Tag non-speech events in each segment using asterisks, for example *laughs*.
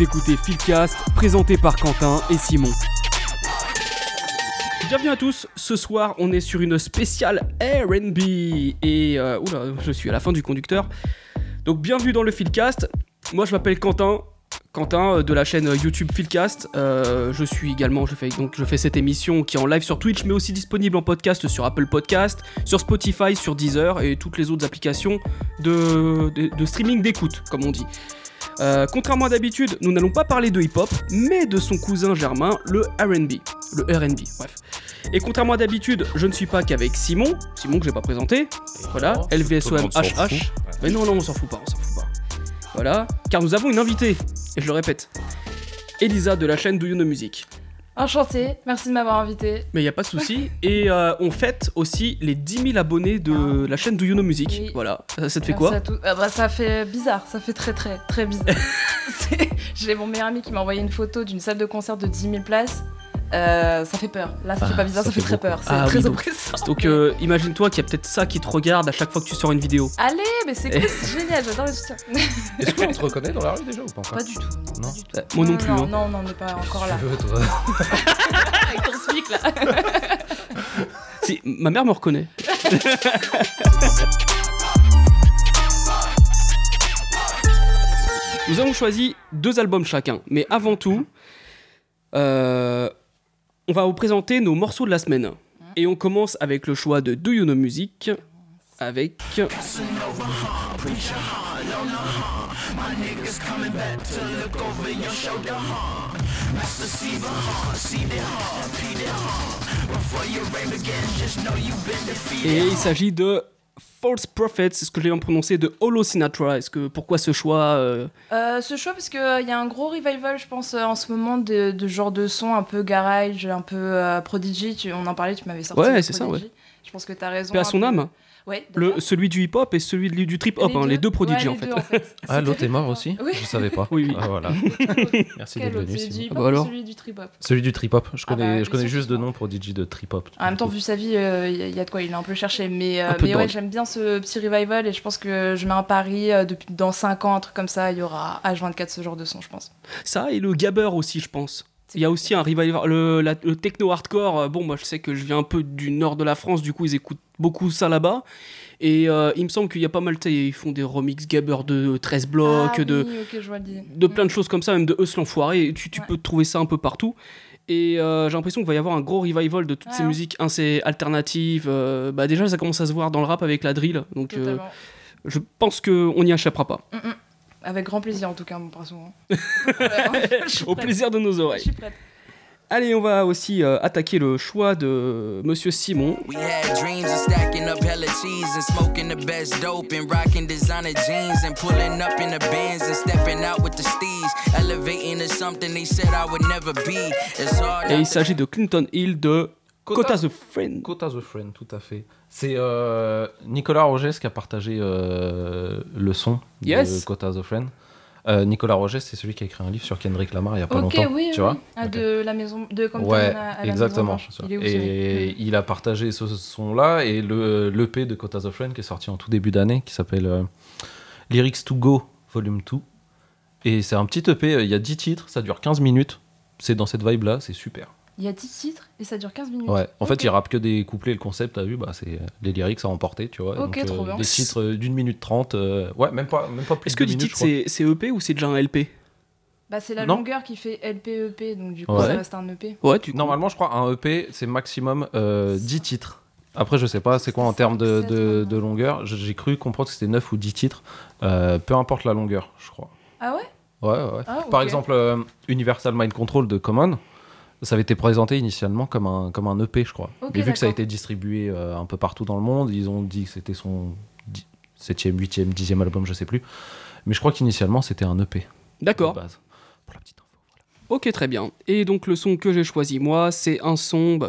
Écoutez Philcast, présenté par Quentin et Simon. Bienvenue à tous, ce soir on est sur une spéciale RB et euh, oula, je suis à la fin du conducteur. Donc bienvenue dans le Philcast. Moi je m'appelle Quentin, Quentin euh, de la chaîne YouTube Philcast. Euh, je suis également, je fais donc je fais cette émission qui est en live sur Twitch, mais aussi disponible en podcast sur Apple Podcast, sur Spotify, sur Deezer et toutes les autres applications de streaming d'écoute, comme on dit. Euh, contrairement à d'habitude, nous n'allons pas parler de hip-hop, mais de son cousin germain, le R&B, le R&B, bref. Et contrairement à d'habitude, je ne suis pas qu'avec Simon, Simon que j'ai pas présenté, voilà, tout le monde s'en LVSOM fout. HH. Mais non, non, on s'en fout pas, on s'en fout pas. Voilà, car nous avons une invitée, et je le répète, Elisa de la chaîne Do You Know Music. Enchantée, merci de m'avoir invité. Mais il y a pas de souci, et euh, on fête aussi les 10 000 abonnés de la chaîne Do You Know Music. Oui. Voilà, ça, ça te fait Merci quoi à. Ah bah, Ça fait bizarre, ça fait très très très bizarre. *laughs* J'ai mon meilleur ami qui m'a envoyé une photo d'une salle de concert de 10 000 places. Euh, ça fait peur. Là, ça Ah, fait pas bizarre, ça, ça fait, fait très beaucoup. peur. C'est Ah très oui, donc- oppressant. *laughs* Donc euh, imagine-toi qu'il y a peut-être ça qui te regarde à chaque fois que tu sors une vidéo. Allez, mais c'est cool, c'est génial, j'adore le soutien. *laughs* Est-ce qu'on te reconnaît dans la rue déjà ou pas encore Pas du tout. Non. pas du tout. Euh, moi non plus, Non, hein. non, non, on n'est pas encore là. Tu veux, toi Avec ton smic là. *laughs* Si, ma mère me reconnaît. Nous avons choisi deux albums chacun, mais avant tout, euh, on va vous présenter nos morceaux de la semaine. Et on commence avec le choix de Do You Know Music, avec... Et il s'agit de False Prophets, c'est ce que j'ai bien prononcé, de Holo Sinatra. Est-ce que pourquoi ce choix euh, Euh, ce choix, parce qu'il y a un gros revival, je pense, euh, en ce moment, de, de genre de son un peu garage, un peu euh, prodigy. Tu, on en parlait, tu m'avais sorti. Ouais, c'est ça, Prodigy. Je pense que tu as raison. paix à son peu. âme Ouais, le. Celui du hip-hop et celui du, du trip-hop, hein, les deux prodigies Ouais, en les fait. deux, en fait. *laughs* Ah, l'autre est mort aussi Oui. Je savais pas. *laughs* Oui, oui. Ah, voilà. *laughs* Merci d'être venu. Celui du bah ou alors. celui du trip-hop Celui du trip-hop. Je Ah connais, bah, je connais juste de souvent. nom Prodigy de trip-hop. En même temps, vu sa vie, il y, a de quoi, il est un peu cherché. Mais, euh, mais ouais, j'aime bien ce petit revival et je pense que je mets un pari euh, depuis, dans 5 ans, un truc comme ça, il y aura H24 ce genre de son, je pense. Ça et le gabber aussi, je pense. Il y a aussi un revival, le, la- le techno hardcore. euh, Bon, moi je sais que je viens un peu du nord de la France, du coup ils écoutent beaucoup ça là-bas. Et euh, il me semble qu'il y a pas mal, ils font des remix gabber de 13 blocs, ah, de, oui, je vois de plein de choses comme ça, même de Eus l'enfoiré. Et tu, tu Ouais. peux trouver ça un peu partout. Et euh, j'ai l'impression qu'il va y avoir un gros revival de toutes Ouais, ces musiques assez alternatives. euh, bah déjà, ça commence à se voir dans le rap avec la drill. Donc je pense qu'on n'y échappera pas. Mm, mm. Avec grand plaisir, en tout cas, mon perso. hein. Je *laughs* Au plaisir de nos Je oreilles. suis prête. Allez, on va aussi euh, attaquer le choix de Monsieur Simon. We had dreams of stacking up hella cheese and smoking the best dope and rocking designer jeans and pulling up in the Benz and stepping out with the steez, elevating to something they said I would never be. It's hard. Et il s'agit de Clinton Hill de Kota the Friend. Kota the Friend, tout à fait. C'est euh, Nicolas Rogès qui a partagé euh, le son de Yes. Kota the Friend. Euh, Nicolas Rogès, c'est celui qui a écrit un livre sur Kendrick Lamar il y a pas longtemps. oui, tu oui. vois Ah, de la maison de Compton Ouais, à, à la exactement. Maison. Il et il a partagé ce son-là et le l'EP de Kota the Friend qui est sorti en tout début d'année qui s'appelle euh, Lyrics to Go Volume 2. Et c'est un petit EP, il y a 10 titres, ça dure 15 minutes. C'est dans cette vibe-là, c'est super. Il y a 10 titres et ça dure 15 minutes. Ouais, en fait, il rappe que des couplets. Le concept, t'as vu, bah, c'est euh, les lyrics à emporter, tu vois. Ok, trop bien. Des titres euh, d'une minute trente. euh, ouais, même pas, même pas plus Est-ce que deux les minutes, titres je crois. c'est c'est EP ou c'est déjà un LP Bah, c'est la Non. longueur qui fait LPEP, donc du coup, Ouais. ça reste un E EP. Ouais, tu Normalement, je crois, un EP, c'est maximum euh, 10 titres. Après, je sais pas c'est quoi en termes de, de- longueur. J'ai cru comprendre que c'était 9 ou 10 titres. Euh, peu importe la longueur, je crois. Ah ouais? Ouais, ouais. Ah, Par exemple, euh, Universal Mind Control de Common. Ça avait été présenté initialement comme un, comme un EP, je crois. Mais vu que ça a été distribué euh, un peu partout dans le monde, ils ont dit que c'était son 7e, 8e, 10e album, je sais plus. Mais je crois qu'initialement, c'était un EP. D'accord. Pour la petite info. Ok, très bien. Et donc le son que j'ai choisi moi, c'est un son. bah,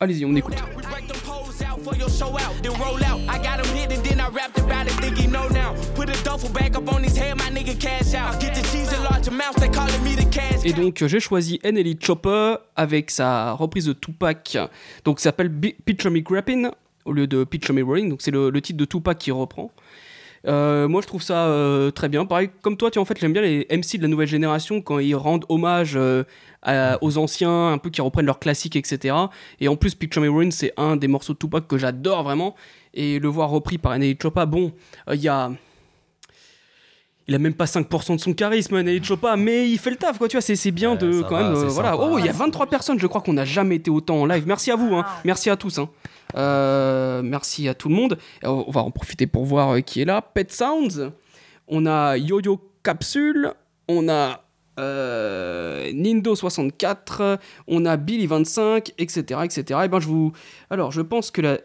Allez-y, on écoute. Duffel bag up on his head, my nigga cash out. Get the cheese in large amounts, they calling me the cash. Et donc j'ai choisi NLE Chopper avec sa reprise de Tupac, donc ça s'appelle Picture Me Grappin' au lieu de Picture Me Rolling, donc c'est le, le titre de Tupac qui reprend. Euh, moi je trouve ça euh, très bien. Pareil comme toi, tu vois, en fait j'aime bien les MC de la nouvelle génération quand ils rendent hommage euh, à- aux anciens, un peu qui reprennent leurs classiques, etc. Et en plus Picture Me Rolling c'est un des morceaux de Tupac que j'adore vraiment. Et le voir repris par NLE Chopper, bon, il y a il a même pas 5% de son charisme, Nelly Chopa, mais il fait le taf, quoi, tu vois, c'est c'est bien Ouais, de quand va, même. euh, voilà. Oh, il y a 23 personnes, je crois qu'on n'a jamais été autant en live. Merci à vous, hein. merci à tous. Hein. Euh, merci à tout le monde. On va en profiter pour voir euh, qui est là. Pet Sounds, on a Yo-Yo Capsule, on a euh, Nindo64, on a Billy25, etc. etc. Et ben, je vous. Alors, je pense que la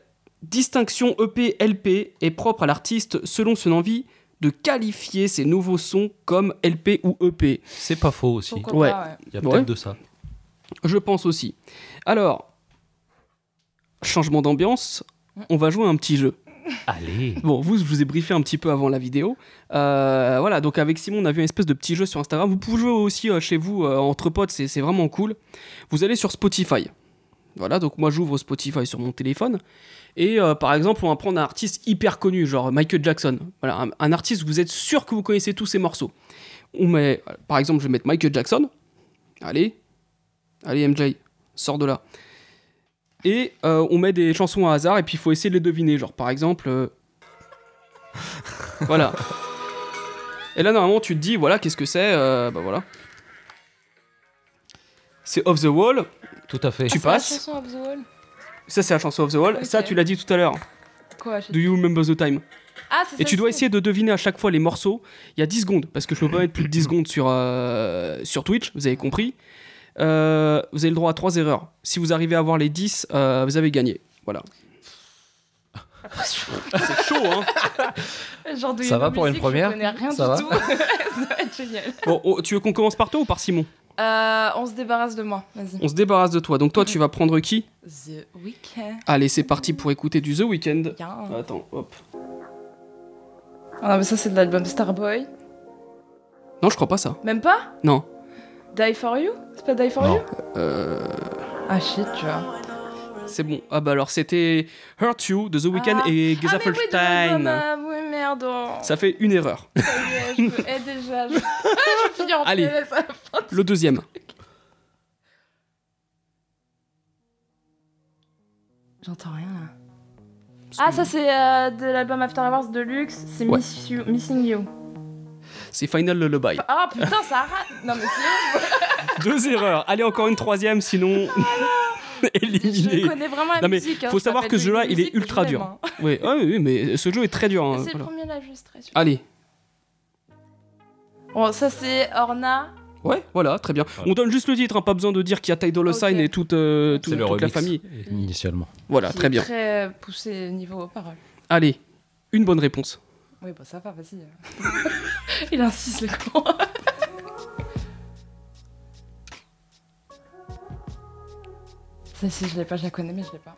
distinction EP-LP est propre à l'artiste selon son envie de qualifier ses nouveaux sons comme LP ou EP. C'est pas faux aussi. Pourquoi Ouais. pas, ouais. Il y a Ouais. peut-être de ça. Je pense aussi. Alors, changement d'ambiance, on va jouer à un petit jeu. Allez. Bon, vous, je vous ai briefé un petit peu avant la vidéo. Euh, voilà, donc avec Simon, on a vu une espèce de petit jeu sur Instagram. Vous pouvez jouer aussi euh, chez vous, euh, entre potes, c'est vraiment cool. Vous allez sur Spotify. Voilà, donc moi j'ouvre Spotify sur mon téléphone. Et euh, par exemple, on va prendre un artiste hyper connu, genre Michael Jackson. Voilà, un, un artiste, vous êtes sûr que vous connaissez tous ses morceaux. On met, par exemple, je vais mettre Michael Jackson. Allez, allez MJ, sors de là. Et euh, on met des chansons à hasard et puis il faut essayer de les deviner. Genre par exemple, euh, voilà. Et là normalement tu te dis voilà qu'est-ce que c'est, euh, bah voilà. C'est Off the Wall. Tout à fait. Tu la passes. chanson Off the Wall Ça c'est la chanson Off the Wall. Ça tu l'as dit tout à l'heure. Quoi Do you remember the time? Ah, c'est Et ça, tu dois c'est- essayer de deviner à chaque fois les morceaux. Il y a 10 secondes, parce que je peux pas mettre plus de 10 secondes sur, euh, sur Twitch, vous avez compris. Euh, vous avez le droit à 3 erreurs. Si vous arrivez à avoir les 10, euh, vous avez gagné. Voilà. *laughs* C'est chaud, hein Genre de Ça va pour une première? Je rien Ça du va tout. *laughs* ça va être génial. Bon, oh, tu veux qu'on commence par toi ou par Simon? Euh, on se débarrasse de moi, vas-y. On se débarrasse de toi. Donc toi, tu vas prendre qui The Weeknd. Allez, c'est parti pour écouter du The Weeknd. Bien. Attends, hop. Ah, mais ça, c'est de l'album Starboy. Non, je crois pas ça. Même pas Non. Die for You? C'est pas Die for Non. You? Euh, Ah shit, tu vois. c'est bon. Ah bah alors, c'était Hurt You de The Weeknd Ah. et l'album, ah, merde. oh. Ça fait une erreur. Ça y est, je peux... eh, déjà, je... *laughs* je finis en Allez. PLS à la fin. Le deuxième. *laughs* J'entends rien là. Ah, ça c'est euh, de l'album After Hours de Luxe, c'est Ouais. Miss You- Missing You. C'est Final Lullaby. Ah putain, ça rate Non mais c'est *laughs* Deux erreurs. Allez, encore une troisième, sinon. *laughs* Éliminé. Je connais vraiment la Non, mais musique. hein, faut savoir que ce jeu-là, il est ultra dur. hein. *laughs* Oui, ah oui, mais ce jeu est très dur. hein, C'est voilà. le premier je suis très sûre. Allez. Bon, ça c'est Orna. Ouais, voilà, très bien. Voilà. On donne juste le titre, hein, pas besoin de dire qu'il y a Ty Dolla Ok. Sign et toute, euh, tout- toute la famille. Initialement. Voilà, qui très est bien. Très euh, poussé niveau paroles. Allez, une bonne réponse. Oui, bah ça va, vas-y. *laughs* Il insiste, le con. Celle-ci, je l'ai pas, je la connais, mais je l'ai pas.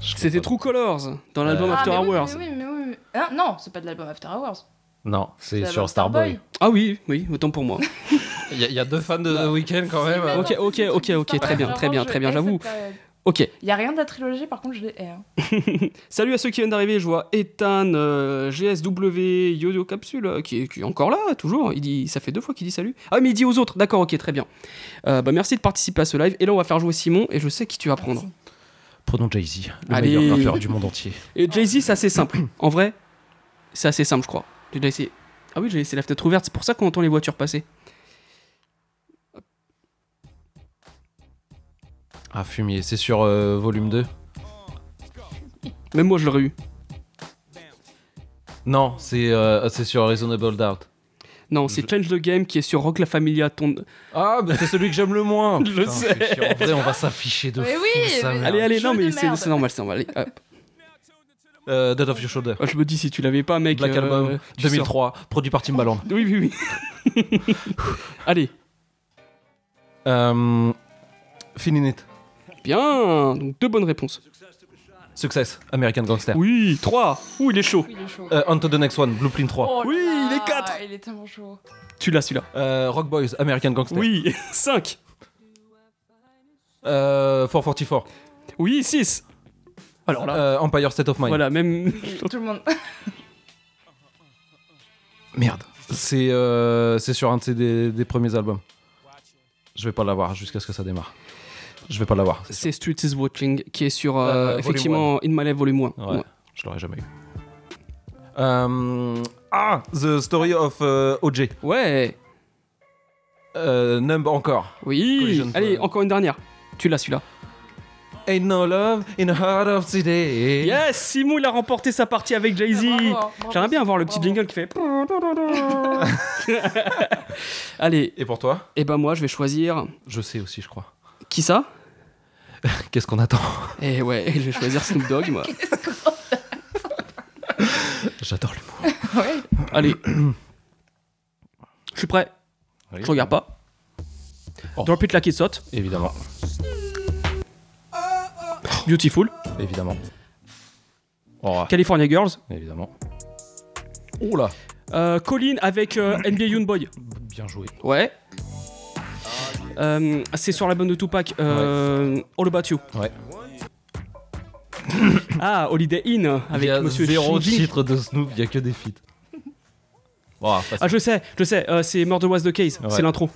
C'était True Colors dans l'album Euh, After ah, mais Hours. Oui, mais oui, mais oui. Hein, non, c'est pas de l'album After Hours. Non, c'est sur Starboy. Ah oui, oui, autant pour moi. Il y, a- il y a deux fans de The Weeknd quand Si, même. hein. Ok, ok, c'est ok, ok, très bien, très bien, très bien, j'avoue. Ok, Il y a rien de la trilogie, par contre, je les hais. hein. *laughs* salut à ceux qui viennent d'arriver. Je vois Ethan, euh, GSW, Yoyo Capsule, euh, qui, est, qui est encore là, toujours. Il dit, ça fait deux fois qu'il dit salut. Ah, mais il dit aux autres. D'accord, ok, très bien. Euh, bah, merci de participer à ce live. Et là, on va faire jouer Simon, et je sais qui tu vas prendre. Merci. Prenons Jay-Z, le Allez. meilleur rappeur du monde entier. Et Jay-Z, c'est assez simple. En vrai, c'est assez simple, je crois. J'ai déjà essayé. Ah oui, j'ai laissé la fenêtre ouverte, c'est pour ça qu'on entend les voitures passer. Ah, fumier, c'est sur euh, volume 2 Même moi, je l'aurais eu. Non, c'est euh, c'est sur Reasonable Doubt. Non, c'est Change the Game qui est sur Rock La Familia. Ton... Ah, mais c'est celui que j'aime le moins. *laughs* Je Putain, sais. En vrai, on va s'afficher de Mais fou, oui, mais-. Allez, allez, jeu non, mais c'est merde. c'est normal, c'est normal. Allez, hop. Euh, Dead of Your Shoulder. Ah, Je me dis, si tu l'avais pas, mec. Black euh, Album, tu sors. 2003, produit par Timbaland. Oui, oui, oui. *laughs* allez, Euh, Feeling It. Bien. Donc, deux bonnes réponses. Success, American Gangster. Oui, trois. Ouh, il est chaud. Il est chaud. Euh, On to the next one, Blueprint 3. Oh là oui, là, il est quatre. Il est tellement chaud. Tu l'as, celui-là. Euh, Rock Boys, American Gangster. Oui, *laughs* 5. Euh, 444. Oui, 6. Alors là, Euh, Empire State of Mind. voilà, même. Tout le monde. *laughs* Merde. C'est euh, c'est sur un de ses des, des premiers albums. Je vais pas l'avoir jusqu'à ce que ça démarre. Je vais pas l'avoir. c'est Street is Watching qui est sur, euh, Euh, effectivement, In My Life Volume 1. Ouais, je l'aurais jamais eu. Euh, ah, The Story of euh, OJ. Ouais, Euh, Numb encore. oui. Collision Allez, encore une dernière. Tu l'as, celui-là. Ain't no love in the heart of today. Yes, Simon, il a remporté sa partie avec Jay-Z. J'aimerais bien avoir le petit jingle qui fait. *laughs* *laughs* Allez, Et pour toi? Et ben moi, je vais choisir. Je sais aussi, je crois. Qui ça? *laughs* Qu'est-ce qu'on attend? Eh ouais, je vais choisir Snoop Dogg, moi. *laughs* J'adore l'humour. *laughs* Ouais. Allez. Je suis prêt. Oui. Je regarde pas. Oh. Drop it like it's hot. Évidemment, Beautiful. évidemment. Oh, California Girls. évidemment. Oh là Euh, Colin avec euh, NBA Youngboy. Bien joué. Ouais. Euh, c'est sur l'album de Tupac. Euh, All About You. Ouais. *coughs* Ah, Holiday Inn avec il y a Monsieur zéro Shinji. titre de Snoop, il y a que des feats. Oh, facile. Ah, je sais, je sais. euh, c'est Murder Was the Case. Ouais. C'est l'intro.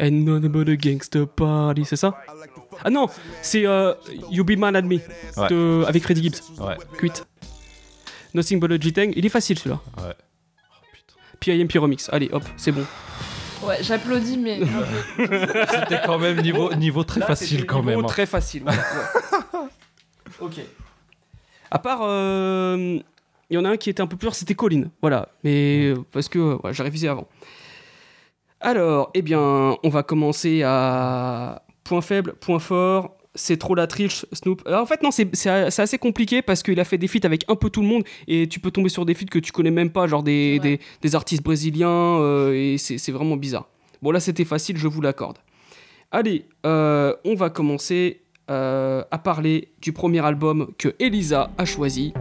And none but a gangster party, c'est ça Ah non, c'est euh, You Be Mad at Me Ouais. de- avec Freddie Gibbs. Ouais, Quit. Nothing but a G-Tang. Il est facile celui-là. ouais. PIMP Remix. Allez, hop, c'est bon. Ouais, j'applaudis, mais. *laughs* C'était quand même niveau, niveau très Là, facile quand niveau même. hein. Très facile. voilà, ouais. *laughs* ok. À part, euh, il y en a un qui était un peu plus dur, c'était Colin. Voilà, mais euh, parce que ouais, j'ai révisé avant. Alors, eh bien, on va commencer à point faible, point fort. C'est trop la triche, Snoop. Euh, en fait, non, c'est assez compliqué parce qu'il a fait des feats avec un peu tout le monde et tu peux tomber sur des feats que tu connais même pas, genre des, artistes brésiliens euh, et c'est c'est vraiment bizarre. Bon, là, c'était facile, je vous l'accorde. Allez, euh, on va commencer euh, à parler du premier album que Elisa a choisi.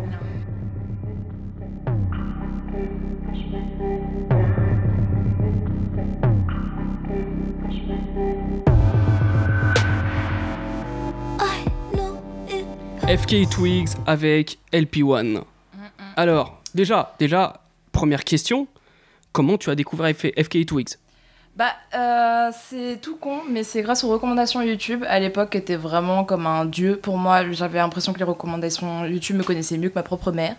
FK Twigs avec LP1. Alors, déjà, déjà, première question, comment tu as découvert FK Twigs? Bah, euh, c'est tout con, mais c'est grâce aux recommandations YouTube. À l'époque, était vraiment comme un dieu pour moi. J'avais l'impression que les recommandations YouTube me connaissaient mieux que ma propre mère.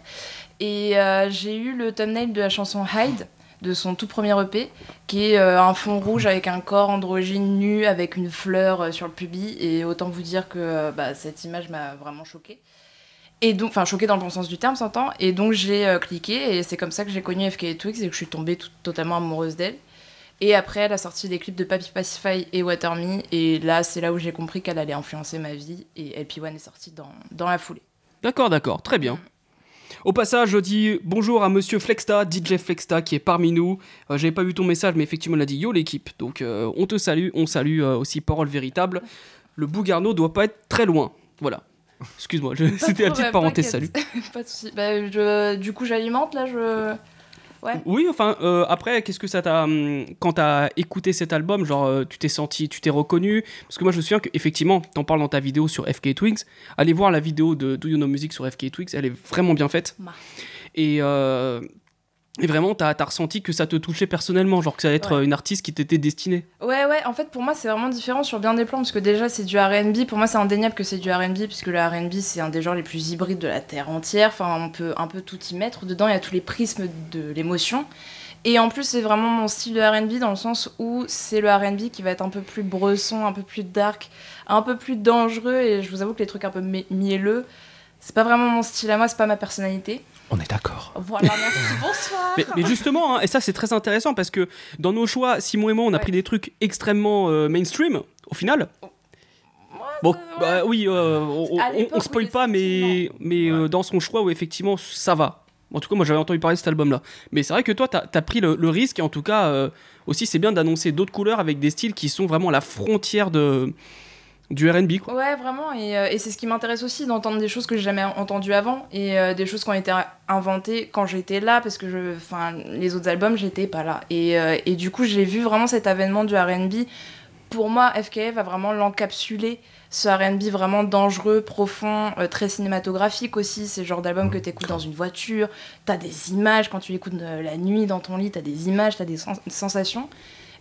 Et euh, j'ai eu le thumbnail de la chanson Hide de son tout premier EP, qui est euh, un fond rouge avec un corps androgyne nu avec une fleur euh, sur le pubis. Et autant vous dire que euh, bah, cette image m'a vraiment choquée. Et donc, enfin, choquée dans le bon sens du terme, s'entend. Et donc, j'ai cliqué, et c'est comme ça que j'ai connu FK Twigs et que je suis tombée tout- totalement amoureuse d'elle. Et après, elle a sorti des clips de Papi Pacify et Water Me. Et là, c'est là où j'ai compris qu'elle allait influencer ma vie. Et LP1 est sorti dans, dans la foulée. D'accord, d'accord, très bien. Au passage, je dis bonjour à monsieur Flexta, DJ Flexta, qui est parmi nous. Euh, J'avais pas vu ton message, mais effectivement, il a dit yo l'équipe. Donc, euh, on te salue, on salue euh, aussi Parole Véritable. Le Bougarno doit pas être très loin. Voilà. Excuse-moi, c'était la petite parenthèse, salut. *laughs* Pas de soucis. Bah, je- du coup, j'alimente là, je. Ouais. Oui, enfin, euh, après, qu'est-ce que ça t'a. hum, Quand t'as écouté cet album, genre, euh, tu t'es senti, tu t'es reconnu? Parce que moi, je me souviens qu'effectivement, t'en parles dans ta vidéo sur FK Twigs. Allez voir la vidéo de Do You Know Music sur FK Twigs, elle est vraiment bien faite. Et, euh, et vraiment, t'as as ressenti que ça te touchait personnellement, genre que ça allait être Ouais. euh, une artiste qui t'était destinée. Ouais, ouais, en fait, pour moi, c'est vraiment différent sur bien des plans, parce que déjà, c'est du RB. Pour moi, c'est indéniable que c'est du RB, puisque le RB, c'est un des genres les plus hybrides de la Terre entière. Enfin, on peut un peu tout y mettre. Dedans, il y a tous les prismes de l'émotion. Et en plus, c'est vraiment mon style de RB, dans le sens où c'est le RB qui va être un peu plus bresson, un peu plus dark, un peu plus dangereux. Et je vous avoue que les trucs un peu mielleux, C'est pas vraiment mon style à moi, c'est pas ma personnalité. On est d'accord. Voilà, merci, bonsoir. Mais, mais justement, hein, et ça c'est très intéressant parce que dans nos choix, Simon et moi, on a Ouais. pris des trucs extrêmement euh, mainstream au final. Bon, Ouais, bah oui, euh, on, on- on spoil oui, pas, mais, mais euh, dans son choix, où effectivement, ça va. En tout cas, moi j'avais entendu parler de cet album-là. Mais c'est vrai que toi, t'as as pris le, le risque, et en tout cas, euh, aussi, c'est bien d'annoncer d'autres couleurs avec des styles qui sont vraiment à la frontière de, du RB. Quoi. Ouais, vraiment. Et, euh, et c'est ce qui m'intéresse aussi, d'entendre des choses que j'ai jamais entendues avant et euh, des choses qui ont été inventées quand j'étais là, parce que les autres albums, j'étais pas là. Et, euh, et du coup, j'ai vu vraiment cet avènement du RB. Pour moi, FKF va vraiment l'encapsuler. Ce RB vraiment dangereux, profond, très cinématographique aussi. C'est le genre d'album que tu écoutes dans une voiture. T'as des images quand tu l'écoutes la nuit dans ton lit, t'as des images, t'as des sens- sensations.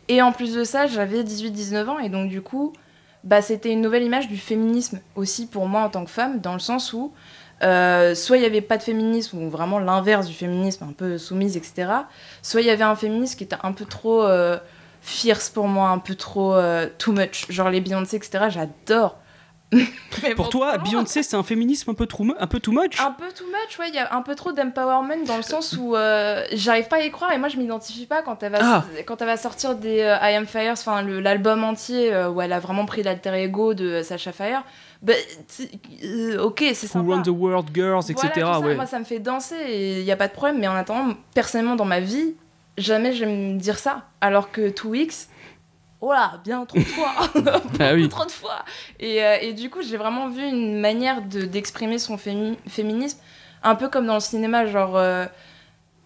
Et en plus de ça, j'avais 18-19 ans et donc du coup, bah, c'était une nouvelle image du féminisme aussi pour moi en tant que femme, dans le sens où euh, soit il n'y avait pas de féminisme, ou vraiment l'inverse du féminisme, un peu soumise, etc. Soit il y avait un féminisme qui était un peu trop euh, fierce pour moi, un peu trop euh, too much, genre les Beyoncé, etc. J'adore. *laughs* Pour toi, Beyoncé, c'est un féminisme un peu, trop, mu- un peu too much un peu too much, ouais, il y a un peu trop d'empowerment dans le sens où euh, j'arrive pas à y croire et moi je m'identifie pas quand elle va, Ah. quand elle va sortir des euh, I Am Fires, enfin l'album entier euh, où elle a vraiment pris l'alter ego de Sacha Fire. Bah, ok, c'est Who sympa. Run the World Girls, etc. Voilà, ça, ouais. Moi ça me fait danser et il y a pas de problème, mais en attendant, personnellement dans ma vie, jamais je vais me dire ça. Alors que 2X, oh là, bien trop de fois. *laughs* *laughs* Ah oui. trop de fois. Et, euh, et du coup, j'ai vraiment vu une manière de- d'exprimer son fémi- féminisme, un peu comme dans le cinéma, genre euh,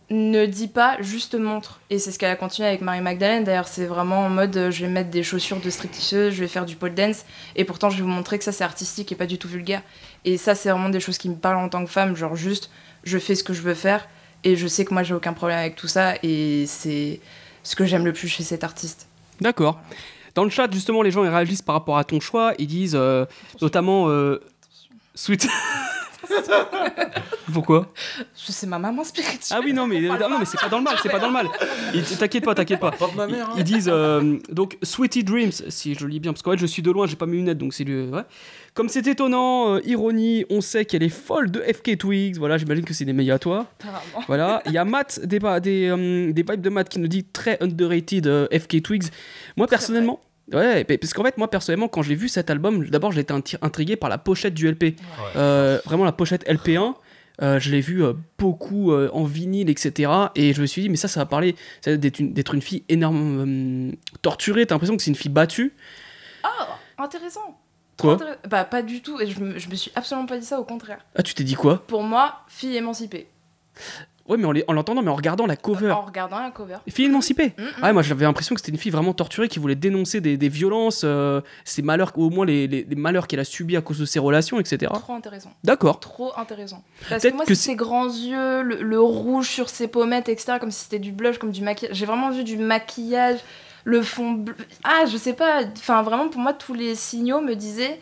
ne dis pas, juste montre. Et c'est ce qu'elle a continué avec Marie Magdalene. D'ailleurs, c'est vraiment en mode euh, je vais mettre des chaussures de stripteaseuse, je vais faire du pole dance, et pourtant je vais vous montrer que ça c'est artistique et pas du tout vulgaire. Et ça, c'est vraiment des choses qui me parlent en tant que femme, genre juste je fais ce que je veux faire, et je sais que moi j'ai aucun problème avec tout ça, et c'est ce que j'aime le plus chez cet artiste. D'accord. Dans le chat, justement, les gens ils réagissent par rapport à ton choix. Ils disent euh, notamment euh, Sweet. *laughs* Pourquoi? Je sais ma maman spirituelle. Ah oui, non, mais, non, mais c'est pas dans le mal, c'est pas dans le mal. *laughs* Ils- T'inquiète pas, t'inquiète pas. Mère. hein. Ils disent euh, donc Sweetie Dreams, si je lis bien, parce qu'en fait je suis de loin, j'ai pas mes lunettes, donc c'est le. Ouais. Comme c'est étonnant, euh, ironie, on sait qu'elle est folle de FK Twigs. Voilà, j'imagine que c'est des meilleurs à toi. Apparemment. Voilà, il y a Matt, des, ba- des, euh, des vibes de Matt qui nous dit très underrated euh, FK Twigs. Moi personnellement, ouais, mais- parce qu'en fait, moi personnellement, quand j'ai vu cet album, d'abord j'ai été inti- intrigué par la pochette du LP. Euh, vraiment la pochette LP1. euh, je l'ai vu euh, beaucoup euh, en vinyle, etc. Et je me suis dit, mais ça, ça va parler d'être une, une fille énormément euh, torturée. T'as l'impression que c'est une fille battue. Ah, intéressant. Quoi Bah, pas du tout. Et je me, je me suis absolument pas dit ça, au contraire. Ah, tu t'es dit quoi Pour moi, fille émancipée. Ouais, mais en, les- en l'entendant, mais en regardant la cover. En regardant la cover. Fille émancipée Mm, mm. Ah, ouais, moi j'avais l'impression que c'était une fille vraiment torturée qui voulait dénoncer des, des violences, euh, ces malheurs, ou au moins les, les- les malheurs qu'elle a subis à cause de ses relations, etc. Trop intéressant. D'accord. Trop intéressant. Parce Peut-être que moi, que c'est ses grands yeux, le, le rouge sur ses pommettes, etc., comme si c'était du blush, comme du maquillage. J'ai vraiment vu du maquillage, le fond bleu. Ah, je sais pas. Enfin, vraiment, pour moi, tous les signaux me disaient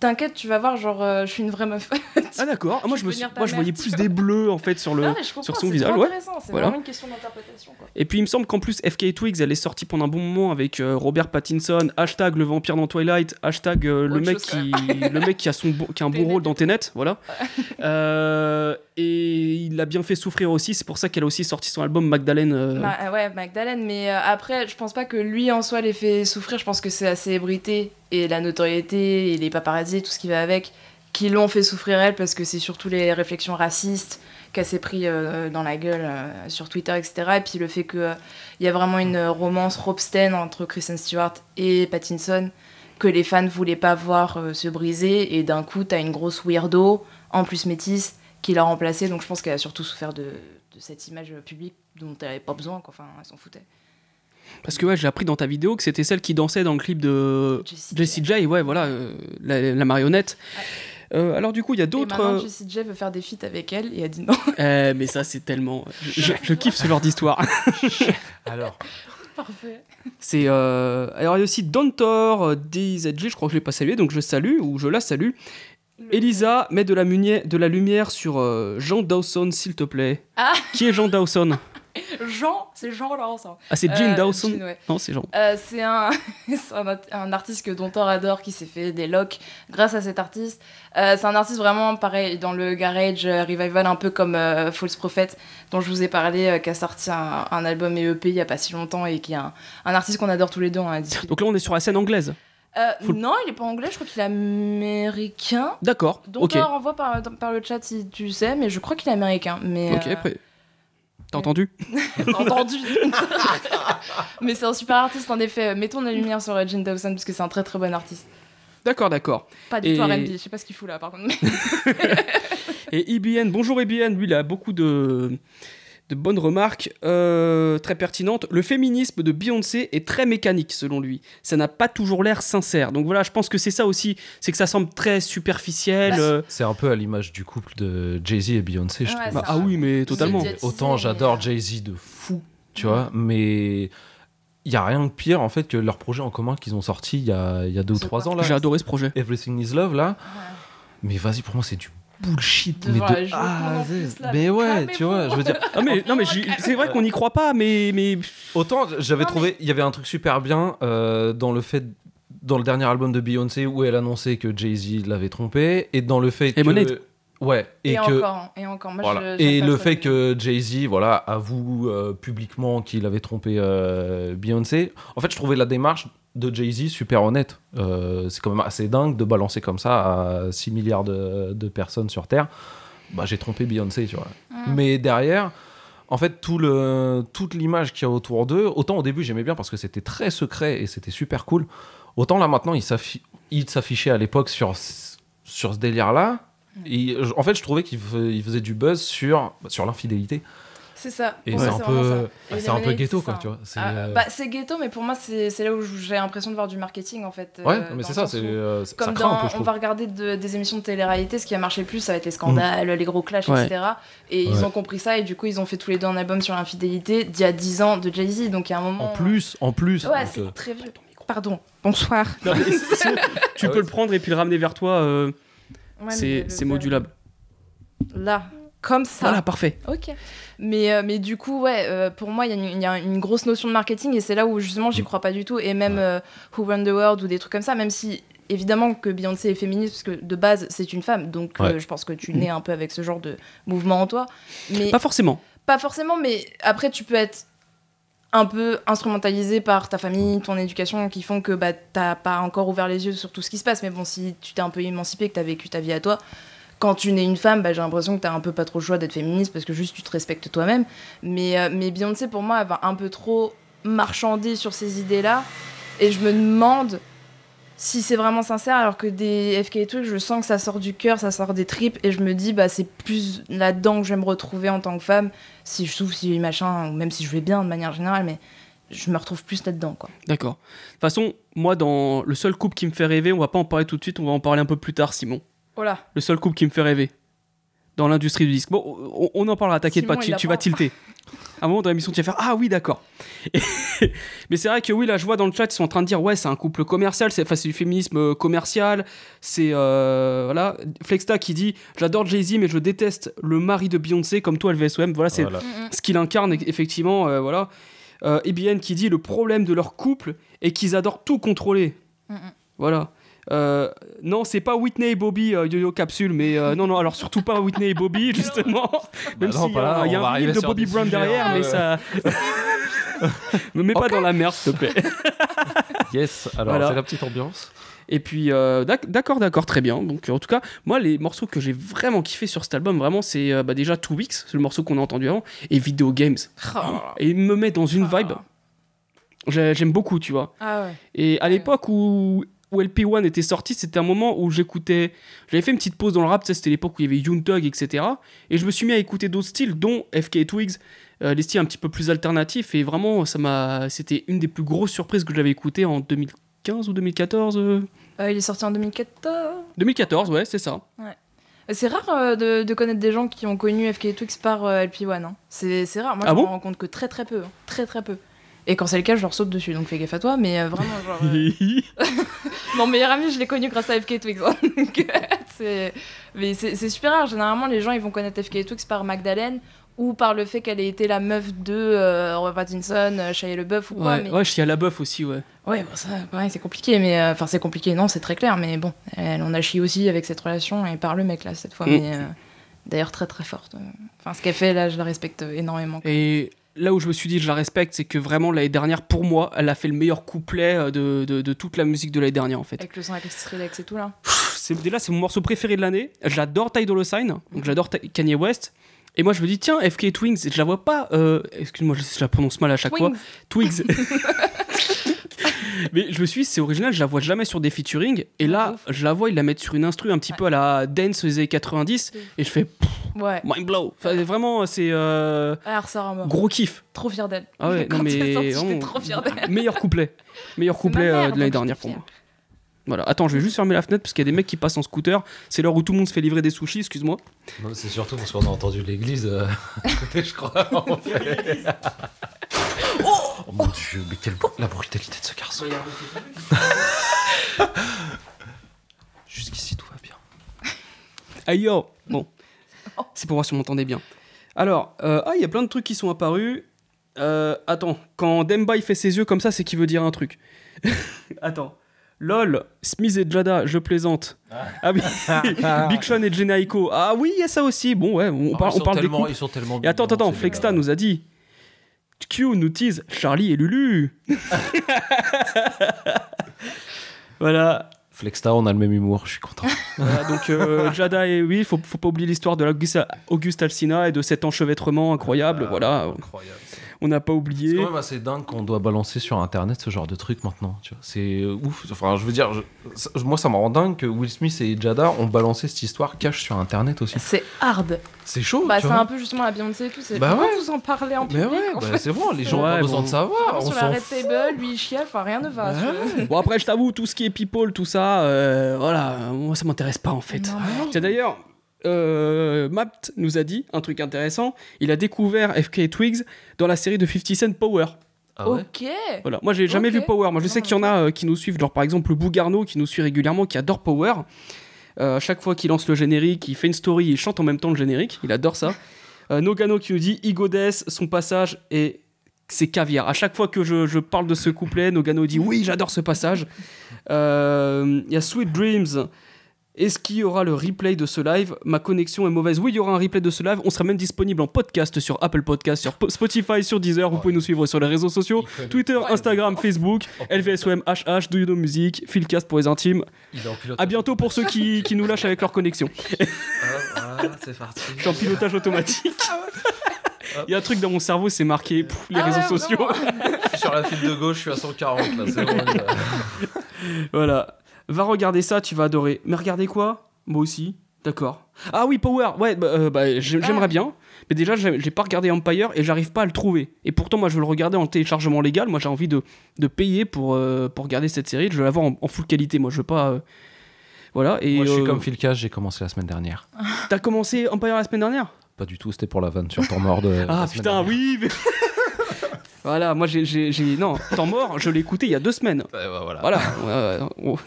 T'inquiète, tu vas voir, genre, euh, je suis une vraie meuf. Ah, d'accord. Ah, moi, *laughs* Je me suis- je voyais plus des bleus en fait sur le. Non, sur son c'est visage, ouais. C'est Voilà. vraiment une question d'interprétation. Et puis il me semble qu'en plus FK Twigs elle est sortie pendant un bon moment avec euh, Robert Pattinson, hashtag le vampire dans Twilight, hashtag euh, le, mec qui, le mec qui a, son qui a un bon *laughs* rôle dans Tenet, voilà. Et il a bien fait souffrir aussi, c'est pour ça qu'elle a aussi sorti son album Magdalene. euh, euh, ouais, Magdalene, mais euh, après, je pense pas que lui en soi les fait souffrir. Je pense que c'est la célébrité et la notoriété et les paparazzis et tout ce qui va avec qui l'ont fait souffrir elle parce que c'est surtout les réflexions racistes qu'elle s'est pris euh, dans la gueule sur Twitter, etc. Et puis le fait qu'il il y a vraiment une romance Robsten entre Kristen Stewart et Pattinson que les fans voulaient pas voir se briser et d'un coup t'as une grosse weirdo en plus métisse qui l'a remplacée donc je pense qu'elle a surtout souffert de, de cette image publique dont elle avait pas besoin quoi. enfin elle s'en foutait Parce que ouais, j'ai appris dans ta vidéo que c'était celle qui dansait dans le clip de Jessie J, ouais, voilà, euh, la, la marionnette. Euh, alors du coup, il y a d'autres... euh, Jessie J veut faire des feats avec elle et elle dit non *laughs* euh, mais ça, c'est tellement... Je, je kiffe ce genre d'histoire. *laughs* Alors, *laughs* parfait C'est euh, alors il y a aussi Dontor euh, DZG, je crois que je l'ai pas salué, donc je salue ou je la salue. Elisa, mets de la, munier- de la lumière sur euh, Jean Dawson, s'il te plaît. Ah. Qui est Jean Dawson? *laughs* Jean, c'est Jean hein. Ah, c'est Jean Euh, Dawson Jean, ouais. Non, c'est Jean. Euh, c'est un, *laughs* un, un artiste que dont Thor adore qui s'est fait des locks grâce à cet artiste. Euh, c'est un artiste vraiment pareil dans le garage revival, un peu comme False Prophet, dont je vous ai parlé, qui a sorti un, un album et EP il y a pas si longtemps et qui est un, artiste qu'on adore tous les deux. Discuté. Donc là, on est sur la scène anglaise. Euh, Full- Non, il est pas anglais, je crois qu'il est américain. D'accord. Donc Ok. on renvoie par, par le chat si tu sais, mais je crois qu'il est américain. Mais, Ok, euh, après. T'as entendu *laughs* T'as entendu *laughs* Mais c'est un super artiste en effet. Mettons la lumière sur Jane Dawson parce que c'est un très très bon artiste. D'accord, d'accord. Pas du Et- tout R&B, je sais pas ce qu'il fout là par contre. *laughs* Et IBN, bonjour IBN, lui, il a beaucoup de, de bonnes remarques, euh, très pertinentes. Le féminisme de Beyoncé est très mécanique, selon lui. Ça n'a pas toujours l'air sincère. Donc voilà, je pense que c'est ça aussi, c'est que ça semble très superficiel. euh. C'est un peu à l'image du couple de Jay-Z et Beyoncé, je Ouais, trouve. Bah, ça. ah oui, mais totalement. Autant j'adore mais- Jay-Z de fou, tu vois, mais il y a rien de pire en fait que leur projet en commun qu'ils ont sorti il y a, y a deux ou trois ans. J'ai adoré ce projet. Everything is Love là. Mais vas-y, pour moi c'est du bullshit. Mais la de joue, A à en Z. plus, là, Mais ouais, tu vois, je veux dire, Ah mais, non mais *laughs* c'est vrai qu'on n'y croit pas, mais, mais autant j'avais trouvé, il y avait un truc super bien euh, dans le fait. Dans le dernier album de Beyoncé où elle annonçait que Jay-Z l'avait trompé et dans le fait que ouais Et, et, que encore, hein, et encore. Moi, Voilà. je- j'aime Et pas le fait que Jay-Z voilà, avoue euh, publiquement qu'il avait trompé euh, Beyoncé, en fait, je trouvais la démarche de Jay-Z super honnête. Euh, c'est quand même assez dingue de balancer comme ça à 6 milliards de, de personnes sur Terre. Bah, j'ai trompé Beyoncé, tu vois. Mm. Mais derrière, en fait, tout le, toute l'image qu'il y a autour d'eux, autant au début j'aimais bien parce que c'était très secret et c'était super cool, autant là maintenant, il s'affi- il s'affichait à l'époque sur, ce- sur ce délire-là. Je- en fait, je trouvais qu'il fais- il faisait du buzz sur, sur l'infidélité. C'est ça. Et Ouais, c'est un peu, bah, c'est un peu ghetto, quoi, ça. tu vois. C'est, Ah, euh, bah, c'est ghetto, mais pour moi, c'est c'est là où j'ai l'impression de voir du marketing en fait. ouais, euh, mais dans c'est ça, c'est, euh, Comme craint dans, un peu, je on va regarder de- des émissions de télé-réalité, ce qui a marché le plus, ça va être les scandales, les gros clashs, Ouais. etc. Et ils Ouais. ont compris ça, et du coup, ils ont fait tous les deux un album sur l'infidélité d'il y a 10 ans de Jay-Z. Donc, il y a un moment. En plus, en plus. Ouais, donc, c'est euh, très vieux. Pardon. Bonsoir. *laughs* Non, mais tu Ah peux ouais. le prendre et puis le ramener vers toi. Ouais, mais c'est le- c'est le- modulable. Là, comme ça. Voilà, parfait. Ok. Mais, euh, mais du coup, ouais, euh, pour moi, il y, a une- il y a une grosse notion de marketing et c'est là où justement j'y Mm. crois pas du tout. Et même euh, Who Run the World ou des trucs comme ça, même si évidemment que Beyoncé est féministe, parce que de base c'est une femme, donc Ouais. je pense que tu nais un peu avec ce genre de mouvement en toi. Mais Pas forcément. pas forcément, mais après tu peux être un peu instrumentalisé par ta famille, ton éducation, qui font que bah, t'as pas encore ouvert les yeux sur tout ce qui se passe. Mais bon, si tu t'es un peu émancipé, que t'as vécu ta vie à toi, quand tu nais une femme, bah, j'ai l'impression que t'as un peu pas trop le choix d'être féministe parce que juste tu te respectes toi-même. Mais, euh, mais Beyoncé, pour moi, elle va un peu trop marchander sur ces idées-là. Et je me demande si c'est vraiment sincère, alors que des FK trucs, je sens que ça sort du cœur, ça sort des tripes, et je me dis, bah, c'est plus là-dedans que je vais me retrouver en tant que femme, si je souffre, si machin, ou même si je vais bien de manière générale, mais je me retrouve plus là-dedans. D'accord. De toute façon, moi, dans le seul couple qui me fait rêver, on va pas en parler tout de suite, on va en parler un peu plus tard, Simon. Voilà. Le seul couple qui me fait rêver dans l'industrie du disque. Bon, on, on en parlera, t'inquiète pas, tu, vas tilter. À un moment dans l'émission, tu vas faire Ah oui, d'accord. Et- *laughs* Mais c'est vrai que oui, là, je vois dans le chat, ils sont en train de dire Ouais, c'est un couple commercial, c'est enfin, du féminisme euh, commercial. C'est. euh, voilà. Flexta qui dit J'adore Jay-Z, mais je déteste le mari de Beyoncé, comme toi, LVSOM. Voilà, c'est voilà. ce qu'il incarne, effectivement. euh, voilà. Euh, EBN qui dit Le problème de leur couple est qu'ils adorent tout contrôler. Voilà. Euh, non, c'est pas Whitney et Bobby euh, Yo-Yo Capsule, mais euh, non, non, alors surtout pas Whitney et Bobby, *laughs* justement. Même Bah s'il y a, il y a on va un livre de Bobby Brown derrière, mais ça. *laughs* Me mets pas dans la merde, s'il te plaît. *laughs* Yes, alors Voilà. c'est la petite ambiance. Et puis, euh, d'ac- d'accord, d'accord, très bien. Donc, en tout cas, moi, les morceaux que j'ai vraiment kiffé sur cet album, vraiment, c'est euh, bah, déjà Two Weeks, c'est le morceau qu'on a entendu avant, et Video Games. Et il me met dans une Ah. vibe. J'ai- J'aime beaucoup, tu vois. Ah ouais. Et à Ouais. l'époque où, où LP1 était sorti, c'était un moment où j'écoutais. J'avais fait une petite pause dans le rap, c'était l'époque où il y avait Young Thug, etc. Et je me suis mis à écouter d'autres styles, dont FK Twigs, euh, les styles un petit peu plus alternatifs. Et vraiment, ça m'a. C'était une des plus grosses surprises que j'avais écoutées en 2015 ou 2014. euh, Euh, il est sorti en 2014. 2014, ouais, c'est ça. C'est rare euh, de, de connaître des gens qui ont connu FK Twix par euh, LP1. hein. C'est c'est rare. Moi, Ah je bon? me rends compte que très très peu. hein. Très très peu. Et quand c'est le cas, je leur saute dessus, donc fais gaffe à toi. Mais euh, vraiment, genre. euh, *laughs* Mon meilleur ami, je l'ai connu grâce à FK Twix. hein. *laughs* Donc, euh, c'est- Mais c'est c'est super rare. Généralement, les gens ils vont connaître FK Twix par Magdalene ou par le fait qu'elle ait été la meuf de euh, Robert Pattinson, Shia LaBeouf ou quoi. Ouais, mais... ouais, je suis à la boeuf aussi, ouais. Ouais, bon, ça, pareil, c'est compliqué, mais euh, enfin, c'est compliqué, non, c'est très clair, mais bon, elle en a chié aussi avec cette relation et par le mec là, cette fois, Mm. mais euh, d'ailleurs très très forte. Enfin, ce qu'elle fait là, je la respecte énormément. quoi. Là où je me suis dit je la respecte, c'est que vraiment l'année dernière, pour moi, elle a fait le meilleur couplet euh, de, de, de toute la musique de l'année dernière en fait. Avec le son avec Skrillex et tout là. C'est déjà c'est mon morceau préféré de l'année. J'adore Ty Dolla Sign, donc j'adore Kanye West. Et moi je me dis tiens FK Twins, je la vois pas. euh, Excuse-moi, je, je la prononce mal à chaque fois. Twigs. *laughs* Mais je me suis dit, c'est original, je la vois jamais sur des featuring. Et là, je la vois, ils la mettent sur une instru un petit peu à la dance des années 90. Et je fais pff, Ouais. mind blow. Enfin, vraiment, c'est euh, Alors ça mort. gros kiff. Trop fier d'elle. Ah ouais, *laughs* Quand non mais sorti, vraiment, trop fière d'elle. meilleur couplet. Meilleur couplet euh, de l'année dernière pour moi. Voilà, attends, je vais juste fermer la fenêtre parce qu'il y a des mecs qui passent en scooter. C'est l'heure où tout le monde se fait livrer des sushis, excuse-moi. C'est surtout parce qu'on a entendu l'église euh, à côté, je crois. en *laughs* fait. oh mon dieu, mais quelle la brutalité de ce garçon. *laughs* Jusqu'ici, tout va bien. Aïe yo Bon, *laughs* c'est pour voir si on m'entendait bien. Alors, euh, ah, il y a plein de trucs qui sont apparus. Euh, attends, quand Demba il fait ses yeux comme ça, c'est qu'il veut dire un truc. *laughs* attends. LOL, Smith et Jada, je plaisante. Ah oui, *laughs* Big Sean et Jenna Aiko. Ah oui, il y a ça aussi. Bon, ouais, on, Ah, parle, on parle des tellement, couples. Ils sont tellement Et attends, attends, Flexta nous a dit Q nous tease Charlie et Lulu. voilà. Flexta, on a le même humour, je suis content. *laughs* Voilà, donc euh, Jada et oui, faut, faut pas oublier l'histoire de l'Auguste Auguste Alsina et de cet enchevêtrement incroyable. voilà, Incroyable. On n'a pas C'est oublié. quand même assez dingue qu'on doit balancer sur internet ce genre de truc maintenant. tu vois. C'est euh, ouf. Enfin, je veux dire, je- moi ça me rend dingue que Will Smith et Jada ont balancé cette histoire cache sur internet aussi. C'est hard. C'est chaud. Bah, tu c'est vois. un peu justement la Beyoncé et tout. C'est Bah ouais. vous en parlez en Mais public ouais, en bah, fait c'est bon, les gens Ouais, ont besoin bon. de savoir. On sur la s'en Red fout. Table, lui il chiale, enfin rien ne va. Bon après, je t'avoue, tout ce qui est people, tout ça, euh, voilà, moi ça m'intéresse pas en fait. Mais d'ailleurs, euh, Mapt nous a dit un truc intéressant. Il a découvert FK Twigs dans la série de 50 Cent Power. Ah ouais Ok. Voilà, moi j'ai jamais vu Power. Moi je sais Non, qu'il y en a euh, qui nous suivent, genre par exemple le Bougarno qui nous suit régulièrement, qui adore Power. Euh, à chaque fois qu'il lance le générique, il fait une story, il chante en même temps le générique. Il adore ça. Euh, Nogano qui nous dit Igodes, son passage et c'est caviar. À chaque fois que je, je parle de ce couplet, Nogano dit oui, j'adore ce passage. Euh, Il y a Sweet Dreams. Est-ce qu'il y aura le replay de ce live? Ma connexion est mauvaise. Oui, il y aura un replay de ce live. On sera même disponible en podcast sur Apple Podcast, sur Po- Spotify, sur Deezer. Vous pouvez nous suivre sur les réseaux sociaux Twitter, Instagram, Facebook, LVSOM, HH, Do You Know Music, Philcast pour les intimes. Il est en pilote. À bientôt pour ceux qui, qui nous lâchent avec leur connexion. *laughs* Voilà, c'est parti. Je suis en pilotage automatique. Il y a un truc dans mon cerveau, c'est marqué pff, les Ah réseaux ouais, sociaux. vraiment. Je suis sur la file de gauche, je suis à 140 là, c'est bon. là. *laughs* Voilà. Va regarder ça, tu vas adorer. Mais regardez quoi? Moi aussi. D'accord. Ah oui, Power. Ouais, bah, euh, bah, j'ai- j'aimerais Ah. bien. Mais déjà, j'ai pas regardé Empire et j'arrive pas à le trouver. Et pourtant, moi, je veux le regarder en téléchargement légal. Moi, j'ai envie de, de payer pour, euh, pour regarder cette série. Je veux l'avoir en, en full qualité. Moi, je veux pas. euh, Voilà. Et Moi je suis euh, comme Phil Cash, j'ai commencé la semaine dernière. T'as commencé Empire la semaine dernière? Pas du tout, c'était pour la vanne sur temps mort de. Ah putain, dernière. oui mais- Voilà, moi j'ai. Non, temps mort, je l'ai écouté il y a deux semaines. Ouais, voilà. Voilà. ouais, ouais, oh.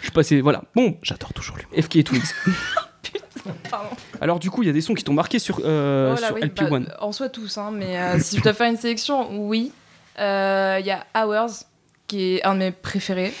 Je suis passé. Voilà. Bon, J'adore toujours lui. FK et Twigs. *laughs* Pardon. Alors, du coup, il y a des sons qui t'ont marqué sur, euh, Voilà, sur oui, LP1. bah, en soi tous, hein, mais euh, si je dois faire une sélection, oui. Euh, Il y a Hours, qui est un de mes préférés.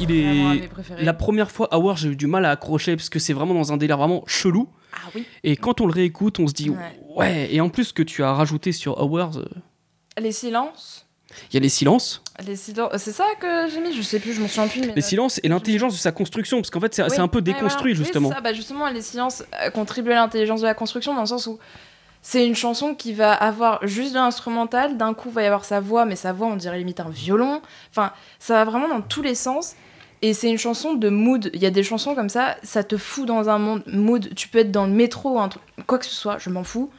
Il est. La première fois, Hour, j'ai eu du mal à accrocher parce que c'est vraiment dans un délire vraiment chelou. Ah oui. Et quand on le réécoute, on se dit ouais. Ouais. Et en plus, que tu as rajouté sur Hours, euh, Les silences. il y a les silences. Les silences. C'est ça que j'ai mis? Je sais plus, je m'en souviens plus. Mais Les silences et l'intelligence de sa construction. Parce qu'en fait, c'est Oui, un peu ouais, déconstruit, voilà. Oui, justement. ça, bah, justement, les silences euh, contribuent à l'intelligence de la construction dans le sens où c'est une chanson qui va avoir juste de l'instrumental, d'un coup, va y avoir sa voix, mais sa voix, on dirait limite un violon. Enfin, ça va vraiment dans tous les sens. Et c'est une chanson de mood. Il y a des chansons comme ça, ça te fout dans un monde, mood. Tu peux être dans le métro un truc, quoi que ce soit, je m'en fous.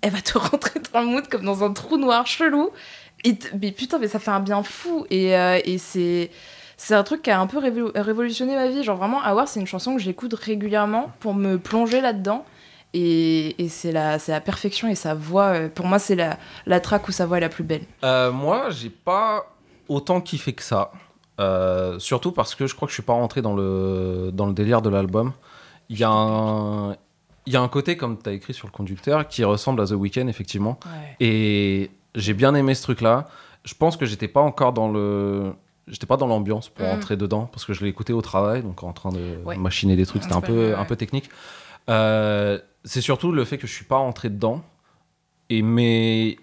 Elle va te *laughs* rentrer dans le mood comme dans un trou noir chelou. Et mais putain, mais ça fait un bien fou. Et, euh, c'est un truc qui a un peu révo- révolutionné ma vie. Genre vraiment, Hour, c'est une chanson que j'écoute régulièrement pour me plonger là-dedans. Et, et c'est la, c'est la perfection et sa voix, euh, pour moi, c'est la, la track où sa voix est la plus belle. Euh, moi, j'ai pas autant kiffé que ça. Euh, surtout parce que je crois que je suis pas rentré dans le, dans le délire de l'album. Il y, a un- il y a un côté, comme tu as écrit sur le conducteur, qui ressemble à The Weeknd, effectivement. Et j'ai bien aimé ce truc-là. Je pense que j'étais pas encore dans le. J'étais pas dans l'ambiance pour Mhm. entrer dedans parce que je l'ai écouté au travail, donc en train de Ouais. machiner des trucs, c'était un peu, un peu technique. Euh, c'est surtout le fait que je suis pas rentré dedans. Et mais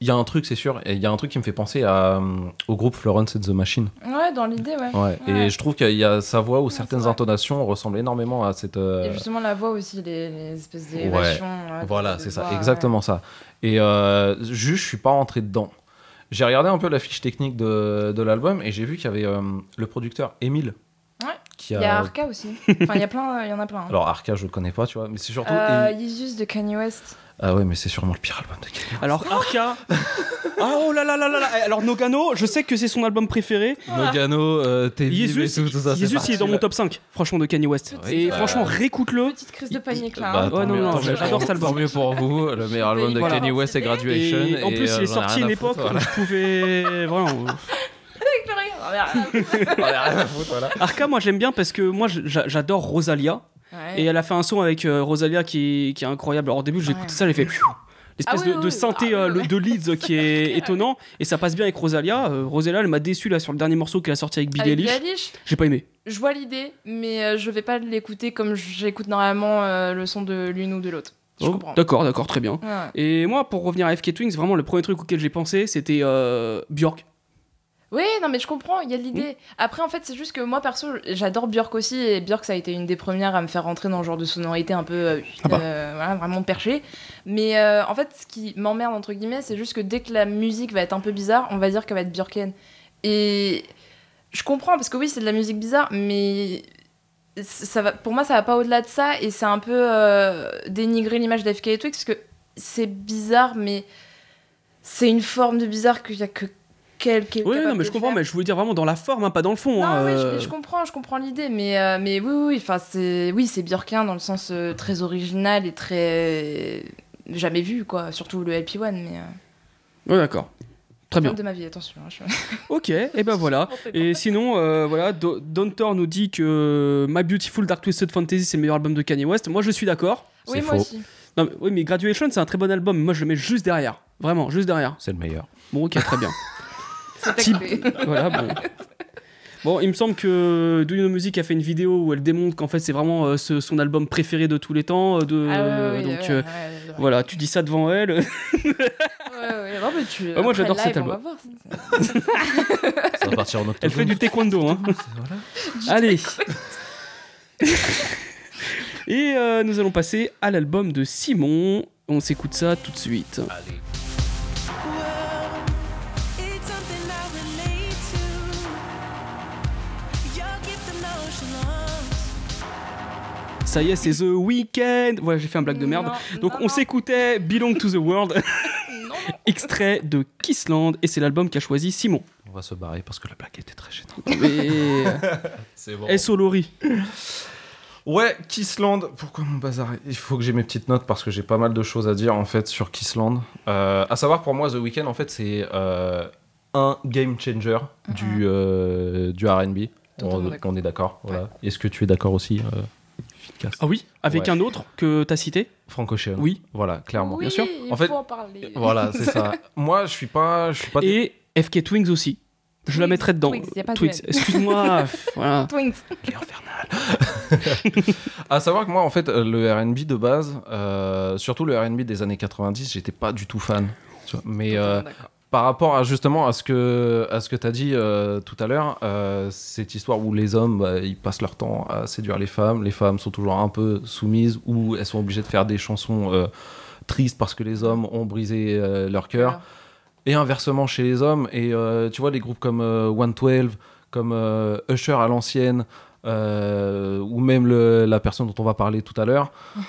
il y a un truc, c'est sûr, et il y a un truc qui me fait penser à, euh, au groupe Florence and the Machine. Ouais, dans l'idée, ouais. Ouais. Et je trouve qu'il y a sa voix où certaines intonations ressemblent énormément à cette. euh, Et justement, la voix aussi, les, les espèces d'élévations. ouais, voilà, c'est ça, voix, exactement ça. Et euh, juste, je suis pas rentré dedans. J'ai regardé un peu la fiche technique de, de l'album et j'ai vu qu'il y avait euh, le producteur Emile. Ouais. Qui Il a... y a Arca aussi. *laughs* Enfin, il y a plein, il y en a plein. hein. Alors Arca, je le connais pas, tu vois, mais c'est surtout. Euh, Yeezus de Kanye West. Ah ouais, mais c'est sûrement le pire album de Kanye. Alors Arca. *laughs* Ah, oh là là là là là. Alors Nogano, je sais que c'est son album préféré. Nogano, euh, Teddy, Jesus, tout, tout ça. Jesus, il est dans mon top 5, franchement, de Kanye West. Oui, Et bah, franchement, réécoute-le. Petite crise de panique là. Bah, hein. Ouais, non, mieux, non, mieux j'adore cet album. Tant mieux pour vous, le meilleur album de Voilà. Kanye West c'est Graduation. Et en plus, euh, il est ai sorti à une époque où voilà. je pouvais. Vraiment. *laughs* Avec le. Ah. Arca, moi j'aime bien parce que moi j'a- j'adore Rosalia. Ouais. Et elle a fait un son avec euh, Rosalia qui est, qui est incroyable. Alors au début, j'ai écouté Ouais. ça, j'ai fait. L'espèce Ah oui, de, oui, de synthé Ah euh, oui, de Leeds *laughs* qui est étonnant et ça passe bien avec Rosalia. Euh, Rosalia, elle m'a déçu là sur le dernier morceau qu'elle a sorti avec Avec Eilish. J'ai pas aimé. je vois l'idée, mais euh, je vais pas l'écouter comme j'écoute normalement euh, le son de l'une ou de l'autre. Oh. D'accord, d'accord, très bien. Ouais. Et moi, pour revenir à FK Twins, vraiment le premier truc auquel j'ai pensé, c'était euh, Björk. Oui, non, mais je comprends, il y a l'idée. Après, en fait, c'est juste que moi, perso, j'adore Björk aussi, et Björk, ça a été une des premières à me faire rentrer dans le genre de sonorité un peu, euh, Ah bah. euh, voilà, vraiment perché. Mais euh, en fait, ce qui m'emmerde, entre guillemets, c'est juste que dès que la musique va être un peu bizarre, on va dire qu'elle va être Björken. Et je comprends, parce que oui, c'est de la musique bizarre, mais ça va, pour moi, ça va pas au-delà de ça, et c'est un peu dénigrer l'image d'FK et Twix, parce que c'est bizarre, mais c'est une forme de bizarre qu'il y a que quelques. Oui, non, mais je comprends, mais je voulais dire vraiment dans la forme, hein, pas dans le fond. Non, hein, oui, euh. je, je comprends, je comprends l'idée, mais, euh, mais oui, oui, enfin, c'est, oui, c'est Björkien dans le sens euh, très original et très jamais vu, quoi. Surtout le LP1, mais euh, Ouais, d'accord. Très bien. de ma vie, attention. hein, je- Ok, *laughs* et ben voilà. Et sinon, euh, voilà, Do- Dontor nous dit que My Beautiful Dark Twisted Fantasy c'est le meilleur album de Kanye West. Moi, je suis d'accord. Oui, C'est moi faux. aussi. Non, mais, oui, mais Graduation, c'est un très bon album. Moi, je le mets juste derrière. Vraiment, juste derrière. C'est le meilleur. Bon, ok, très bien. *laughs* *laughs* Voilà, bon. Bon, il me semble que Do You Know Music a fait une vidéo où elle démontre qu'en fait c'est vraiment euh, ce- son album préféré de tous les temps. euh, De, Ah ouais, ouais, donc ouais, euh, ouais, ouais, ouais. voilà, tu dis ça devant elle. Ouais, *laughs* ouais, non, mais tu, moi, j'adore cet on album. va voir. *laughs* Ça va partir en octobre. Elle fait du taekwondo. Hein. Voilà. Allez. Et euh, nous allons passer à l'album de Simon. On s'écoute ça tout de suite. It's Ça y est, c'est The Weeknd. Voilà, j'ai fait un blague de merde. Non, Donc non, on s'écoutait Belong to the World, non, *laughs* non. *laughs* extrait de Kissland, et c'est l'album qu'a choisi Simon. On va se barrer parce que la blague était très gênante. Et *laughs* C'est bon. SO Lori. Ouais, Kissland. Pourquoi mon bazar Il faut que j'ai mes petites notes parce que j'ai pas mal de choses à dire en fait sur Kissland. Euh, à savoir pour moi, The Weeknd en fait c'est euh, un game changer du, euh, du R&B. On, est d'accord. Voilà. Est-ce que tu es d'accord aussi euh, Ah oui Avec Ouais. un autre que t'as cité Frank Ocean. Oui. Voilà, clairement. Oui, bien sûr. Il En fait, faut en parler. Voilà, *laughs* c'est ça. Moi, je suis pas, je suis pas. Et FK Twins aussi. Je la Twins, mettrais dedans. Twins, y a pas de Twins, Z. excuse-moi. *laughs* voilà. Twins. Il est infernal. *laughs* à savoir que moi, en fait, euh, le R&B de base, euh, surtout le R&B des années 90, j'étais pas du tout fan. tu vois. Mais euh, D'accord. Par rapport à justement à ce que à ce que t'as dit euh, tout à l'heure, euh, cette histoire où les hommes bah, ils passent leur temps à séduire les femmes, les femmes sont toujours un peu soumises ou elles sont obligées de faire des chansons euh, tristes parce que les hommes ont brisé leur cœur. Et inversement chez les hommes. Et tu vois, des groupes comme euh, 112, comme Usher à l'ancienne, ou même le- la personne dont on va parler tout à l'heure, *laughs*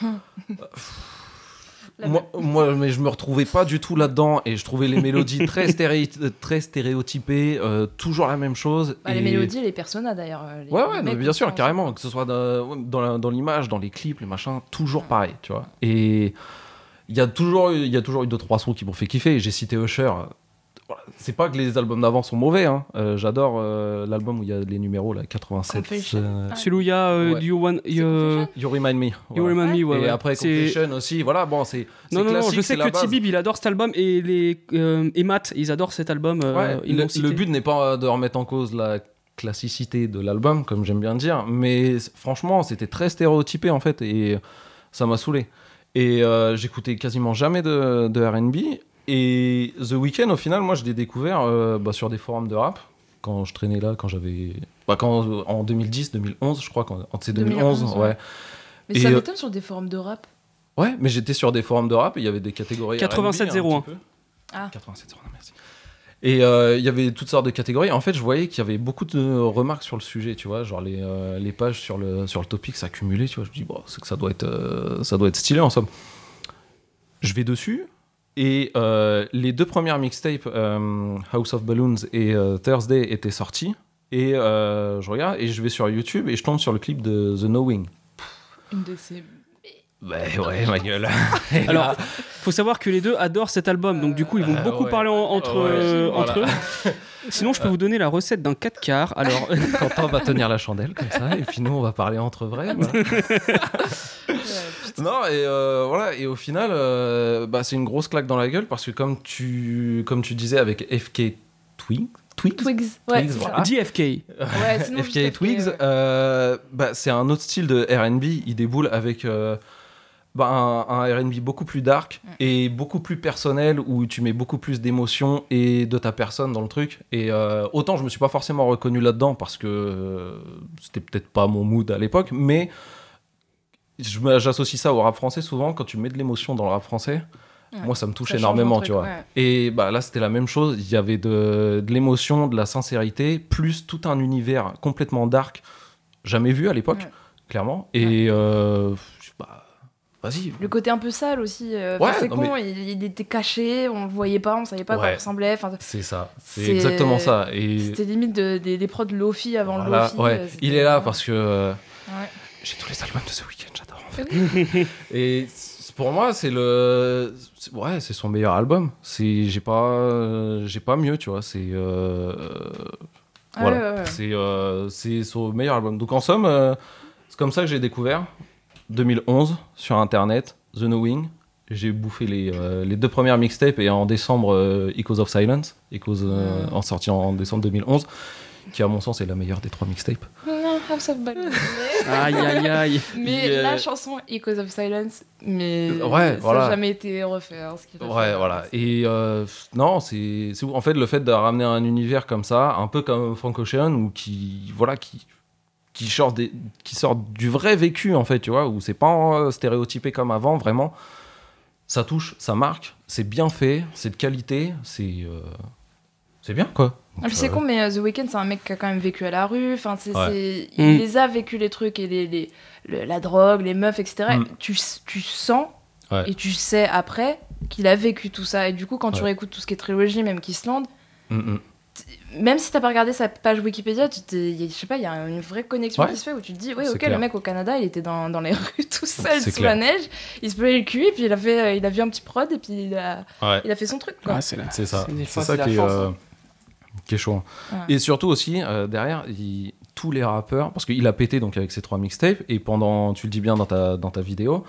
moi, moi, mais je me retrouvais pas du tout là-dedans et je trouvais les mélodies très, *laughs* très stéréotypées, euh, toujours la même chose. Bah, Les mélodies et les personnages d'ailleurs. euh, les- Ouais, ouais, bien sûr, carrément, que ce soit dans, l'image, dans les clips, les machins, toujours pareil, tu vois. Et il y a toujours, il y a toujours eu deux trois sons qui m'ont fait kiffer. J'ai cité Usher. Voilà. C'est pas que les albums d'avant sont mauvais. Hein. Euh, J'adore euh, l'album où il y a les numéros là, 87. Confession. euh, Ah. Celui où il y a euh, Ouais. You Remind Me. You. Remind Me, ouais, et ouais. après Confession aussi. Voilà, bon, c'est. Non, non, non, je sais que. Tibib il adore cet album et, les, euh, et Matt ils adorent cet album. euh, Ouais, ils le, but n'est pas de remettre en cause la classicité de l'album, comme j'aime bien dire, mais franchement, c'était très stéréotypé en fait, et ça m'a saoulé. Et euh, j'écoutais quasiment jamais de, de RB. Et The Weeknd, au final, moi, je l'ai découvert euh, bah, sur des forums de rap, quand je traînais là, quand j'avais. Bah, quand, en 2010, 2011, je crois, quand, c'est 2011, 2011, ouais. ouais. Mais Et, ça euh, m'étonne sur des forums de rap. Ouais, mais j'étais sur des forums de rap et il y avait des catégories. 87-01. R&B un petit peu. Ah. 87-01, merci. Et euh, il y avait toutes sortes de catégories. En fait, je voyais qu'il y avait beaucoup de remarques sur le sujet, tu vois, genre les, euh, les pages sur le, sur le topic s'accumulaient, tu vois. Je me dis, bon, c'est que ça doit, être, euh, ça doit être stylé en somme. Je vais dessus et euh, les deux premières mixtapes, euh, House of Balloons et euh, Thursday, étaient sorties. Et euh, je regarde et je vais sur YouTube et je tombe sur le clip de The Knowing. Une de ces. Bah ouais, ma gueule. *laughs* Alors, faut savoir que les deux adorent cet album, donc du coup ils vont Euh, beaucoup ouais. parler en- entre, Ouais, euh, voilà. entre eux. *laughs* Sinon, je peux vous donner la recette d'un 4 quarts. Alors, Quentin va tenir la chandelle comme ça, et puis nous on va parler entre vrais. voilà. *laughs* non, et euh, voilà, et au final, euh, bah, c'est une grosse claque dans la gueule parce que comme tu, comme tu disais avec FK Twig, Twigs, Twigs. Ouais, Twigs, c'est voilà. DFK. Ouais, sinon, FK Twigs, ouais. euh, bah, c'est un autre style de RB. Il déboule avec euh, bah, un, un RB beaucoup plus dark Mm. et beaucoup plus personnel où tu mets beaucoup plus d'émotions et de ta personne dans le truc. Et euh, autant je me suis pas forcément reconnu là-dedans parce que euh, c'était peut-être pas mon mood à l'époque, mais j'associe ça au rap français souvent. Quand tu mets de l'émotion dans le rap français, Ouais. moi ça me touche Ça énormément, tu vois. ouais. Et bah là, c'était la même chose. Il y avait de, de l'émotion, de la sincérité, plus tout un univers complètement dark, jamais vu à l'époque, Ouais. clairement. Et euh, bah, vas-y. Le côté un peu sale aussi. euh, Ouais, enfin, c'est con, il, il était caché, on le voyait pas, on savait pas à quoi il ressemblait. Enfin, C'est ça. C'est exactement ça. Et C'était limite de- des, des prods Lofi avant voilà, le Lofi. ouais. euh, il est là parce que euh, j'ai tous les albums de ce week-end, j'adore en *laughs* fait. Et pour moi, c'est le, ouais, c'est son meilleur album. C'est, j'ai pas, j'ai pas mieux, tu vois. C'est euh, Ah Voilà. ouais, ouais, ouais. C'est euh, c'est son meilleur album. Donc en somme, euh, c'est comme ça que j'ai découvert 2011 sur internet The Knowing. J'ai bouffé les, les deux premières mixtapes et en décembre Echoes of Silence, Echoes en sorti en décembre 2011, qui à mon sens est la meilleure des trois mixtapes. House of Balloons. *laughs* Aïe, aïe, aïe. Mais Il, euh, la chanson Echoes of Silence, mais Ouais, ça voilà. n'a jamais été refait. hein, ce Ouais, voilà. Et euh, non, c'est en fait le fait de ramener un univers comme ça, un peu comme Frank Ocean, ou qui voilà qui qui sort des qui sort du vrai vécu en fait, tu vois, où c'est pas euh, stéréotypé comme avant, vraiment. Ça touche, ça marque, c'est bien fait, c'est de qualité, c'est euh, c'est bien quoi. Ah, c'est Euh, con, mais euh, The Weeknd, c'est un mec qui a quand même vécu à la rue. Enfin, c'est, Ouais. c'est- Mm. Il les a vécu, les trucs, et les, les- le- la drogue, les meufs, etc. Mm. Tu, tu sens Ouais. et tu sais après qu'il a vécu tout ça. Et du coup, quand tu Ouais. réécoutes tout ce qui est trilogie, même Kissland, mm, même si t'as pas regardé sa page Wikipédia, tu t'es- y a- je sais pas, il y a une vraie connexion Ouais. qui se fait où tu te dis, ouais, ok, clair. le mec au Canada, il était dans, dans les *laughs* rues tout seul C'est sous clair. la neige, il se pleurait le cul, et puis il a, fait, euh, il a vu un petit prod, et puis il a, Ouais. il a fait son truc. Quoi. Ah, c'est là. C'est ça. C'est ça qui euh, hein. Qui est chaud. Ouais. Et surtout aussi, euh, derrière, il- tous les rappeurs, parce qu'il a pété donc avec ses trois mixtapes, et pendant, tu le dis bien dans ta, dans ta vidéo,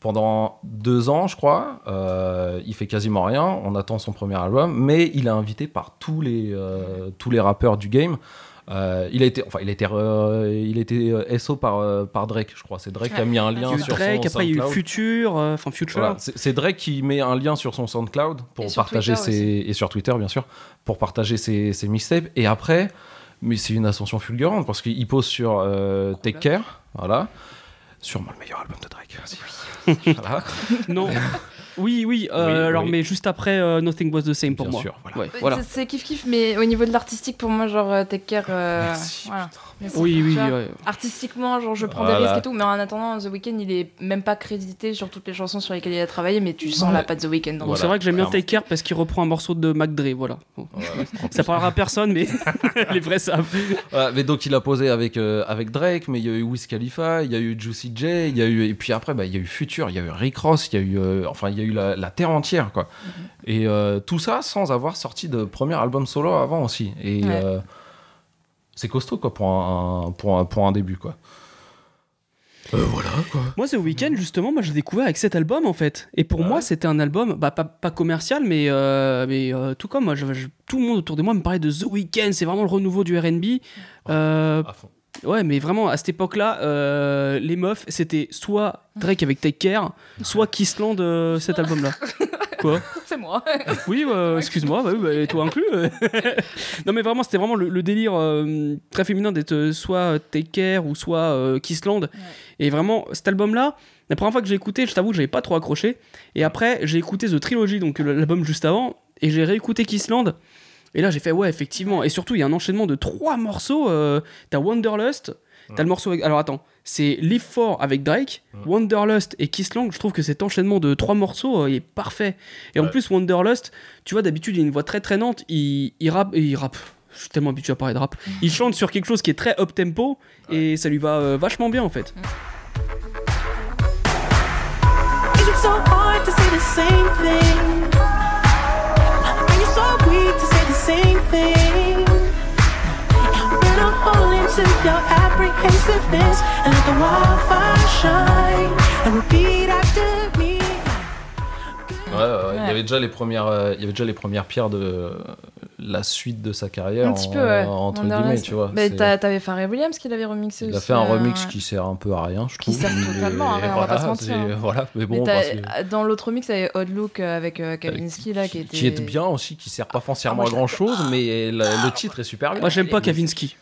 pendant deux ans, je crois, euh, il fait quasiment rien, on attend son premier album, mais il est invité par tous les, euh, tous les rappeurs du game. Euh, il a été, enfin, il a été, euh, il a été euh, SO par, par Drake, je crois. C'est Drake qui a mis un Il y lien a eu sur Drake, son après il y a eu SoundCloud. Future, enfin Future. Voilà, c'est Drake qui met un lien sur son SoundCloud pour Et sur partager Twitter ses et sur Twitter bien sûr pour partager ses, ses mixtapes et après mais c'est une ascension fulgurante parce qu'il pose sur euh, Take Care voilà sûrement le meilleur album de Drake *laughs* voilà. Non. *laughs* Oui, oui, euh, Oui, alors oui. mais juste après euh, Nothing Was the Same pour Bien moi. sûr, voilà. Ouais, C'est- voilà. C'est kiff kiff, mais au niveau de l'artistique, pour moi, genre euh, Take Care. euh, Merci, voilà. C'est- Oui, oui, vois, ouais. Artistiquement, genre je prends des risques et tout, mais en attendant, The Weeknd, il est même pas crédité sur toutes les chansons sur lesquelles il a travaillé, mais tu sens Ouais. la patte The Weeknd. dans Bon, Voilà, c'est vrai que j'aime bien. Take Care parce qu'il reprend un morceau de McDre, voilà. Bon. *laughs* Ça parlera à personne, mais *laughs* *laughs* les vrais savent. Mais donc il a posé avec, euh, avec Drake, mais il y a eu Wiz Khalifa, il y a eu Juicy J, il y a eu et puis après bah, il y a eu Future, il y a eu Rick Ross, il y a eu euh, enfin il y a eu la, la terre entière quoi. Et euh, tout ça sans avoir sorti de premier album solo avant aussi. Et Ouais. euh, c'est costaud quoi pour un, pour un pour un début quoi. Euh, voilà quoi. Moi, ce week-end, justement, moi, j'ai découvert avec cet album, en fait. Et pour Ouais. moi, c'était un album, bah, pas, pas commercial, mais, euh, mais euh, tout comme moi, je- je- tout le monde autour de moi me parlait de The Weeknd, c'est vraiment le renouveau du RB. Euh, À fond. Ouais, mais vraiment, à cette époque-là, euh, les meufs, c'était soit Drake avec Take Care, soit Kissland, euh, cet album-là. *laughs* Quoi C'est moi. *laughs* Oui, euh, excuse-moi, bah oui, bah, et toi inclus. *laughs* non, mais vraiment, c'était vraiment le, le délire euh, très féminin d'être euh, soit Take Care ou soit Kissland. Et vraiment, cet album-là, la première fois que j'ai écouté, je t'avoue, que j'avais pas trop accroché. Et après, j'ai écouté The Trilogy, donc l'album juste avant, et j'ai réécouté Kissland. Et là, j'ai fait, ouais, effectivement. Et surtout, il y a un enchaînement de trois morceaux. euh, t'as Wanderlust, t'as le morceau avec. Alors attends, c'est Live For avec Drake, Wanderlust et Kissland. Je trouve que cet enchaînement de trois morceaux euh, il est parfait. Et en plus, Wanderlust, tu vois, d'habitude, il a une voix très traînante. Il, il rappe. Il rappe. Je suis tellement habitué à parler de rap. Il chante sur quelque chose qui est très up tempo et ça lui va euh, vachement bien en fait. Is it so hard to say the same thing? Are you so weak to say the same thing? When I'm holding to your apprehensiveness and let the wildfire shine and repeat after me. Ouais, ouais, ouais. Il y avait déjà les premières, euh, il y avait déjà les premières pierres de euh, la suite de sa carrière, Un petit en- peu, ouais. entre guillemets, tu vois. Mais t'avais Pharrell Williams qui l'avait remixé il a aussi, fait un euh, remix ouais. qui sert un peu à rien, je Qui trouve. sert mais totalement à rien, on va pas se voilà, mentir, c'est- hein. Voilà, mais bon, c'est- dans l'autre remix, il y avait Odd Look euh, avec euh, Kavinsky là qui était. qui est bien aussi, qui sert pas foncièrement Ah, moi, à grand chose, mais la- le titre est super bien. Moi j'aime pas Kavinsky.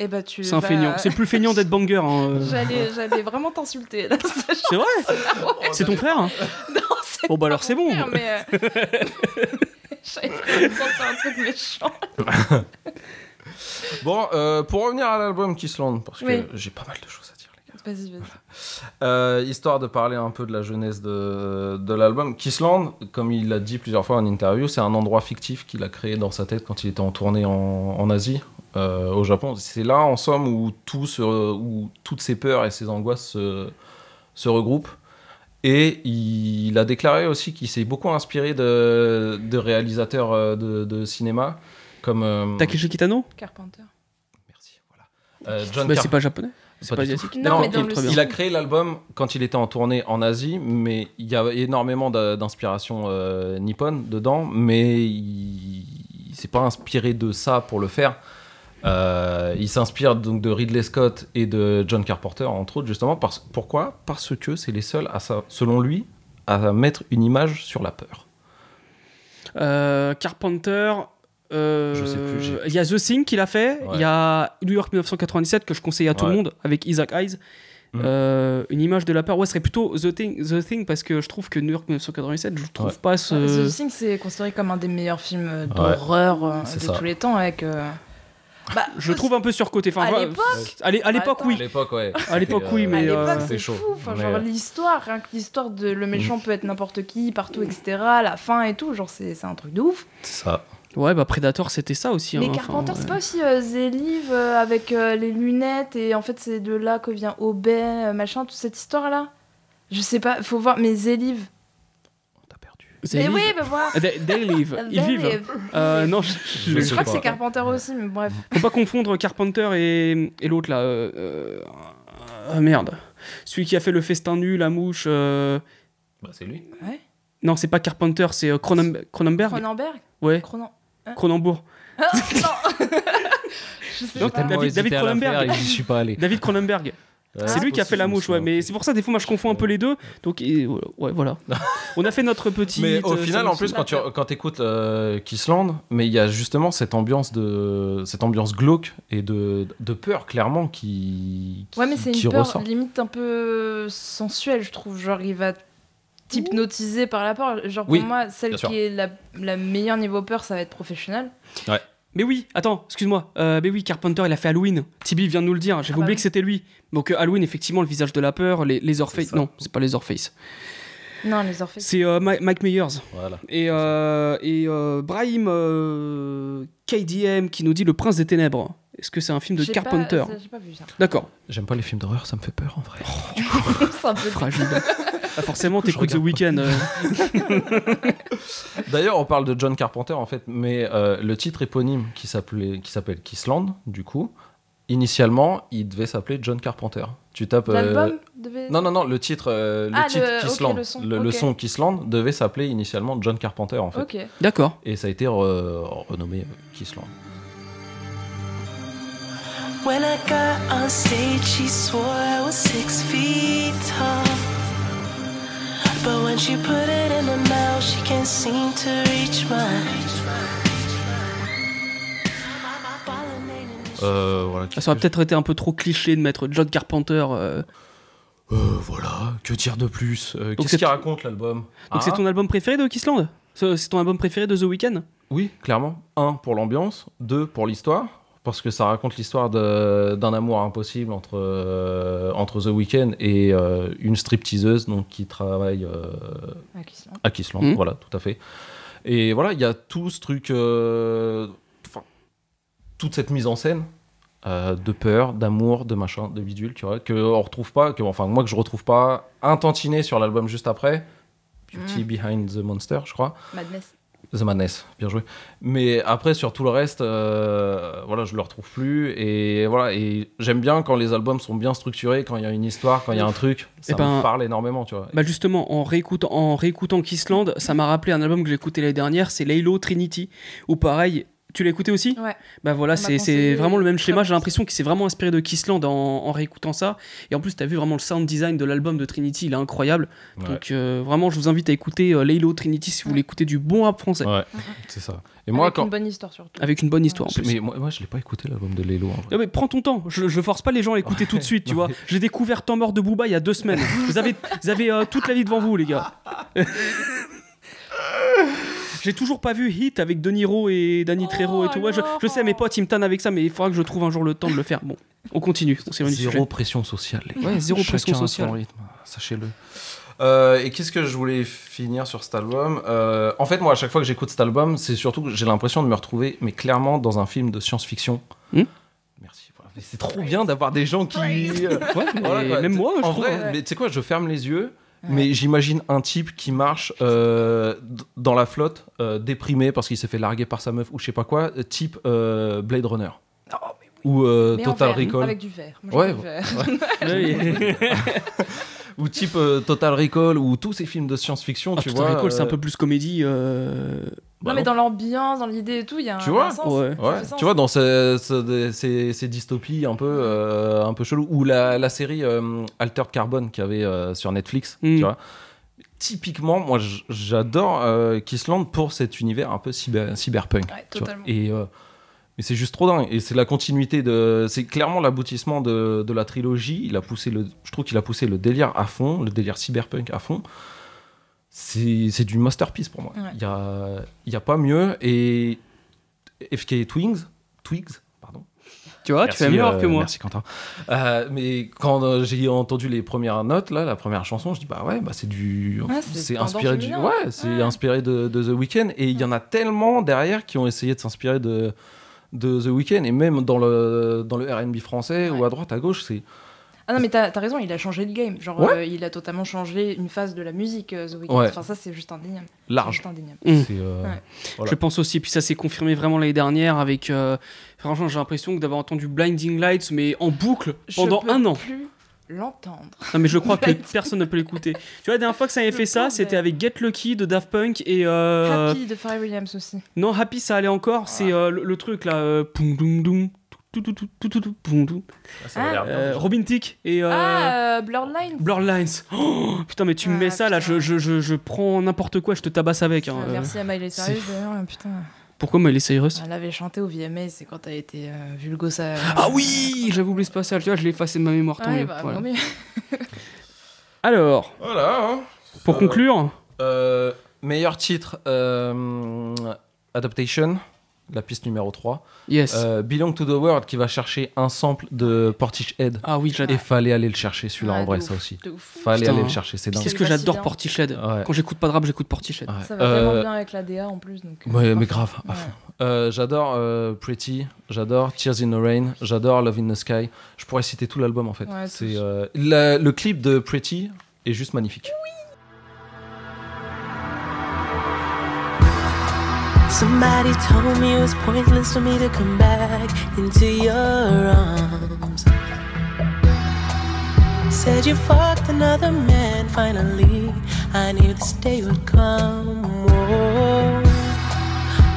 Eh tu. C'est un bah, feignant. C'est plus feignant d'être banger. hein, euh. J'allais, j'allais vraiment t'insulter. là. *laughs* C'est vrai C'est ton frère hein Bon bah alors c'est bon. frère, mais. euh, *laughs* J'avais un truc méchant. *laughs* Bon, euh, pour revenir à l'album Kissland, parce que Oui. j'ai pas mal de choses à dire, les gars. Vas-y, vas-y. Euh, histoire de parler un peu de la jeunesse de, de l'album. Kissland, comme il l'a dit plusieurs fois en interview, c'est un endroit fictif qu'il a créé dans sa tête quand il était en tournée en, en Asie, euh, au Japon. C'est là, en somme, où, tout se, où toutes ses peurs et ses angoisses se, se regroupent. Et il a déclaré aussi qu'il s'est beaucoup inspiré de, de réalisateurs euh, de, de cinéma, comme... euh, Takeshi Kitano Carpenter. Merci, voilà. Euh, John Bah Car- c'est pas japonais. C'est Pas pas asiatique. Non, Non, mais dans il- a créé l'album quand il était en tournée en Asie, mais il y a énormément d'inspiration euh, nippone dedans, mais il, il s'est pas inspiré de ça pour le faire. Euh, il s'inspire donc de Ridley Scott et de John Carpenter, entre autres, justement. Parce, pourquoi? Parce que c'est les seuls, à sa- selon lui, à mettre une image sur la peur. Euh, Carpenter. euh, Je sais plus, j'ai- Il y a The Thing qu'il a fait. Il Ouais. y a New York 1997 que je conseille à tout le monde avec Isaac Hayes. Mhm. Euh, une image de la peur. Ouais, ce serait plutôt The Thing, The Thing parce que je trouve que New York 1997, je trouve Ouais. pas The ce. Thing, c'est considéré comme un des meilleurs films d'horreur de ça. tous les temps avec. euh, Bah, *laughs* Je trouve un peu surcoté. Enfin, À l'époque à à l'époque, oui. À l'époque, ouais. À l'époque, oui, euh, mais, euh, c'est chaud. fou. Enfin, Mais, genre l'histoire, rien que l'histoire de le méchant peut être n'importe qui, partout, etc. La fin et tout, genre c'est un truc de ouf. C'est ça. Ouais, bah Predator, c'était ça aussi. Mais hein, Carpenter, c'est pas aussi euh, Zélive euh, avec euh, les lunettes et en fait c'est de là que vient euh, machin, toute cette histoire là. Je sais pas, faut voir. Mais Zélive. On t'a perdu. They Mais oui, bah voilà. They, they live. Ils vivent. Euh, non, je, je- Je Je crois que c'est Carpenter aussi, mais bref. faut pas confondre Carpenter et, et l'autre là. euh, euh, ah, merde. Celui qui a fait le festin nu, la mouche. euh, Bah, c'est lui. Ouais. Non, c'est pas Carpenter, c'est euh, Cronenberg. Cronenberg Cronenberg Ouais, Cronen- Cronenbourg. non *laughs* *laughs* Je sais Donc, pas. David- David David Cronenberg. j'y suis pas allé. David Cronenberg. C'est lui qui a fait la mouche, ouais. Mais c'est pour ça, des fois, moi, je confonds un peu les deux. Donc, et, ouais, voilà. On a fait notre petit. Mais au euh, final, en plus, quand tu quand écoutes euh, Kissland, mais il y a justement cette ambiance de cette ambiance glauque et de, de peur clairement qui, qui Ouais, mais c'est une peur ressort. limite un peu sensuelle, je trouve. Genre, il va t'hypnotiser par la peur. Genre pour Oui, moi, celle qui est la, la meilleure niveau peur, ça va être professionnel. Mais oui, attends, excuse-moi. Euh, mais oui, Carpenter, il a fait Halloween. Tibi vient de nous le dire. J'avais Ah bah oublié que c'était lui. Donc euh, Halloween, effectivement, le visage de la peur, les, les Orpheus. ça. Non, c'est pas les Orpheus. Non, les Orpheus. C'est euh, Mi- Mike Myers. Voilà. Et, euh, et euh, Brahim euh, KDM qui nous dit Le Prince des Ténèbres. Est-ce que c'est un film de Carpenter ça, J'ai pas vu ça. D'accord. J'aime pas les films d'horreur, ça me fait peur en vrai. c'est un peu Fragile. Ah, forcément, t'écoutes The Weeknd. euh. *laughs* D'ailleurs, on parle de John Carpenter en fait, mais euh, le titre éponyme qui s'appelait, qui s'appelle Kissland, du coup, initialement, il devait s'appeler John Carpenter. Tu tapes. euh, devait. Non, non, non, le titre, euh, le Ah, titre le- le son, le, le ok. son Kissland devait s'appeler initialement John Carpenter en fait. D'accord. et ça a été re- renommé Kissland. When I got on stage, she swore I was six feet tall. But when she put it in her mouth, she can't seem to reach my. Euh, voilà. Ah, Ça aurait peut-être été un peu trop cliché de mettre John Carpenter. euh. Euh, voilà. Que dire de plus Euh, Qu'est-ce qu'il raconte l'album? Donc c'est ton album préféré de Kissland C'est c'est ton album préféré de The Weeknd? Oui, clairement. Un, pour l'ambiance. Deux, pour l'histoire. Parce que ça raconte l'histoire d'un amour impossible entre, euh, entre The Weeknd et euh, une stripteaseuse donc, qui travaille euh, à Kissland. Mhm. Voilà, tout à fait. Et voilà, il y a tout ce truc. euh, toute cette mise en scène. euh, de peur, d'amour, de machin, de bidule, tu vois, que on retrouve pas, que enfin moi que je retrouve pas un tantinet sur l'album juste après, Beauty Behind the Monster, je crois, Madness. The Madness, bien joué. Mais après, sur tout le reste, euh, voilà, je le retrouve plus. Et voilà, et j'aime bien quand les albums sont bien structurés, quand il y a une histoire, quand il y a un truc. Ça Eh ben, parle énormément, tu vois. Bah justement, en réécoutant, en réécoutant Kissland, ça m'a rappelé un album que j'ai écouté l'année dernière, c'est Laylo Trinity, où pareil, tu l'as écouté aussi Ouais. Bah voilà, c'est vraiment le même schéma, j'ai l'impression qu'il s'est vraiment inspiré de Kissland en, en réécoutant ça. Et en plus, t'as vu vraiment le sound design de l'album de Trinity, il est incroyable. Ouais. Donc euh, vraiment, je vous invite à écouter euh, Laylo Trinity si vous voulez écouter du bon rap français. Ouais, c'est ça. Et moi, Avec quand. une bonne histoire surtout. Avec une bonne histoire en plus. Mais moi, moi, je l'ai pas écouté l'album de Lelo. en vrai. Non, mais prends ton temps, je, je force pas les gens à l'écouter tout de suite, tu *laughs* vois. J'ai découvert Temps mort de Booba il y a deux semaines. Vous avez, vous avez euh, toute la vie devant vous, les gars. *laughs* J'ai toujours pas vu Hit avec De Niro et Danny Trejo et tout. Ouais, je, je sais, mes potes ils me tannent avec ça, mais il faudra que je trouve un jour le temps de le faire. Bon, on continue. On Zéro sujet. pression sociale, les gars. Ouais, zéro Chacun pression son sociale. rythme, sachez-le. Euh, et qu'est-ce que je voulais finir sur cet album? Euh, En fait, moi, à chaque fois que j'écoute cet album, c'est surtout que j'ai l'impression de me retrouver, mais clairement, dans un film de science-fiction. Hmm Merci. voilà. C'est trop bien d'avoir des gens qui. euh, Ouais, mais voilà, quoi. même moi, je en trouve. vrai, mais tu sais quoi, je ferme les yeux. Mais j'imagine un type qui marche euh, dans la flotte, euh, déprimé parce qu'il s'est fait larguer par sa meuf ou je sais pas quoi, euh, type euh, Blade Runner. Ou euh, Mais en Total verre, Recall. Avec du verre. Moi, Ouais, verre. Ouais, *laughs* *laughs* *laughs* Ou type euh, Total Recall, ou tous ces films de science-fiction, Ah, tu Total vois. Recall, c'est un euh, peu plus comédie. euh, bah non, mais dans l'ambiance, dans l'idée et tout, il y a un, Tu vois un sens. Ouais. Ça Ouais, fait sens. tu vois, dans ces, ces- ces- ces dystopies un peu, euh, un peu chelou, ou la, la série euh, Altered Carbon qu'il y avait euh, sur Netflix, Mm. tu vois. Typiquement, moi j'adore euh, Kissland pour cet univers un peu cyber, cyberpunk. Ouais, tu vois. totalement. Et euh, mais c'est juste trop dingue. Et c'est la continuité de. C'est clairement l'aboutissement de, de la trilogie. Il a poussé le. Je trouve qu'il a poussé le délire à fond, le délire cyberpunk à fond. C'est c'est du masterpiece pour moi. Il Ouais. y, a, il y a pas mieux. Et FK Twigs, Twigs, pardon. Tu vois, tu fais mieux euh, que moi. Merci Quentin. Euh, mais quand euh, j'ai entendu les premières notes, là, la première chanson, je dis bah ouais, bah c'est du, Ouais, c'est inspiré du, ouais, c'est Ouais. inspiré de, de The Weeknd. Et il y en a tellement derrière qui ont essayé de s'inspirer de de The Weeknd et même dans le dans le R&B français Ouais. ou à droite à gauche, c'est Ah non, mais t'as as raison, il a changé le game. Genre, Ouais. euh, il a totalement changé une phase de la musique, euh, The Weeknd. Ouais. Enfin, ça, c'est juste indéniable. C'est large. juste indéniable. Mm. Euh, Ouais. Voilà. Je pense aussi, puis ça s'est confirmé vraiment l'année dernière avec. euh, franchement, j'ai l'impression d'avoir entendu Blinding Lights, mais en boucle pendant Je peux un an. plus l'entendre. Non, mais je crois que *laughs* personne ne peut l'écouter. Tu vois, la dernière fois que ça avait fait ça, c'était avec Get Lucky de Daft Punk et. euh, Happy de Pharrell Williams aussi. Non, Happy, ça allait encore. C'est euh, le, le truc là. euh, poum, doum, doum, tout, tout, tout, tout, tout, tout, poum, doum. ça avait l'air bien. Euh, Robin Thicke et. euh, Ah, euh, Blurred Lines. Blurred Lines. Oh, putain, mais tu me Ah, mets ça là, je, je, je, je prends n'importe quoi, je te tabasse avec. hein, Ah, euh. Merci à Miley Cyrus d'ailleurs. Putain, Pourquoi Miley Cyrus elle avait chanté au VMA, c'est quand elle était euh, vulgosa. Ah oui J'avais oublié ce passage, tu vois, je l'ai effacé de ma mémoire, tant Ouais, mieux. bah, Voilà. mieux. Alors, Voilà. hein. Pour Euh, conclure, Euh, meilleur titre euh, Adaptation, la piste numéro 3. yes. Euh, Belong to the World qui va chercher un sample de Portishead. ah oui, j'adore. Et fallait aller le chercher celui-là en vrai ça aussi. Fallait Putain. aller le chercher, c'est dingue. Qu'est-ce C'est que j'adore bien. Portiched. Ouais. Quand j'écoute pas de rap, j'écoute Portiched. Ouais. Ça va Euh, tellement bien avec la DA en plus. Donc, euh, Ouais, mais grave, à Ouais. fond. Euh, j'adore euh, Pretty, j'adore Tears in the Rain, j'adore Love in the Sky. Je pourrais citer tout l'album en fait. Ouais, c'est euh, le clip de Pretty est juste magnifique. Somebody told me it was pointless for me to come back into your arms. Said you fucked another man finally. I knew this day would come. Oh,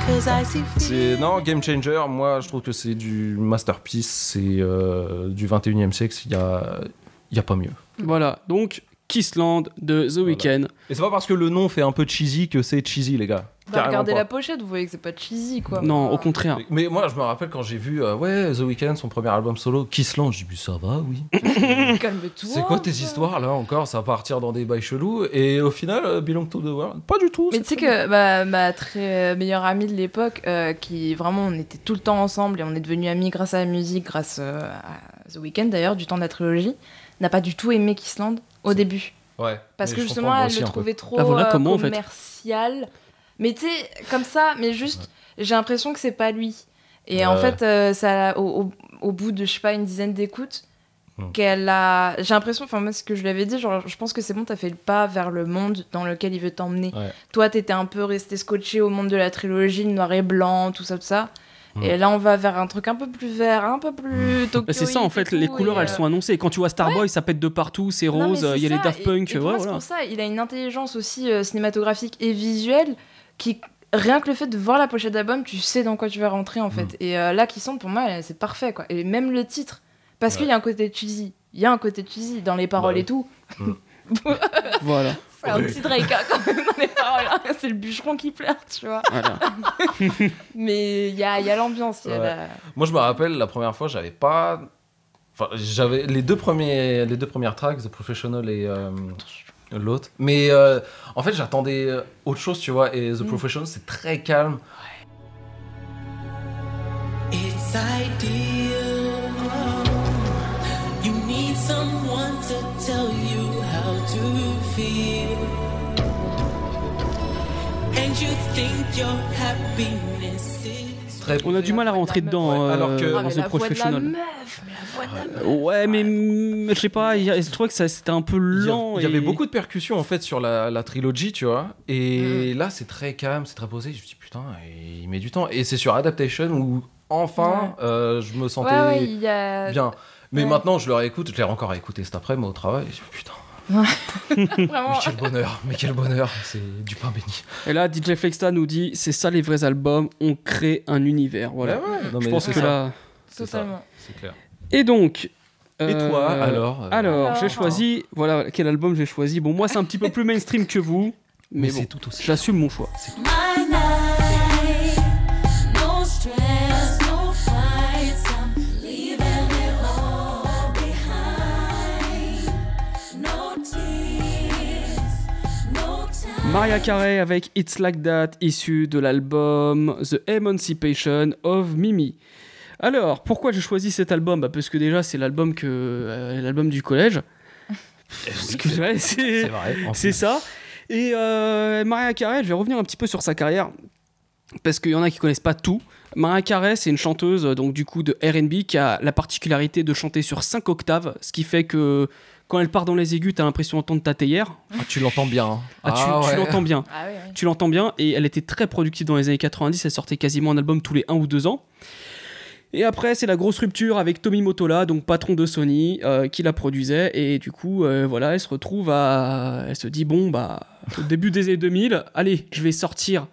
Cause I see C'est non game changer. Moi, je trouve que c'est du masterpiece. C'est euh, du 21e siècle. Il y a, il y a pas mieux. Voilà, donc Kissland de The Weeknd. Et c'est pas parce que le nom fait un peu cheesy que c'est cheesy, les gars. Bah, regardez pas. la pochette, vous voyez que c'est pas cheesy quoi. Non, au contraire. Mais moi, je me rappelle quand j'ai vu euh, ouais The Weeknd, son premier album solo, Kissland, j'ai dit ça va, oui. *laughs* Calme-toi. C'est quoi tes histoires là encore? Ça va partir dans des bails chelous? Et au final, euh, Belong to the World, pas du tout. Mais c'est tu sais que ma, ma très meilleure amie de l'époque, euh, qui vraiment on était tout le temps ensemble et on est devenus amis grâce à la musique, grâce euh, à The Weeknd d'ailleurs, du temps de la trilogie, n'a pas du tout aimé Kissland au début. Ouais. Parce que justement, elle le trouvait trop Ah, voilà euh, comment, en fait. Mais tu sais, comme ça, mais juste, j'ai l'impression que c'est pas lui. Et en Ouais. fait, euh, ça, au, au- au bout de, je sais pas, une dizaine d'écoutes, Hmm. qu'elle a. J'ai l'impression, enfin, moi, ce que je lui avais dit, genre, je pense que c'est bon, t'as fait le pas vers le monde dans lequel il veut t'emmener. Ouais. Toi, t'étais un peu resté scotché au monde de la trilogie, le noir et blanc, tout ça, tout ça. Et là, on va vers un truc un peu plus vert, un peu plus Tokyo. Bah, c'est ça en fait, les couleurs elles sont annoncées. Et quand tu vois Starboy, ça pète de partout, c'est rose, il y a les Daft Punk, et ouais, moi, c'est voilà. pour ça, il a une intelligence aussi euh, cinématographique et visuelle qui, rien que le fait de voir la pochette d'album, tu sais dans quoi tu vas rentrer en fait. Et euh, là, qui semble pour moi, euh, c'est parfait quoi. Et même le titre, parce qu'il y a un côté cheesy. Il y a un côté cheesy dans les paroles Bah et tout. *laughs* Voilà, C'est un petit Drake hein, quand même dans les paroles. hein. C'est le bûcheron qui pleure, tu vois. voilà. *laughs* Mais il y a, il y a l'ambiance. Ouais. la- Moi, je me rappelle la première fois, j'avais pas. Enfin, j'avais les deux premiers, les deux premières tracks, The Professional et euh, l'autre. Mais euh, en fait, j'attendais euh, autre chose, tu vois. Et The Mm. Professional, c'est très calme. It's ideal. You need someone to tell you how to feel. And you think your happiness is. Très On a du mal à rentrer dedans Ouais, alors euh, que- dans Ah, mais The la voix de la meuf, mais la voix de la meuf. Ouais, mais mm, je sais pas, je trouvais que ça- c'était un peu Il y, a- lent. il y avait beaucoup de percussions en fait sur la, la trilogie, tu vois. Et là, c'est très calme, c'est très posé. Je me dis putain, il met du temps. Et c'est sur Adaptation où enfin, euh, je me sentais Ouais, ouais, il y a. bien. Mais Ouais. maintenant, je le réécoute. Je l'ai encore écouté cet après-midi au travail. Je me dis, putain, *laughs* Vraiment. mais quel bonheur, mais quel bonheur. C'est du pain béni. Et là, DJ Flexta nous dit c'est ça les vrais albums, on crée un univers. Voilà. Ouais, ouais, non, je pense c'est que ça. là. Totalement. c'est clair. Et donc. Et euh, toi, alors euh, Alors, j'ai Alors. choisi. Voilà, quel album j'ai choisi. Bon, moi, c'est un petit peu plus mainstream que vous. Mais, Mais bon, c'est tout aussi. j'assume mon choix. Maria Carey avec It's Like That, issu de l'album The Emancipation of Mimi. Alors, pourquoi j'ai choisi cet album? Bah Parce que déjà, c'est l'album que euh, l'album du collège. *laughs* *laughs* Ouais, c'est ça. Et euh, Maria Carey, je vais revenir un petit peu sur sa carrière. Parce qu'il y en a qui connaissent pas tout. Maria Carey, c'est une chanteuse donc du coup de R&B qui a la particularité de chanter sur 5 octaves, ce qui fait que quand elle part dans les aigus, t'as l'impression d'entendre ta théière. Ah, tu l'entends bien. hein. Ah, tu, ouais. l'entends bien. Ah oui, oui. Tu l'entends bien et elle était très productive dans les années 90, elle sortait quasiment un album tous les 1 ou 2 ans. Et après, c'est la grosse rupture avec Tommy Motola, donc patron de Sony, euh, qui la produisait. Et du coup, euh, voilà, elle se retrouve à. Elle se dit bon, bah, au début des années 2000, allez, je vais sortir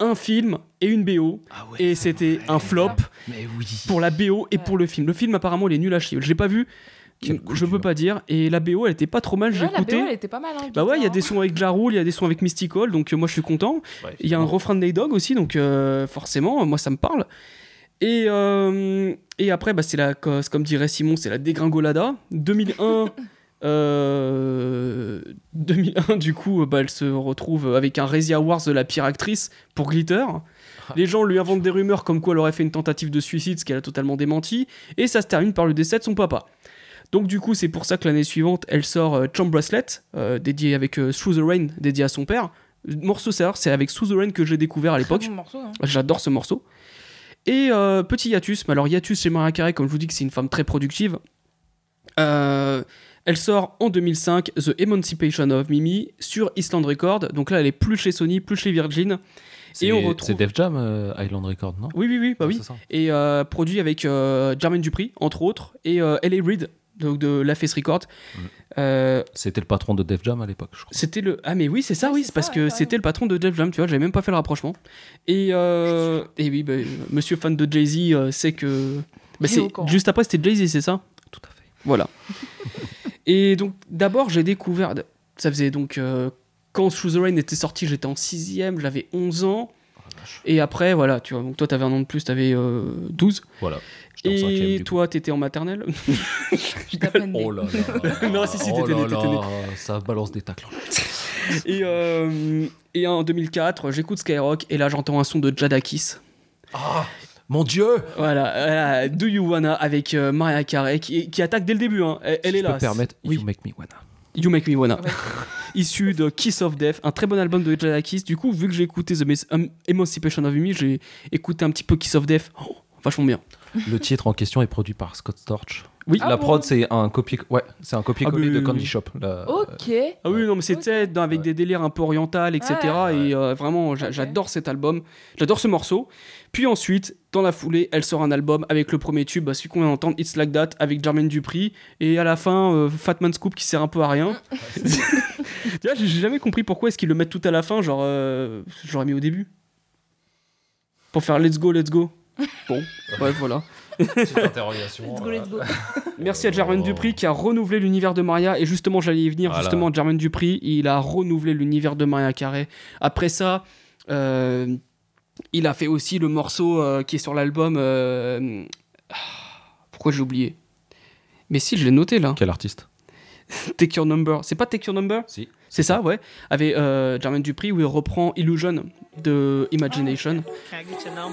un film et une BO. Ah ouais, Et c'était un flop Mais oui. pour la BO et Ouais. pour le film. Le film, apparemment, il est nul à chier. Je l'ai pas vu, je coup dur. peux pas dire. Et la BO, elle était pas trop mal, j'ai Ouais, la écouté. BO, elle était pas mal. Hein, Bah ouais, il y a des sons avec Ja Rule, il y a des sons avec Mystical, donc euh, moi je suis content. Ouais, Il y a un refrain de Nate Dogg aussi, donc euh, forcément, moi ça me parle. Et, euh, et après, bah, c'est la, co- comme dirait Simon, c'est la dégringolada. 2001, *laughs* Euh, 2001, du coup, bah, elle se retrouve avec un Razzie Awards de la pire actrice pour Glitter. Les gens lui inventent des rumeurs comme quoi elle aurait fait une tentative de suicide, ce qu'elle a totalement démenti. Et ça se termine par le décès de son papa. Donc du coup, c'est pour ça que l'année suivante, elle sort euh, Charm Bracelet, euh, dédié avec euh, Through the Rain, dédié à son père. Morceau, c'est c'est avec Through the Rain que j'ai découvert à l'époque. bon hein. J'adore ce morceau. Et euh, petit hiatus, mais alors hiatus chez Mariah Carey, comme je vous dis que c'est une femme très productive. Euh, elle sort en 2005 The Emancipation of Mimi sur Island Record. Donc là, elle est plus chez Sony, plus chez Virgin. C'est- on retrouve- C'est Def Jam, euh, Island Record, non? Oui, oui, oui, bah oui. Et euh, produit avec euh, Jermaine Dupri, entre autres, et euh, L.A. Reid, donc de La Face Record. Euh, C'était le patron de Def Jam à l'époque, je crois. c'était le. Ah, mais oui, c'est ça, Ouais, oui, c'est parce ça, que ouais, c'était le patron de Def Jam, tu vois, j'avais même pas fait le rapprochement. Et, euh, et oui, bah, monsieur fan de Jay-Z euh, sait que. Bah, c'est- juste après, c'était Jay-Z, c'est ça? Tout à fait. Voilà. *laughs* et donc, d'abord, j'ai découvert. Ça faisait donc. euh, quand Through the Rain était sorti, j'étais en 6ème, j'avais 11 ans. Et après, voilà, tu vois, donc toi, t'avais un an de plus, t'avais euh, 12. Voilà. Et toi, t'étais en maternelle *laughs* née. Oh là là. *laughs* Non, si, si, Oh t'étais né, là t'étais né. là, Ça balance des tacles. et, euh, et en 2004, j'écoute Skyrock et là, j'entends un son de Jadakis. Ah Mon dieu Voilà, voilà, Do You Wanna avec euh, Mariah Carey qui, qui attaque dès le début. hein. Elle, elle Si est je là. peux permettre, Oui. You Make Me Wanna. You Make Me Wanna. Ouais. *laughs* Issu de Kiss of Death, un très bon album de Jadakis. Du coup, vu que j'ai écouté The Emancipation of Me, j'ai écouté un petit peu Kiss of Death. Oh, vachement bien. Le titre en question est produit par Scott Storch. Oui. Ah la bon prod, c'est un copier, ouais, c'est un copier-coller Ah, de Candy oui. Shop. la- Ok. Ah oui, non, mais sais, dans- avec Ouais. des délires un peu oriental, etc. Ouais. Et euh, vraiment, j'adore cet album. J'adore ce morceau. Puis ensuite, dans la foulée, elle sort un album avec le premier tube, bah, celui qu'on vient d'entendre, It's Like That, avec Jermaine Dupri. Et à la fin, euh, Fatman Scoop qui sert un peu à rien. *laughs* *laughs* tu vois, j'ai jamais compris pourquoi est-ce qu'ils le mettent tout à la fin. Genre, euh, j'aurais mis au début. Pour faire Let's Go, Let's Go. Bon, ouais, voilà. Petite interrogation. Let's go, let's go. *laughs* Merci à Jermaine Oh. Dupri qui a renouvelé l'univers de Maria. Et justement, j'allais y venir. Voilà. Justement, Jermaine Dupri, il a renouvelé l'univers de Maria Carré. Après ça, euh, il a fait aussi le morceau euh, qui est sur l'album. euh, pourquoi j'ai oublié? Mais si, je l'ai noté là. Quel artiste? *laughs* Take Your Number. C'est pas Take Your Number? Si. C'est ça, ouais. Avec euh, Jermaine Dupri où il reprend Illusion de Imagination. Can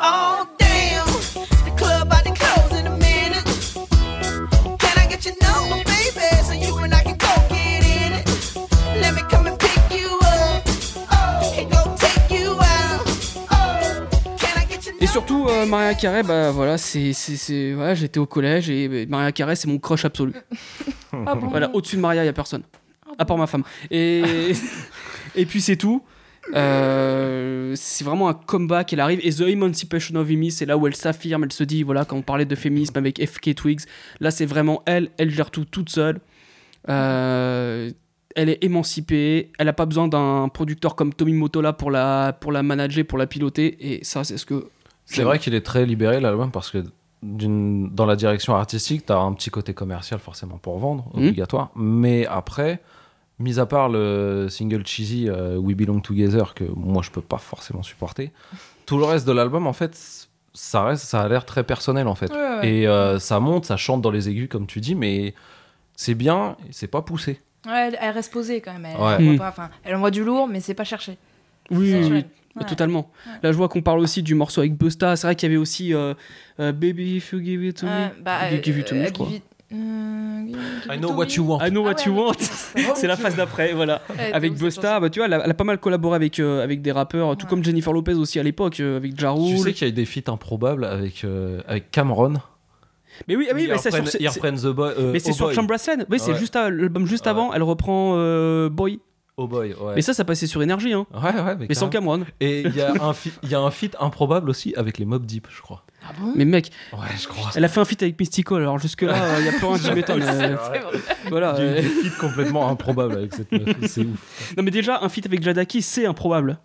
Oh damn, the club about to close in a minute. Can I get your number, baby, so you and I can go get in it? Let me come and pick you up, oh, and go take you out. Oh, can I get your Et surtout, euh, Maria Carey, bah voilà, c'est, c'est, c'est- voilà, j'étais au collège et euh, Maria Carey, c'est mon crush absolu. *laughs* Ah bon? Voilà, au-dessus de Maria, il y a personne. À part ma femme. Et, *laughs* et puis c'est tout. Euh, c'est vraiment un comeback, elle arrive. Et The Emancipation of Amy, c'est là où elle s'affirme, elle se dit, voilà, quand on parlait de féminisme avec FK Twigs, là c'est vraiment elle, elle gère tout toute seule. Euh, elle est émancipée, elle n'a pas besoin d'un producteur comme Tommy Motola pour la, pour la manager, pour la piloter. Et ça, c'est ce que. C'est vrai qu'il est très libéré l'album parce que dans la direction artistique, tu as un petit côté commercial forcément pour vendre, Mhm. obligatoire. Mais après, mis à part le single cheesy euh, We Belong Together que moi je peux pas forcément supporter, tout le reste de l'album en fait, ça reste, ça a l'air très personnel en fait. Ouais, ouais. Et euh, ça monte, ça chante dans les aigus comme tu dis, mais c'est bien, c'est pas poussé. Ouais, elle, elle reste posée quand même. Elle, Ouais. envoie Mm. pas- enfin, elle envoie du lourd, mais c'est pas cherché. Oui, Ouais. totalement. Ouais. Là, je vois qu'on parle aussi du morceau avec Busta. C'est vrai qu'il y avait aussi euh, euh, Baby If You Give It To Me. bah, Give- give It To Me, euh, je crois. it- euh, I it know what you want. I Know What Ah You ouais, Want. C'est la phase d'après, voilà. Ouais, avec Busta, bah, tu vois, elle a, elle a pas mal collaboré avec, euh, avec des rappeurs, tout Ouais. comme Jennifer Lopez aussi à l'époque, euh, avec Ja Tu sais qu'il y a eu des feats improbables avec, euh, avec Cameron. Mais oui, ah oui ils, mais c'est sur, ils reprennent The Boy. euh, mais c'est Oh sur. Oui, c'est juste l'album juste Ouais. avant. Elle reprend euh, Boy. Oh Boy, ouais. Mais ça, ça passait sur Énergie, hein. Ouais, ouais, mais, Mais sans. Cameron. Et il y, a un fi- il y a un feat improbable aussi avec les Mob Deep, je crois. Ah bon Mais mec, Ouais, je crois. elle a fait un feat avec Mystical. Alors jusque-là, *laughs* il y a plus rien qui m'étonne. euh, C'est vrai. voilà. Il y a eu euh, des feats complètement improbables avec cette meuf. C'est *laughs* ouf. Non, mais déjà, un feat avec Jadaki, c'est improbable.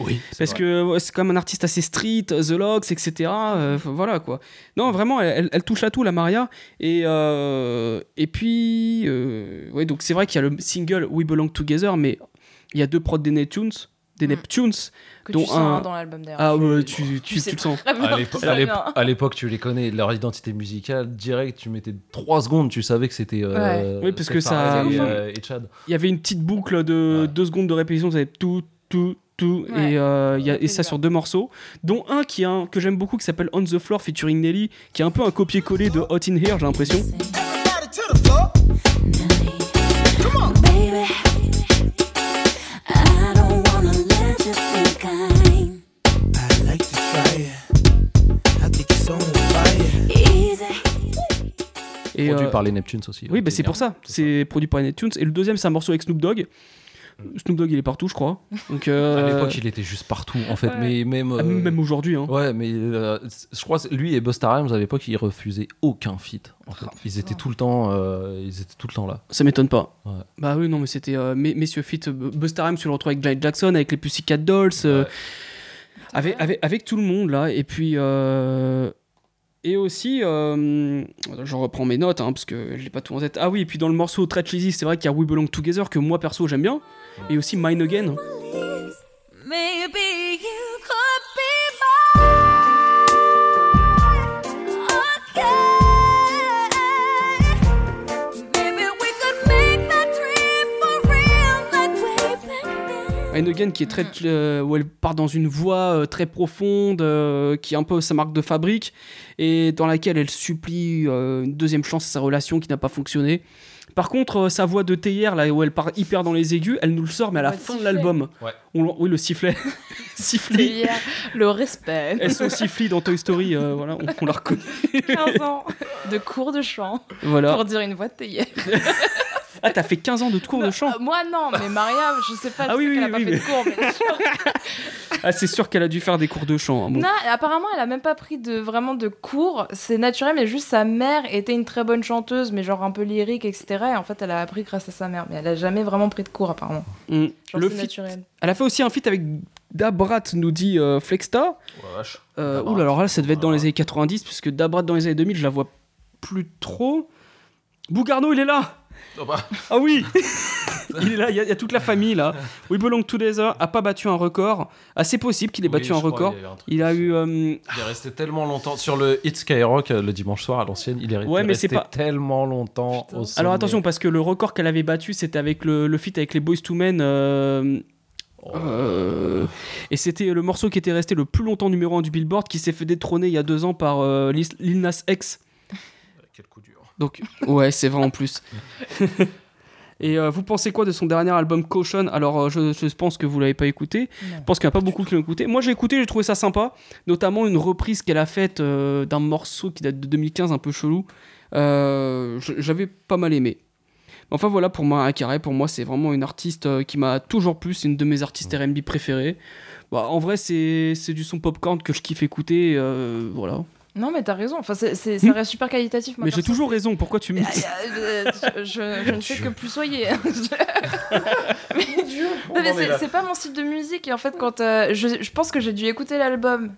Oui. Parce que c'est quand même un artiste assez street, The Locks, etc. euh, voilà quoi. Non, vraiment, elle, elle- elle touche à tout, la Maria. Et, euh, et puis, euh, ouais, donc c'est vrai qu'il y a le single We Belong Together, mais il y a deux prods des Tunes. Des Mm. Neptunes. Que dont tu un- dans l'album d'ailleurs. Ah ouais, tu, tu, tu tu sais le sens. À l'époque, tu les connais, leur identité musicale, direct, tu mettais 3 secondes, tu savais que c'était. euh, Oui, parce que ça- et, ouf, hein. euh, et Chad. Il y avait une petite boucle de Ouais. deux secondes de répétition, vous avez tout, tout, tout, Ouais. et, euh, il y a, et ça sur deux morceaux, dont un qui est un, que j'aime beaucoup qui s'appelle On the Floor featuring Nelly, qui est un peu un copier-coller de Hot in Here, j'ai l'impression. Et, Produit euh, par les Neptunes aussi. Oui, Ok, bah c'est pour ça. C'est produit par iTunes. Et le deuxième, c'est un morceau avec Snoop Dogg. Snoop Dogg, il est partout, je crois. Donc, À euh, l'époque, il était juste partout, en fait. Ouais. Mais même. ah, euh, même aujourd'hui. Hein. Ouais, mais euh, je crois que lui et Busta Rhymes à l'époque ils refusaient aucun feat. En fait. Ils étaient tout le temps, ils étaient tout le temps là. Ça m'étonne pas. Ouais. Bah oui, non, mais c'était mes- Messieurs euh, Busta Rhymes, tu le retrouves avec Janet Jackson, avec les Pussycat Dolls, Ouais. avec, avec, avec tout le monde là. Et puis. Et aussi, euh, je reprends mes notes hein, parce que je l'ai pas tout en tête. Ah oui, et puis dans le morceau très cheesy, c'est vrai qu'il y a We Belong Together que moi perso j'aime bien. Et aussi Mine Again. Again qui est très euh, où elle part dans une voix euh, très profonde euh, qui est un peu sa marque de fabrique et dans laquelle elle supplie euh, une deuxième chance à sa relation qui n'a pas fonctionné. Par contre, euh, sa voix de théière, là où elle part hyper dans les aigus, elle nous le sort, mais à la Ouais, fin de l'album. Ouais. On oui, le sifflet. *laughs* sifflet. Le respect. Elles sont sifflées dans Toy Story, euh, voilà, on, on la reconnaît. 15 ans de cours de chant Voilà. pour dire une voix de théière. *laughs* Ah, t'as fait 15 ans de cours de chant Euh, Moi non, mais Maria, je sais pas, je Ah oui, sais oui, qu'elle a oui, pas oui, fait de cours. Mais... *laughs* Ah, c'est sûr qu'elle a dû faire des cours de chant. hein, bon. Non, apparemment, elle a même pas pris de vraiment de cours. C'est naturel, mais juste sa mère était une très bonne chanteuse, mais genre un peu lyrique, etc. Et en fait, elle a appris grâce à sa mère, mais elle a jamais vraiment pris de cours apparemment. Mm. Genre Le c'est feat- naturel. Elle a fait aussi un feat avec Dabrat, nous dit euh, Flexta. Euh, Dabrat. ouh là, alors là, ça devait être dans les années 90, puisque Dabrat dans les années 2000, je la vois plus trop. Bougarno, il est là Oh bah. Ah oui *laughs* Il est là, il y, a- il y a toute la famille là. We Belong Together a pas battu un record. Assez possible qu'il ait battu un record. Il a eu. euh, Il est resté tellement longtemps sur le Hit Skyrock euh, le dimanche soir à l'ancienne. Il est Ouais, mais c'est resté pas- tellement longtemps au. Alors attention, parce que le record qu'elle avait battu, c'était avec le, le feat avec les Boys to Men. euh, Oh. euh, et c'était le morceau qui était resté le plus longtemps numéro 1 du Billboard, qui s'est fait détrôner il y a deux ans par euh, Lil Nas X. Quel coup dur. Donc, ouais, c'est vrai en plus. *laughs* Et euh, vous pensez quoi de son dernier album Caution? Alors, euh, je, je pense que vous l'avez pas écouté. Non. Je pense qu'il n'y a pas beaucoup qui l'ont écouté. Moi, j'ai écouté, j'ai trouvé ça sympa. Notamment une reprise qu'elle a faite euh, d'un morceau qui date de 2015, un peu chelou. Euh, J'avais pas mal aimé. Enfin voilà, pour moi, Carré, pour moi, c'est vraiment une artiste euh, qui m'a toujours plu. C'est une de mes artistes R&B préférées. Bah, en vrai, c'est c'est du son popcorn que je kiffe écouter. euh, voilà. Non, mais t'as raison. Enfin, c'est, c'est- ça reste super qualitatif. moi, Mais j'ai toujours raison. Pourquoi tu me Ah, euh, je, je- je *laughs* ne fais que plus soyer. *laughs* *laughs* mais non, mais c'est, c'est pas mon style de musique. Et en fait, quand euh, je, je pense que j'ai dû écouter l'album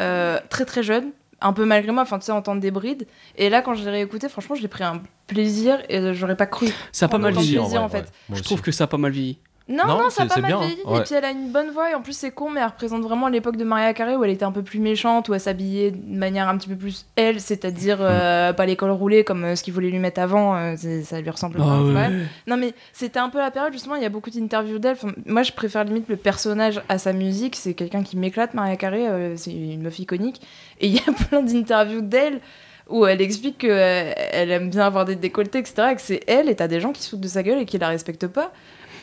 euh, très très jeune, un peu malgré moi, enfin tu sais, entendre des brides. Et là, quand je l'ai réécouté, franchement, j'ai pris un plaisir et j'aurais pas cru. Ça a pas mal vieilli. plaisir, en fait. Je trouve que ça a pas mal vieilli. Non, Non, non, ça a pas mal bien, vieilli. hein. Ouais. Et puis elle a une bonne voix. Et en plus, c'est con, mais elle représente vraiment l'époque de Maria Carey où elle était un peu plus méchante, où elle s'habillait de manière un petit peu plus elle, c'est-à-dire euh, pas l'école roulée comme euh, ce qu'ils voulaient lui mettre avant. euh, ça lui ressemble pas. ouais. Non, mais c'était un peu la période, justement, il y a beaucoup d'interviews d'elle. Enfin, moi, je préfère limite le personnage à sa musique. C'est quelqu'un qui m'éclate, Maria Carey. euh, c'est une meuf iconique. Et il y a *laughs* plein d'interviews d'elle où elle explique qu'elle aime bien avoir des décolletés, etc. Et que c'est elle, et t'as des gens qui se foutent de sa gueule et qui la respectent pas.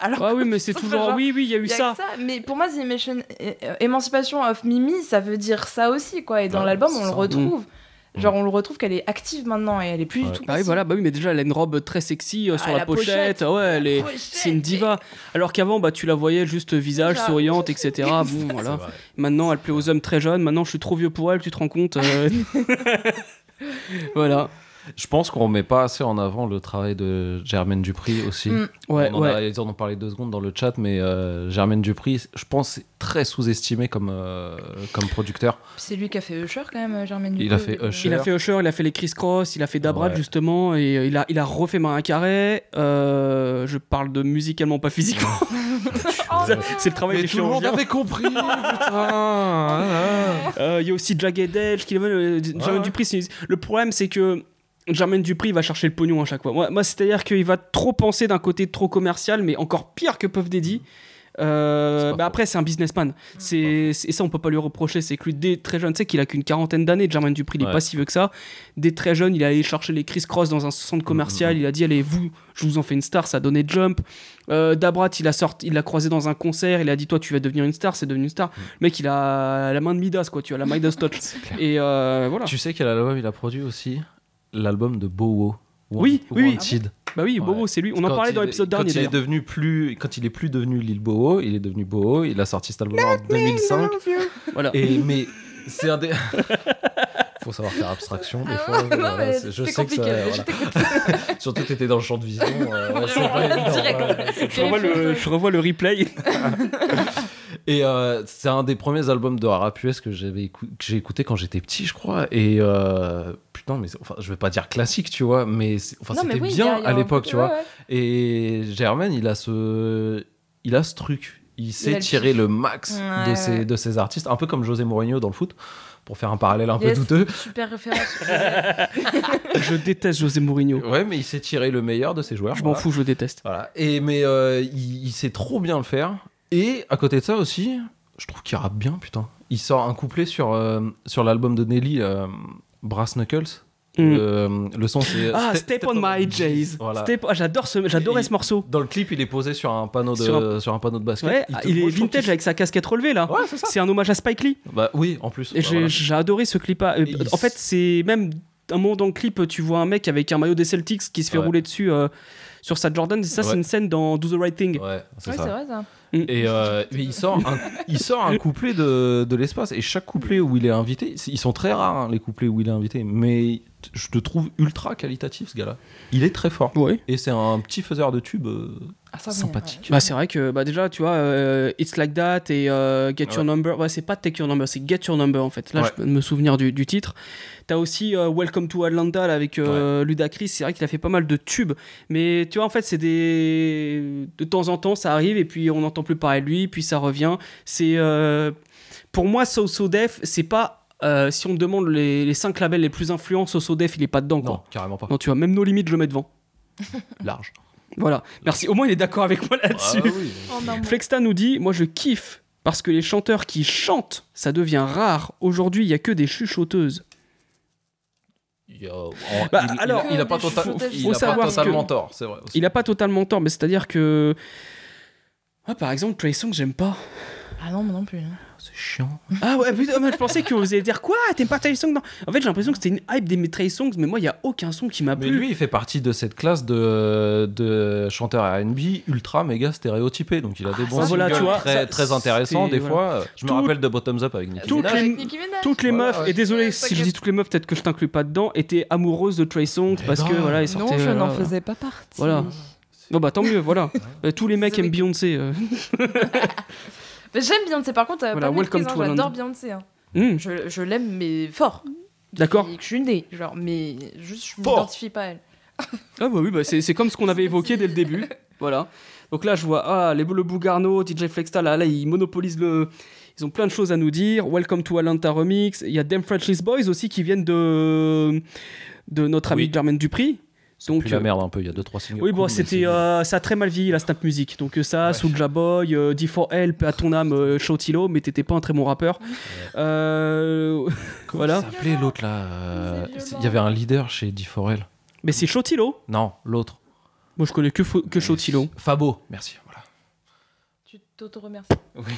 Alors Ah oui, mais c'est toujours. genre, Oui, oui, il y a eu il y a ça. Mais pour moi, The Emission- Emancipation of Mimi, ça veut dire ça aussi, quoi. Et dans Ouais, l'album, on le retrouve. Mm. Genre, on le retrouve qu'elle est active maintenant et elle est plus Ouais. du tout. Bah oui, voilà, bah oui, mais déjà, elle a une robe très sexy euh, sur Ah, la, la pochette. pochette. Ouais, elle est. C'est une diva. Alors qu'avant, bah, tu la voyais juste visage, souriante, etc. *laughs* Bon, voilà. Maintenant, elle plaît aux hommes très jeunes. Maintenant, je suis trop vieux pour elle, tu te rends compte euh. *laughs* *laughs* Voilà. Je pense qu'on met pas assez en avant le travail de Germaine Dupri aussi. Mm. Ouais, on, en ouais. a, ils en ont parlé deux secondes dans le chat, mais euh, Germaine Dupri, je pense, c'est très sous-estimé comme, euh, comme producteur. C'est lui qui a fait Usher quand même, euh, Germaine Il Dupri, a fait Usher. Il a fait Usher, il a fait les Criss Cross, il a fait Dabrat Ouais. justement, et euh, il a, il a refait Marin Carré. Euh, je parle de musicalement, pas physiquement. *laughs* *laughs* C'est le travail des chirurgiens. avait compris, *laughs* putain Euh, Il y a aussi Jagged Edge, qui ouais. Dupri. c'est- Le problème, c'est que Jermaine Dupri il va chercher le pognon à chaque fois. Moi, moi c'est-à-dire qu'il va trop penser d'un côté trop commercial, mais encore pire que Puff Daddy. Euh, bah après, c'est un businessman. C'est c'est- et ça, on peut pas lui reprocher. C'est que lui, dès très jeune, tu sais qu'il a qu'une quarantaine d'années. Jermaine Dupri, il est Ouais. pas si vieux que ça. Dès très jeune, il est allé chercher les Criss Cross dans un centre commercial. Mhm. Il a dit Allez, vous, je vous en fais une star. Ça a donné Jump. Euh, Dabrat, il a sorti, il l'a croisé dans un concert. Il a dit Toi, tu vas devenir une star. C'est devenu une star. Mhm. Le mec, il a la main de Midas, quoi. Tu as la Midas touch. *laughs* et euh, voilà. Tu sais quel album il a produit aussi? L'album de Bowo. Oui, oui, oui. Bah oui, Ouais. C'est lui. On en Quand parlait il dans l'épisode quand dernier. il est devenu plus, quand il est plus devenu Lil Bowo, il est devenu Bowo. Il a sorti cet album en 2005. Voilà. Et mais c'est un des. *laughs* Faut savoir faire abstraction des Ah fois. non, voilà, je sais que ça. voilà. *laughs* Surtout t'étais dans le champ de vision. euh, ouais, c'est Vraiment, pas évident, direct. ouais. Je revois, le, je revois le replay. *laughs* Et euh, c'est un des premiers albums de rap US que j'avais écou- que j'ai écouté quand j'étais petit, je crois. Et euh, putain, mais enfin, je vais pas dire classique, tu vois, mais enfin, c'était oui, bien a à l'époque, tu vois. ouais. Et Germaine, il a ce, il a ce truc. Il sait tirer le max Ouais, de, ses, ouais. de ses artistes, un peu comme José Mourinho dans le foot, pour faire un parallèle un Yes, peu douteux. Super référence. *laughs* je déteste José Mourinho. Ouais, mais il sait tirer le meilleur de ses joueurs. Je m'en fous, je le déteste. Voilà. Et mais euh, il, il sait trop bien le faire. Et à côté de ça aussi, je trouve qu'il rappe bien, putain. Il sort un couplet sur, euh, sur l'album de Nelly, euh, Brass Knuckles. Mm. Le, le son c'est Ah, Ste- Step, on my J's. Voilà. Ah, j'adore ce, j'adorais ce morceau. Dans le clip, il est posé sur un panneau de, Sur sur un... panneau de basket. Ouais, il, moi, est vintage avec sa casquette relevée là. Ouais, c'est un hommage à Spike Lee. Bah oui, en plus. Bah, j'ai, voilà. adoré ce clip. là. Euh, il En fait, c'est même un moment dans le clip, tu vois un mec avec un maillot des Celtics qui se fait Ouais. rouler dessus euh, sur sa Jordan. Et ça, c'est une scène dans Do the Right Thing. Ouais, c'est Ouais, ça. c'est vrai ça. Et euh, mais il sort un, il sort un couplet de, de l'espace et chaque couplet où il est invité, ils sont très rares hein, les couplets où il est invité, mais je te trouve ultra qualitatif ce gars-là. Il est très fort Ouais. et c'est un petit faiseur de tubes euh, Ah, ça, sympathique. Bah, c'est vrai que bah, déjà, tu vois, euh, It's Like That et euh, Get Your Ouais. Number. Ouais, c'est pas Take Your Number, c'est Get Your Number en fait. Là, Ouais. je peux me souvenir du, du titre. T'as aussi euh, Welcome to Atlanta là, avec euh, Ludacris. C'est vrai qu'il a fait pas mal de tubes. Mais tu vois, en fait, c'est des. De temps en temps, ça arrive et puis on n'entend plus parler de lui, puis ça revient. C'est. euh, Pour moi, So So Def, c'est pas. euh, si on me demande les, les 5 labels les plus influents, So So Def, il est pas dedans quoi. Non, carrément pas. Non, tu vois, même nos limites, je le mets devant. *laughs* Large. Voilà. Merci. Au moins, il est d'accord avec moi là-dessus. Ah oui. Oh. Flexta nous dit Moi je kiffe parce que les chanteurs qui chantent, ça devient rare. Aujourd'hui, il y a que des chuchoteuses. Il, a- Bah, il- il- alors, il, a pas, tota- totalement que- tort, c'est vrai. aussi. Il a pas totalement tort, mais c'est-à-dire que. Moi, par exemple, Trey Songz, j'aime pas. Ah non, moi non plus. C'est chiant. Ah ouais, putain, mais je pensais que vous alliez dire quoi? T'aimes pas Trey Songz Non. En fait, j'ai l'impression que c'était une hype des Trey Songz, mais moi, il y a aucun son qui m'a Mais plu. lui, il fait partie de cette classe de, de chanteurs R&B ultra méga stéréotypés. Donc il a des bons ça, voilà, singles tu vois, très, ça, très intéressants des voilà. fois. Je me rappelle de Bottoms Up avec Nicki Toutes Minaj. les- Nicki Minaj. Toutes les Voilà, meufs, ouais. et désolé si je dis toutes les meufs, peut-être que je t'inclus pas dedans, étaient amoureuses de Trey Songz Mais parce que non. voilà, ils Non, sortaient. je n'en euh, faisais pas partie. Voilà. Bon bah tant mieux, voilà. *laughs* Euh, Tous les mecs aiment. Beyoncé. *laughs* Mais J'aime Beyoncé, par contre, euh, Voilà, welcome to hein, j'adore Beyoncé. hein. Hmm, Je, je l'aime, mais fort. D'accord. Je suis née, genre, mais juste, je Fort. m'identifie pas à elle. Ah bah oui, bah c'est c'est comme ce qu'on avait *laughs* évoqué dès le début. Voilà. Donc là, je vois ah, les, le Bougarno, DJ Flexta, là, là, ils monopolisent le. Ils ont plein de choses à nous dire. Welcome to Atlanta Remix. Il y a Them Frenchies Boys aussi qui viennent de, de notre ami Oui. Jermaine Dupri. Donc, la euh, merde un peu, il y a 2-3 singles. oui, bon, cool, c'était, euh, ça a très mal vieilli la snap music. Donc euh, ça, Ouais. Soulja Boy, euh, D4L, paix à ton âme, euh, Shotilo, mais t'étais pas un très bon rappeur. Euh, *laughs* voilà. il s'appelait l'autre là. Il y avait un leader chez D4L. Mais c'est Shotilo. Non, l'autre. Moi, je connais que, que Shotilo. Fabo, merci. Voilà. Tu t'auto-remercies.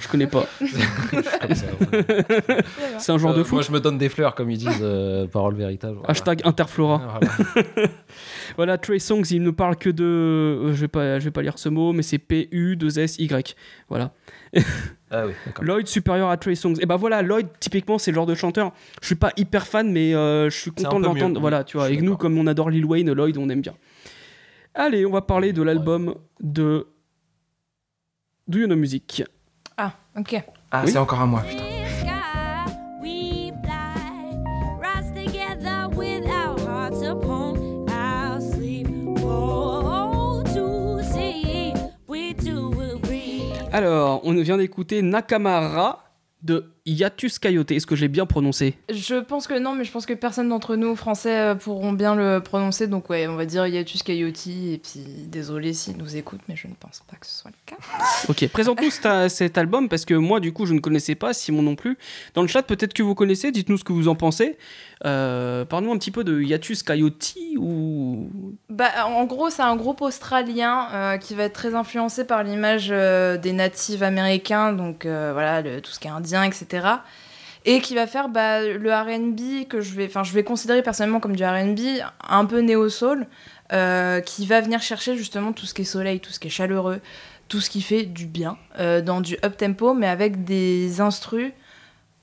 Je connais pas. *laughs* C'est un genre de Euh, foot. Moi, je me donne des fleurs, comme ils disent, euh, parole véritable. voilà. Hashtag Interflora. Voilà. *laughs* Voilà, Trey Songs, il ne parle que de. euh, je vais pas, je vais pas lire ce mot, mais c'est P-U-2-S-Y. Voilà. *laughs* Ah oui, d'accord. Lloyd supérieur à Trey Songs. Et bah voilà, Lloyd, typiquement, c'est le genre de chanteur. Je suis pas hyper fan, mais euh, je suis content de l'entendre. mieux, Voilà, oui, tu vois. Et nous, comme on adore Lil Wayne, Lloyd, on aime bien. Allez, on va parler de l'album de. Do You Know Music. Ah, ok. Ah, Oui. c'est encore à moi, putain. Oh. Alors, on vient d'écouter Nakamara de Yatus Coyote. Est-ce que j'ai bien prononcé Je pense que non, mais je pense que personne d'entre nous, français, euh, pourront bien le prononcer. Donc, ouais, on va dire Yatus Coyote. Et puis, désolé s'ils nous écoutent, mais je ne pense pas que ce soit le cas. Ok, présente-nous cet, cet album parce que moi, du coup, je ne connaissais pas, Simon non plus. Dans le chat, peut-être que vous connaissez, dites-nous ce que vous en pensez. Euh, Parle-nous un petit peu de Yatus Coyote ou. Bah, en gros, c'est un groupe australien euh, qui va être très influencé par l'image euh, des natifs américains, donc euh, voilà, le- tout ce qui est indien, etc. Et qui va faire bah, le RB que je vais, je vais considérer personnellement comme du RB, un peu néo-soul, euh, qui va venir chercher justement tout ce qui est soleil, tout ce qui est chaleureux, tout ce qui fait du bien, euh, dans du up-tempo, mais avec des instrus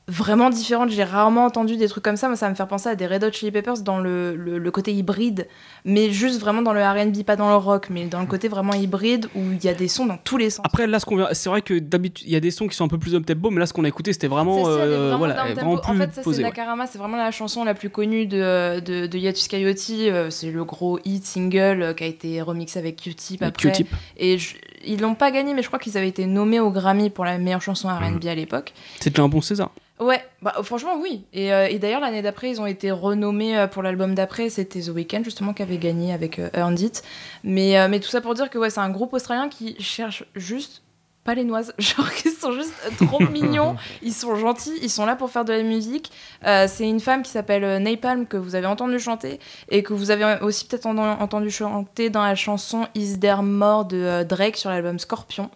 vraiment différentes. J'ai rarement entendu des trucs comme ça. Moi, ça va me faire penser à des Red Hot Chili Peppers dans le, le, le côté hybride, mais juste vraiment dans le R&B, pas dans le rock, mais dans le côté vraiment hybride où il y a des sons dans tous les sens. Après, là, ce qu'on c'est vrai que d'habitude, il y a des sons qui sont un peu plus up tempo, mais là, ce qu'on a écouté, c'était vraiment, euh, vraiment voilà, vraiment plus En fait, ça, c'est posée, ouais. Nakarama, c'est vraiment la chanson la plus connue de, de, de Yatus Coyote. Euh, C'est le gros hit single euh, qui a été remixé avec Q-Tip après. Q-Tip. Et je- ils l'ont pas gagné, mais je crois qu'ils avaient été nommés au Grammy pour la meilleure chanson R&B à l'époque. Déjà un bon César. Ouais, bah, franchement, oui. Et, euh, et d'ailleurs, l'année d'après, ils ont été renommés euh, pour l'album d'après. C'était The Weeknd, justement, qui avait gagné avec euh, Earned It. Mais, mais tout ça pour dire que ouais, c'est un groupe australien qui cherche juste pas les noises. *laughs* Genre, ils sont juste trop mignons. *laughs* Ils sont gentils. Ils sont là pour faire de la musique. Euh, c'est une femme qui s'appelle euh, Napalm, que vous avez entendu chanter. Et que vous avez aussi peut-être en- entendu chanter dans la chanson Is There More de euh, Drake sur l'album Scorpion.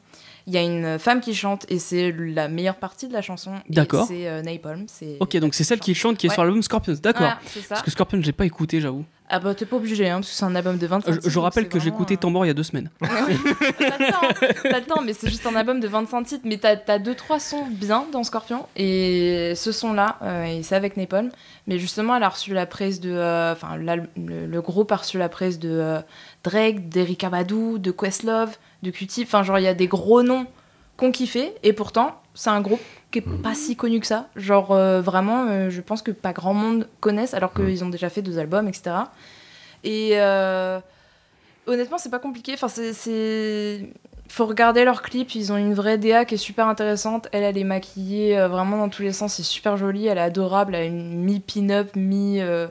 Il y a une femme qui chante et c'est la meilleure partie de la chanson. D'accord. C'est euh, Napalm. Ok, donc c'est celle qui chante qui est Ouais. sur l'album Scorpions. D'accord. Voilà. Parce que Scorpions, j'ai pas écouté, j'avoue. Ah bah t'es pas obligé, hein, parce que c'est un album de 25 Je, je titres, rappelle que j'ai écouté vraiment, Tambor il y a deux semaines. euh, T'as le temps, mais c'est juste un album de 25 titres. Mais t'as as deux trois sons bien dans Scorpion et ce son là, et c'est avec Napalm. Mais justement, elle a reçu la presse de, euh, enfin le groupe a reçu la presse de euh, Drake, d'Erika Badu, de Questlove, de Q-Tip. Enfin genre il y a des gros noms qu'on kiffait et pourtant c'est un groupe qui est pas si connu que ça. Genre euh, vraiment, euh, je pense que pas grand monde connaissent alors qu'ils ont déjà fait deux albums, etc. Et euh, honnêtement, c'est pas compliqué. Enfin, c'est-. Faut regarder leurs clips, ils ont une vraie DA qui est super intéressante. Elle, elle est maquillée vraiment dans tous les sens, c'est super joli, elle est adorable, elle a une mi-pin-up, mi. euh,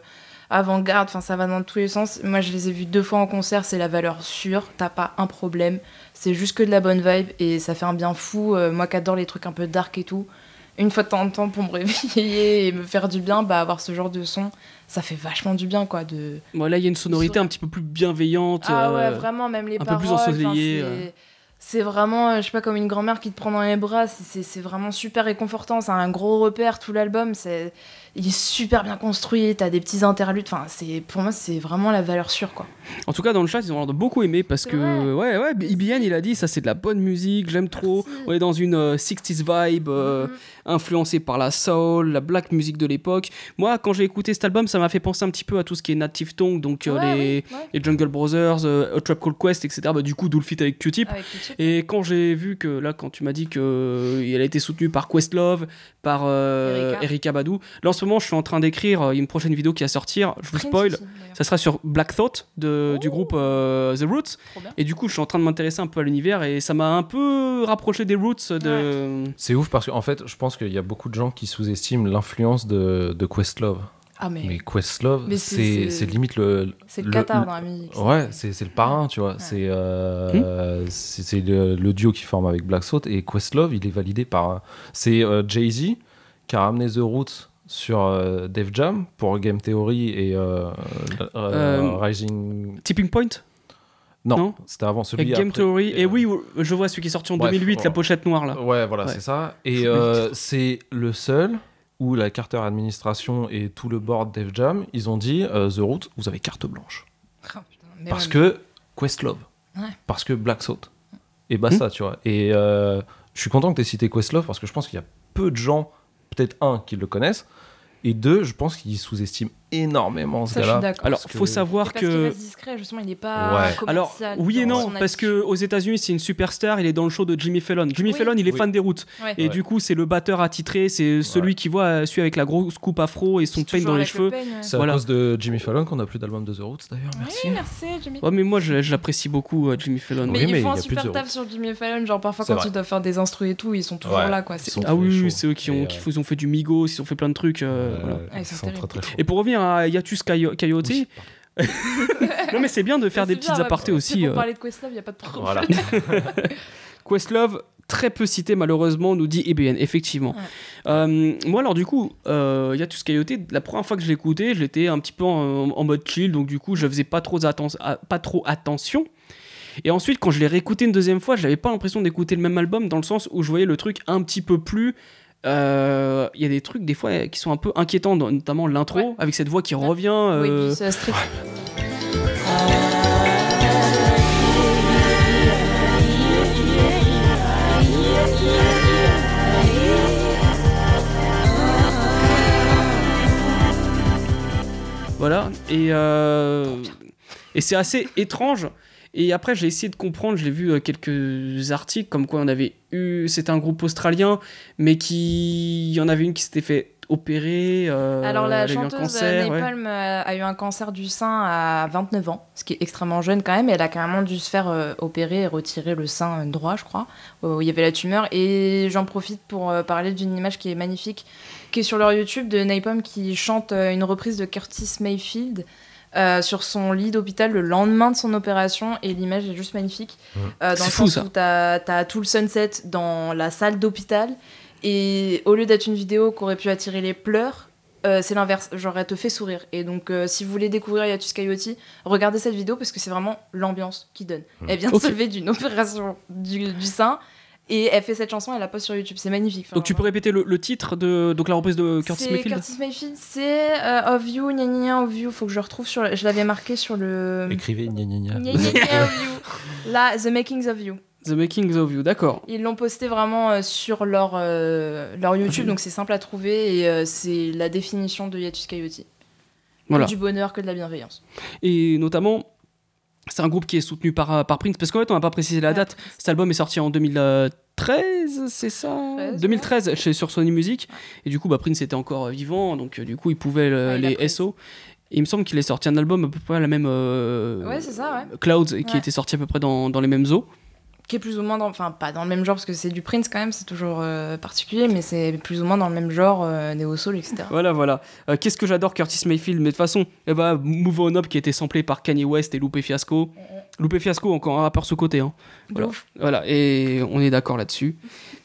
avant-garde, enfin ça va dans tous les sens. Moi je les ai vus deux fois en concert, c'est la valeur sûre, t'as pas un problème. C'est juste que de la bonne vibe et ça fait un bien fou. Euh, moi qui adore les trucs un peu dark et tout, une fois de temps en temps pour me *laughs* réveiller et me faire du bien, bah avoir ce genre de son, ça fait vachement du bien quoi. De... Bon, là, il y a une sonorité un petit peu plus bienveillante. Ah ouais, euh, vraiment, même les un peu paroles. plus ensoleillé, enfin, euh. c'est- C'est vraiment, euh, je sais pas, comme une grand-mère qui te prend dans les bras. c'est vraiment super réconfortant. C'est un gros repère, tout l'album. c'est Il est super bien construit. T'as des petits interludes. Enfin, c'est pour moi, c'est vraiment la valeur sûre, quoi. En tout cas, dans le chat, ils ont l'air de beaucoup aimer parce que, ouais, ouais, IBN, il a dit ça, c'est de la bonne musique, j'aime trop. Merci. On est dans une euh, 60s vibe, euh, Mhm. influencée par la soul, la black music de l'époque. Moi, quand j'ai écouté cet album, ça m'a fait penser un petit peu à tout ce qui est Native Tongue, donc euh, Ouais, les, oui, ouais. les Jungle Brothers, euh, A Trap Called Quest, etc. Bah, du coup, d'où le feat avec Q-Tip. Avec Q-Tip. Et quand j'ai vu que là, quand tu m'as dit qu'elle a été soutenue par Questlove, par euh, Erika. Erika Badu, là en ce moment, je suis en train d'écrire euh, une prochaine vidéo qui va sortir. Je vous spoil. Ça sera sur Black Thought de, du Oh. groupe euh, The Roots. Et du coup, je suis en train de m'intéresser un peu à l'univers et ça m'a un peu rapproché des Roots. De... C'est ouf parce qu'en fait, je pense qu'il y a beaucoup de gens qui sous-estiment l'influence de, de Questlove. Ah, mais, Mais Questlove, Mais c'est- c'est c'est- c'est limite le. c'est le Qatar dans la musique. Ouais, c'est c'est le parrain, tu vois. C'est euh, c'est c'est le, le duo qui forme avec Black Thought et Questlove, il est validé par. C'est euh, Jay-Z qui a ramené The Roots sur euh, Def Jam pour Game Theory et euh, euh, Euh, Rising. Tipping Point Non, Non c'était avant celui Avec Game après. Theory. Et oui, je vois celui qui est sorti en Bref, 2008, la pochette noire là. Ouais, voilà, Ouais. c'est ça. Et euh, c'est le seul où la Carter Administration et tout le board Def Jam, ils ont dit euh, The Root, vous avez carte blanche. Putain, mais Parce que Questlove. Ouais. Parce que Black Salt. Et basta, tu vois. Et euh, je suis content que tu aies cité Questlove parce que je pense qu'il y a peu de gens, peut-être un, qui le connaissent. Et deux, je pense qu'ils sous-estiment énormément ce gars-là. d'accord. Alors, Parce faut que- savoir Parce que. reste discret, justement, il n'est pas Ouais. Alors, oui et non, parce que aux États-Unis, c'est une superstar, il est dans le show de Jimmy Fallon. Jimmy Oui. Fallon, il est Oui. fan des routes. Ouais. Et Ouais. du coup, c'est le batteur attitré, c'est celui qui voit celui avec la grosse coupe afro et son peigne dans les le cheveux. C'est Voilà. à cause de Jimmy Fallon qu'on n'a plus d'album de The Roots d'ailleurs. Merci. Oui, merci Jimmy. Ouais, mais moi, je, je l'apprécie beaucoup, euh, Jimmy Fallon. Mais Oui, ils font il y un a plus de super taf sur Jimmy Fallon, genre parfois quand ils doivent faire des instrus et tout, ils sont toujours là quoi. Ah oui, c'est eux qui ont, Et, qui font- ont fait du Migos, ils ont fait plein de trucs. Et pour revenir à Yatus Coyo- Coyote, Oui, *laughs* non mais c'est bien de faire des bien, petites apartés aussi. Pour euh. parler de Questlove, il n'y a pas de problème. Voilà. *laughs* Questlove, très peu cité malheureusement, nous dit EBN, effectivement. Euh, moi alors du coup, euh, Yatus Coyote, la première fois que je l'écoutais, j'étais un petit peu en, en mode chill, donc du coup je faisais pas trop, atten- à- pas trop attention. Et ensuite, quand je l'ai réécouté une deuxième fois, j'avais pas l'impression d'écouter le même album dans le sens où je voyais le truc un petit peu plus. Euh, Il y a des trucs des fois qui sont un peu inquiétants, notamment l'intro Ouais. avec cette voix qui Ouais. revient. Oui, euh, puis strict. Voilà. Et, euh, et c'est assez étrange. Et après, j'ai essayé de comprendre. J'ai vu euh, quelques articles comme quoi on avait eu. C'était un groupe australien, mais qui. Il y en avait une qui s'était fait opérer. euh, Alors la chanteuse cancer, ouais. Napalm euh, a eu un cancer du sein à 29 ans, ce qui est extrêmement jeune quand même. Et elle a carrément dû se faire euh, opérer et retirer le sein droit, je crois, où il y avait la tumeur. Et j'en profite pour euh, parler d'une image qui est magnifique, qui est sur leur YouTube de Napalm qui chante euh, une reprise de Curtis Mayfield. Euh, sur son lit d'hôpital le lendemain de son opération et l'image est juste magnifique Mhm. Euh, dans C'est le fou, sens ça. où t'as as tout le sunset dans la salle d'hôpital et au lieu d'être une vidéo qui aurait pu attirer les pleurs, euh, c'est l'inverse. Genre, elle te fait sourire. Et donc, si vous voulez découvrir Yatus Coyote, regardez cette vidéo parce que c'est vraiment l'ambiance qui donne. Elle vient de se lever d'une opération du, du sein et elle fait cette chanson, elle la poste sur YouTube. C'est magnifique. Enfin, Donc tu peux répéter le, le titre de donc la reprise de Curtis c'est Mayfield Curtis Mayfield, c'est euh, Of You, gna gna gna, Of You. Faut que je le retrouve sur. le- Je l'avais marqué sur le. Écrivez gna gna gna. Gna gna gna of You. Là, The Makings of You. The Makings of You, d'accord. Ils l'ont posté vraiment euh, sur leur, euh, leur YouTube, donc c'est simple à trouver et euh, c'est la définition de Yatus Coyote. Voilà. Que du bonheur, que de la bienveillance. Et notamment, c'est un groupe qui est soutenu par, par Prince, parce qu'en fait, on n'a pas précisé la date. Cet album est sorti en 2013, c'est ça 13, 2013 chez, sur Sony Music. Et du coup, bah, Prince était encore euh, vivant, donc euh, du coup, il pouvait euh, Ouais, il a les. SO. Et il me semble qu'il est sorti un album à peu près à la même. euh, Ouais, c'est ça, ouais. Clouds, qui Ouais. était sorti à peu près dans, dans les mêmes eaux. Qui est plus ou moins dans. Enfin, pas dans le même genre, parce que c'est du Prince quand même, c'est toujours euh, particulier, mais c'est plus ou moins dans le même genre, euh, Néo Soul, etc. Voilà, voilà. Euh, Qu'est-ce que j'adore Curtis Mayfield, mais de toute façon, eh ben, Move On Up qui a été samplé par Kanye West et Lupe Fiasco. Lupe Fiasco, encore un rappeur sous-côté. Hein. De Voilà. ouf. Voilà, et on est d'accord là-dessus.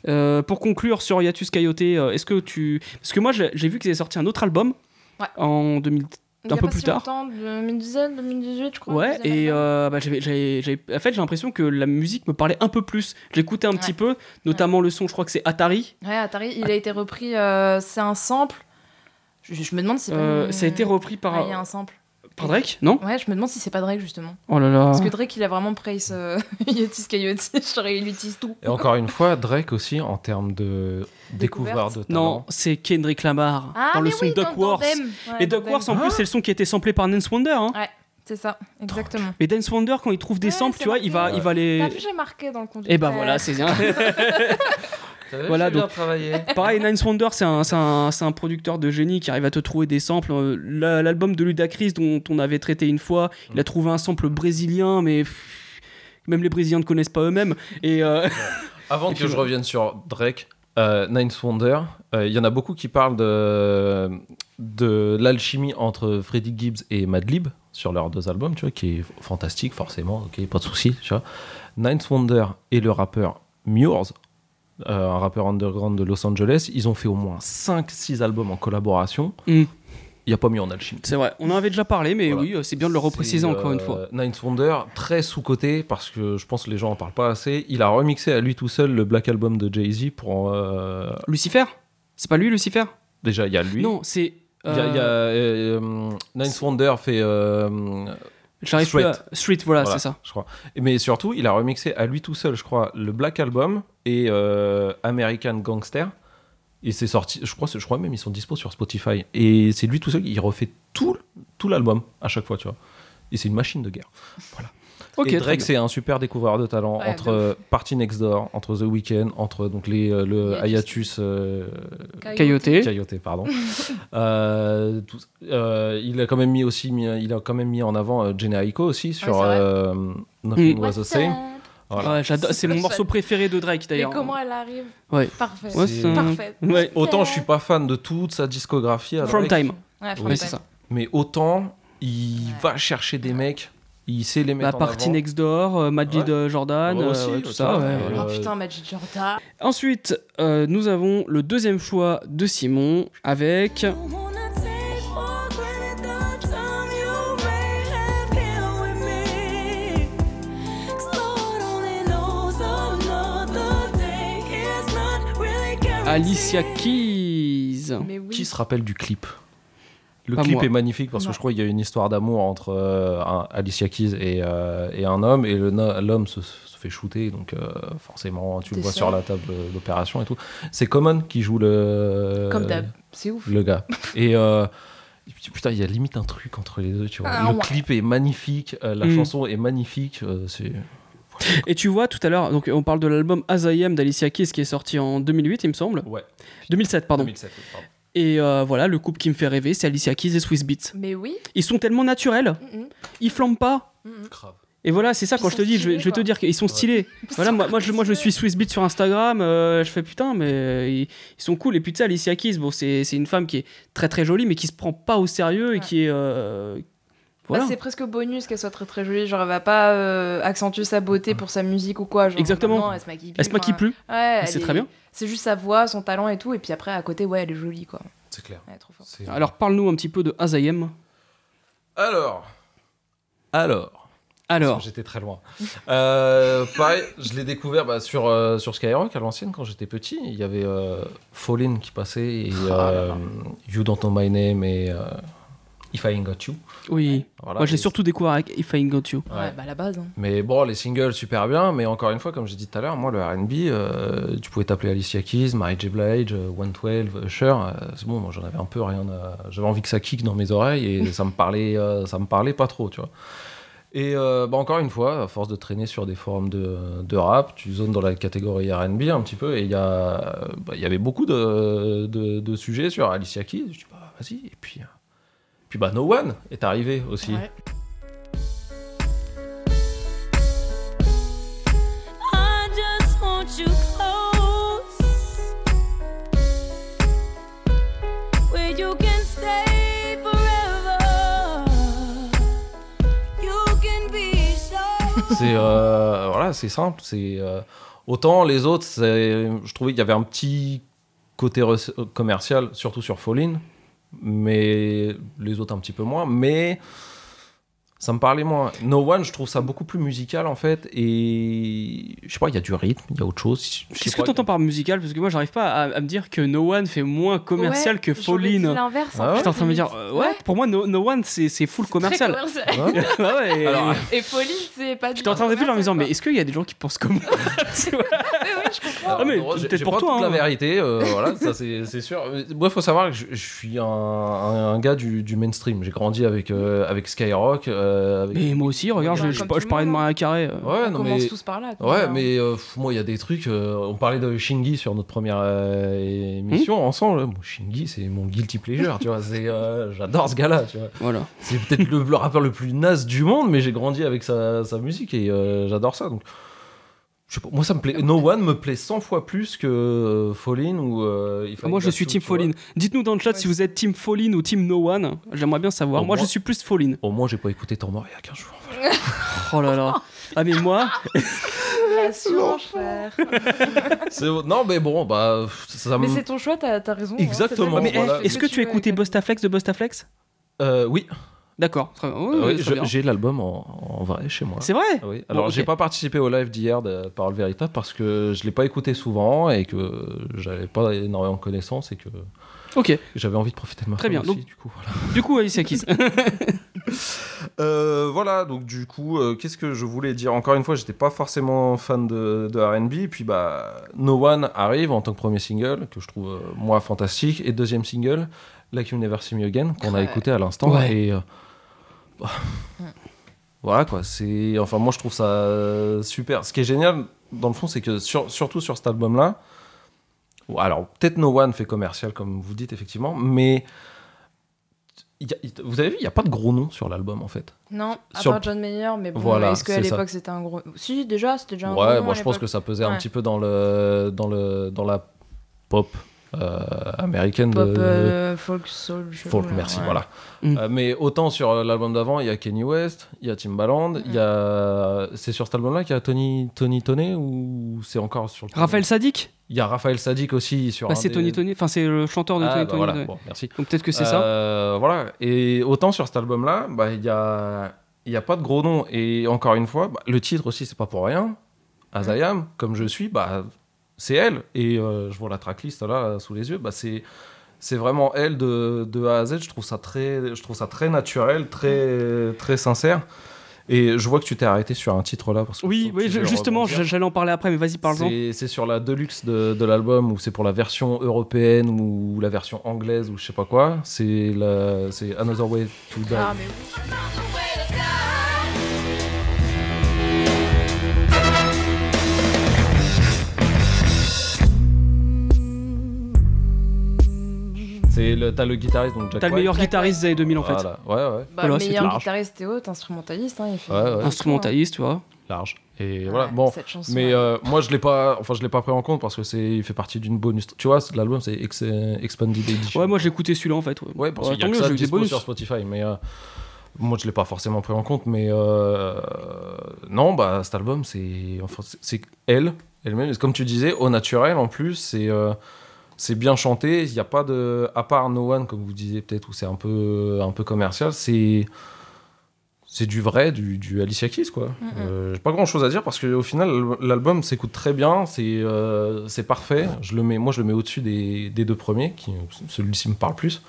Euh, pour conclure sur Yatus Coyote, est-ce que tu. Parce que moi, j'ai vu qu'ils avaient sorti un autre album Ouais. en 2000. A peu plus si tard. longtemps, 2017, 2018, je crois. Ouais, et euh, bah, j'avais- j'avais- j'avais- en fait, j'ai l'impression que la musique me parlait un peu plus. J'écoutais un petit Ouais. peu, notamment le son, je crois que c'est Atari. Ouais, Atari, il a été repris. euh, c'est un sample. Je, je me demande si. Euh, une- Ça a été repris par, Ouais, il y a un sample. Par Drake, non Ouais, je me demande si c'est pas Drake justement. Oh là là. Parce que Drake, il a vraiment praise euh, *laughs* Coyote. *laughs* Genre, il utilise tout. Et encore une fois, Drake aussi, en termes de découvreur de talent. Non, c'est Kendrick Lamar Ah, dans le son oui, Duck dans Wars. Tandem. Ouais, Et Duck Tandem. Wars, en plus, c'est le son qui a été samplé par Nance Wonder. Hein. C'est ça, exactement. Et Dance Wonder, quand il trouve des Ouais, samples, tu vois, il va, il va les. T'as vu, j'ai marqué dans le conducteur. Et bah voilà, c'est bien. *laughs* Voilà, bien donc- travaillé. *laughs* Pareil, Nance Wonder, c'est un, producteur de génie qui arrive à te trouver des samples. Euh, la- L'album de Ludacris, dont on avait traité une fois, il a trouvé un sample brésilien, mais même les Brésiliens ne connaissent pas eux-mêmes. Et euh, *laughs* Avant Et que je revienne sur Drake, euh, Ninth Wonder, euh, il y en a beaucoup qui parlent de, de l'alchimie entre Freddie Gibbs et Madlib sur leurs deux albums, tu vois, qui est fantastique, forcément, ok, pas de souci, tu vois. Ninth Wonder et le rappeur Mures, euh, un rappeur underground de Los Angeles, ils ont fait au moins 5-6 albums en collaboration. Mm. il n'y a pas mis en alchimie. C'est vrai, on en avait déjà parlé, mais Voilà. oui, euh, c'est bien de le repréciser C'est, encore une euh, fois. Ninth Wonder, très sous-côté, parce que je pense que les gens en parlent pas assez. Il a remixé à lui tout seul le Black Album de Jay-Z pour. euh, Lucifer? C'est pas lui, Lucifer? Déjà, il y a lui. Non, c'est. Il y a, il y a, euh, euh, Ninth Wonder fait. J'arrive plus à- Street, voilà, Voilà, c'est ça. je crois. Mais surtout, il a remixé à lui tout seul, je crois, le Black Album et euh, American Gangster. Et c'est sorti, je crois, je crois même ils sont dispo sur Spotify. Et c'est lui tout seul, il refait tout, tout l'album à chaque fois, tu vois. Et c'est une machine de guerre. Et Drake, c'est un super découvreur de talent Ouais, entre euh, Party Next Door, entre The Weeknd, entre donc les, euh, le Hiatus. Hiatus euh, Coyote. Coyote, pardon. *laughs* Euh, tout- euh, il a quand même mis aussi, mis- il a quand même mis en avant euh, Generico aussi sur c'est vrai. euh, Nothing Mm. Was the Same. Voilà. Ouais, c'est mon morceau préféré de Drake Et d'ailleurs. comment elle arrive Ouais. Parfait. Ouais, Parfait. Ouais. Autant je suis pas fan de toute sa discographie, From Drake, Time. Ouais, Ouais, ça. mais autant il va chercher des mecs, il sait les La mettre en partie avant. Next Door, euh, Majid Ouais. euh, Jordan, Ouais, euh, aussi, ouais, tout ça, ça. ouais. Oh Euh, putain, Magic Jordan. Ensuite, euh, nous avons le deuxième choix de Simon avec. Alicia Keys. Mais oui. Qui se rappelle du clip? Le Pas clip moi. est magnifique parce Non. que je crois qu'il y a une histoire d'amour entre euh, un- Alicia Keys et, euh, et un homme et l'homme se, se fait shooter donc euh, forcément tu le vois sûr sur la table d'opération et tout. C'est Common qui joue le Comme d'hab. C'est ouf. le gars. Et euh, putain, il y a limite un truc entre les deux, tu vois. Ah, le ouais. clip est magnifique, euh, la Mm. chanson est magnifique, euh, c'est Et tu vois tout à l'heure, donc on parle de l'album As I Am d'Alicia Keys qui est sorti en 2008, il me semble. ouais. 2007, pardon. 2007, oui, pardon. Et euh, voilà, le couple qui me fait rêver, c'est Alicia Keys et Swiss Beats. Mais oui. Ils sont tellement naturels, ils flambent pas. Grave. Et voilà, c'est ça quand je te dis, je vais, stylés, je vais te dire qu'ils sont stylés. Voilà, moi, moi, je, moi je suis Swiss Beat sur Instagram, euh, je fais putain, mais euh, ils, ils sont cool. Et puis tu sais, Alicia Keys, bon, c'est c'est une femme qui est très très jolie, mais qui se prend pas au sérieux et Ouais. qui est. euh, voilà. Bah, c'est presque bonus qu'elle soit très très jolie. Genre, elle va pas euh, accentuer sa beauté pour sa musique ou quoi. Genre, Exactement. elle se maquille plus. Elle se maquille plus, Ouais, c'est est- très bien. C'est juste sa voix, son talent et tout. Et puis après, à côté, ouais, elle est jolie quoi. C'est clair. Elle est trop forte. Alors parle-nous un petit peu de As I Am. Alors. Alors. Alors, J'étais très loin. Euh, pareil, je l'ai découvert bah, sur, euh, sur Skyrock à l'ancienne quand j'étais petit. Il y avait euh, Fall In qui passait et euh, You Don't Know My Name et euh, If I Ain't Got You. oui. Voilà. Moi, j'ai Et- surtout découvert avec If I Ain't Got You. Ouais, Ouais. bah à la base. hein. Mais bon, les singles super bien, mais encore une fois, comme j'ai dit tout à l'heure, moi le RB, euh, tu pouvais t'appeler Alicia Keys, Mary J. Blige, euh, 112, Usher, euh, c'est bon, moi j'en avais un peu rien à... J'avais envie que ça kick dans mes oreilles et ça me parlait, euh, ça me parlait pas trop, tu vois. Et euh, bah, encore une fois, à force de traîner sur des forums de, de rap, tu zones dans la catégorie RB un petit peu, et il y, a, bah, il y avait beaucoup de, de, de sujets sur Alicia Keys. Je dis, bah vas-y, et puis, euh, puis bah No One est arrivé aussi. Ouais. I just want you close, where you can stay forever. You can be so. *laughs* C'est euh, voilà, c'est simple. C'est euh, autant les autres, je trouvais qu'il y avait un petit côté commercial, surtout sur Fallin, mais les autres un petit peu moins. Mais ça me parlait moins. No One, je trouve ça beaucoup plus musical en fait, et je sais pas, il y a du rythme, il y a autre chose. Je Qu'est-ce que pas. tu entends par musical? Parce que moi, j'arrive pas à, à me dire que No One fait moins commercial Ouais, que j'aurais dit Fall In. l'inverse. Ah ouais J'étais en train de me dire, euh, ouais, pour moi, No, No One, c'est full Très commercial. Ouais? Ouais, *laughs* ouais, et- Alors, Et Pauline, c'est pas du J'étais en train de réfléchir en me disant, mais est-ce qu'il y a des gens qui pensent comme moi? *laughs* Tu vois Ah, mais Alors, j'ai- peut-être pour pas toi, toute la hein. vérité, euh, voilà, ça c'est sûr. Mais Moi, il faut savoir que je, je suis un, un- un gars du, du mainstream. J'ai grandi avec, euh, avec Skyrock. euh, avec- Mais moi aussi, regarde, je, parlais de Mariah Carey. euh. Ouais, On non, commence mais... tous par là. quoi. Ouais, mais euh, moi, il y a des trucs. euh, on parlait de Shingy sur notre première euh, émission Hmm ensemble. Bon, Shingy, c'est mon guilty pleasure, tu vois. c'est, euh, J'adore ce gars-là, tu vois. Voilà. C'est peut-être le, le rappeur le plus naze du monde, mais j'ai grandi avec sa, sa musique et euh, j'adore ça. Donc, je sais pas, moi, ça me plaît. No One me plaît 100 fois plus que euh, Fallin ou. euh, If I Ah, moi, je suis Team tu vois. Fall In. Dites-nous dans le chat Ouais. si vous êtes Team Fall In ou Team No One. J'aimerais bien savoir. Au moi, je suis plus Fall In. Au moins, j'ai pas écouté Temps mort il y a 15 jours. voilà. Oh là là. Ah, mais moi, *laughs* Non, mais bon, bah. Ça Mais c'est ton choix, t'as as raison. hein, Exactement, voilà. eh, est-ce que tu as écouté Bustaflex de Bustaflex Euh, oui, D'accord, ouais, oui, j'ai l'album en, en vrai chez moi. C'est vrai Ah Oui. Alors, Bon, j'ai ok. pas participé au live d'hier de Parole Véritable parce que je l'ai pas écouté souvent et que j'avais pas énormément de connaissances et que j'avais envie de profiter de ma Très bien, aussi, donc- du coup, voilà. du coup, Alicia Keys. *laughs* *laughs* Euh, voilà, donc du coup, euh, qu'est-ce que je voulais dire? Encore une fois, j'étais pas forcément fan de, de RB. Puis, bah, No One arrive en tant que premier single, que je trouve, euh, moi, fantastique. Et deuxième single, Like You Never See Me Again, qu'on a écouté à l'instant. Ouais. Et. Euh, bah, voilà, quoi. C'est. Enfin, moi, je trouve ça super. Ce qui est génial, dans le fond, c'est que, sur- surtout sur cet album-là, alors, peut-être No One fait commercial, comme vous dites, effectivement, mais. il y a- vous avez vu, il n'y a pas de gros noms sur l'album en fait. Non, à Sur- part John Mayer, mais bon, Voilà, est-ce qu'à l'époque c'était un gros. Si, déjà, c'était déjà un Ouais, gros. moi je pense que ça pesait un Ouais. petit peu dans le dans le dans la pop euh, américaine Pop, de euh, folk, soul, folk. Merci, ouais. voilà. Mm. Euh, mais autant sur euh, l'album d'avant, il y a Kanye West, il y a Timbaland, il y a c'est sur cet album-là qu'il y a Tony Tony Tone ou c'est encore sur le Raphaël Sadik? Il y a Raphaël Sadik aussi sur. bah, C'est des- Tony Tony, enfin c'est le chanteur de Ah, Tony bah Tony. voilà, bon, merci. Donc peut-être que c'est ça. Euh, Voilà. Et autant sur cet album-là, bah, il y a, il y a pas de gros noms. Et encore une fois, bah, le titre aussi, c'est pas pour rien. As I am, comme je suis, bah, c'est elle. Et euh, je vois la tracklist là sous les yeux. Bah, c'est, c'est vraiment elle de, de A à Z. Je trouve ça très, je trouve ça très naturel, très, très sincère. Et je vois que tu t'es arrêté sur un titre là. Parce que Oui, oui, je- justement, j'allais en parler après, mais vas-y, parle-en. C'est sur la deluxe de, de l'album ou c'est pour la version européenne ou la version anglaise ou je sais pas quoi. C'est la- c'est Another Way to Die. Ah, mais oui. C'est le t'as le guitariste donc Jack T'as le meilleur Jack guitariste des années 2000 en fait. Voilà, ouais ouais, Bah, Voilà, c'est meilleur tout. guitariste et haute, instrumentaliste. Hein, il fait Ouais, ouais. Instrumentaliste, tu vois. large. Et Ouais, voilà, bon. cette chanson, Mais ouais. euh, moi je l'ai pas, enfin je l'ai pas pris en compte parce que c'est, il fait partie d'une bonus. Tu vois, c'est- l'album c'est Ex- Expanded Edition. Ouais, moi j'ai écouté celui-là en fait. Ouais, Ouais, parce Ouais, qu'il y a tant que mieux, ça j'ai eu des dispo bonus. sur Spotify, mais euh, moi je l'ai pas forcément pris en compte, mais euh, non, bah cet album c'est, enfin c'est- c'est elle, elle-même, comme tu disais, au naturel en plus, c'est euh, c'est bien chanté, il y a pas de, à part No One comme vous disiez peut-être où c'est un peu un peu commercial, c'est c'est du vrai, du, du Alicia Keys, quoi. Euh, J'ai pas grand chose à dire parce qu'au final, l'album s'écoute très bien, c'est euh, c'est parfait. Je le mets, moi, je le mets au-dessus des, des deux premiers, qui celui-ci me parle plus.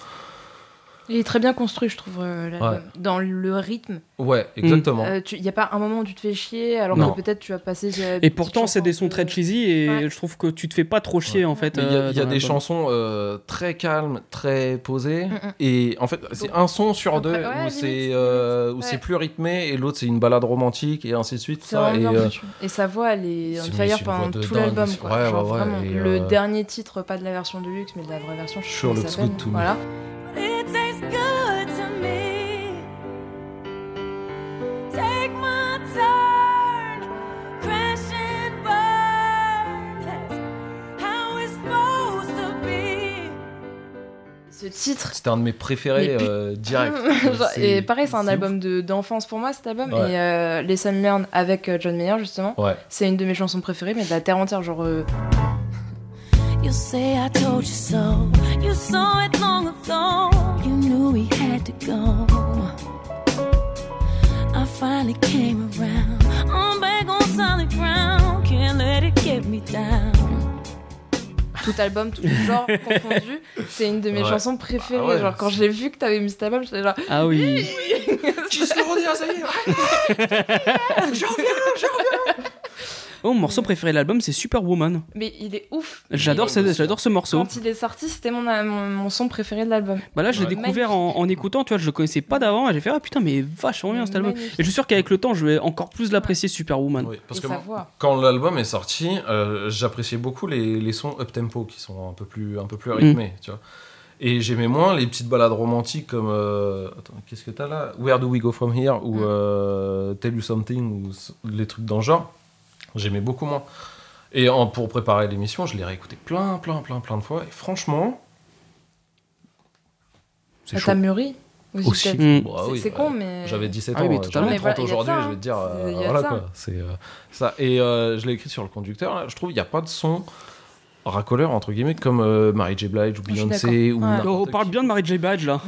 Il est très bien construit, je trouve, euh, l'album. Ouais. Dans le rythme. Ouais, exactement. Il n'y a pas un moment où tu te fais chier, alors Non. que peut-être tu vas passer. euh, Et pourtant, c'est des sons très cheesy et Ouais. je trouve que tu te fais pas trop chier en fait. Il y a, euh, y a des chansons euh, très calmes, très posées, Mm, mm. et en fait, c'est un son sur Après, deux ouais, où c'est euh, plus rythmé, et l'autre c'est une balade romantique, et ainsi de suite. Ça, et, euh, sa voix, elle est on c'est- fire pendant tout l'album. Le euh, dernier titre, pas de la version de luxe, mais de la vraie version. je sais Sure titre. C'était un de mes préférés euh, direct. *laughs* Genre, et pareil, c'est un album de- d'enfance pour moi, cet album. Ouais. Et euh, Lesson Learned avec euh, John Mayer, justement. Ouais. C'est une de mes chansons préférées, mais de la terre entière. Genre, euh, You say I told you so. You saw it long ago. You knew we had to go. I finally came around. I'm back on solid ground. Can't let it get me down. Tout album, tout genre *laughs* confondu. C'est une de mes Ouais. chansons préférées. Ah ouais, genre, quand c'est- j'ai vu que t'avais mis cet album, j'étais genre. Ah oui. *laughs* Tu se le redis, ça y est. *laughs* J'en reviens, j'en reviens. Oh, mon morceau préféré de l'album, c'est Superwoman. Mais il est ouf. J'adore ce, j'adore ce morceau. Quand il est sorti, c'était mon, mon, mon son préféré de l'album. Bah là, je l'ai Ouais. découvert en, en écoutant, tu vois, je le connaissais pas d'avant et j'ai fait ah putain, mais vachement bien cet album. Magnifique. Et je suis sûr qu'avec le temps, je vais encore plus l'apprécier Superwoman. Oui, parce Et que moi, quand l'album est sorti, euh, j'appréciais beaucoup les, les sons up tempo qui sont un peu plus un peu Mm. plus rythmés, tu vois. Et j'aimais moins les petites balades romantiques comme euh, attends, qu'est-ce que t'as là? Where do we go from here ou Mm. euh, Tell you something ou les trucs dans le genre. J'aimais beaucoup moins. Et en- pour préparer l'émission, je l'ai réécouté plein plein plein plein de fois et franchement c'est Ça chaud. t'a mûri Aussi. Mm. Bah C'est- oui, c'est con, mais. J'avais 17 Ah ans, oui, j'en ai Mais voilà, 30 il y a de aujourd'hui, je vais te dire, euh, voilà ça. quoi. C'est euh, ça. Et euh, je l'ai écrit sur le conducteur, là, je trouve qu'il n'y a pas de son racoleur, entre guillemets, comme euh, Mary J. Blige ou Beyoncé ou. Ouais. Oh, on parle bien de Mary J. Badge là.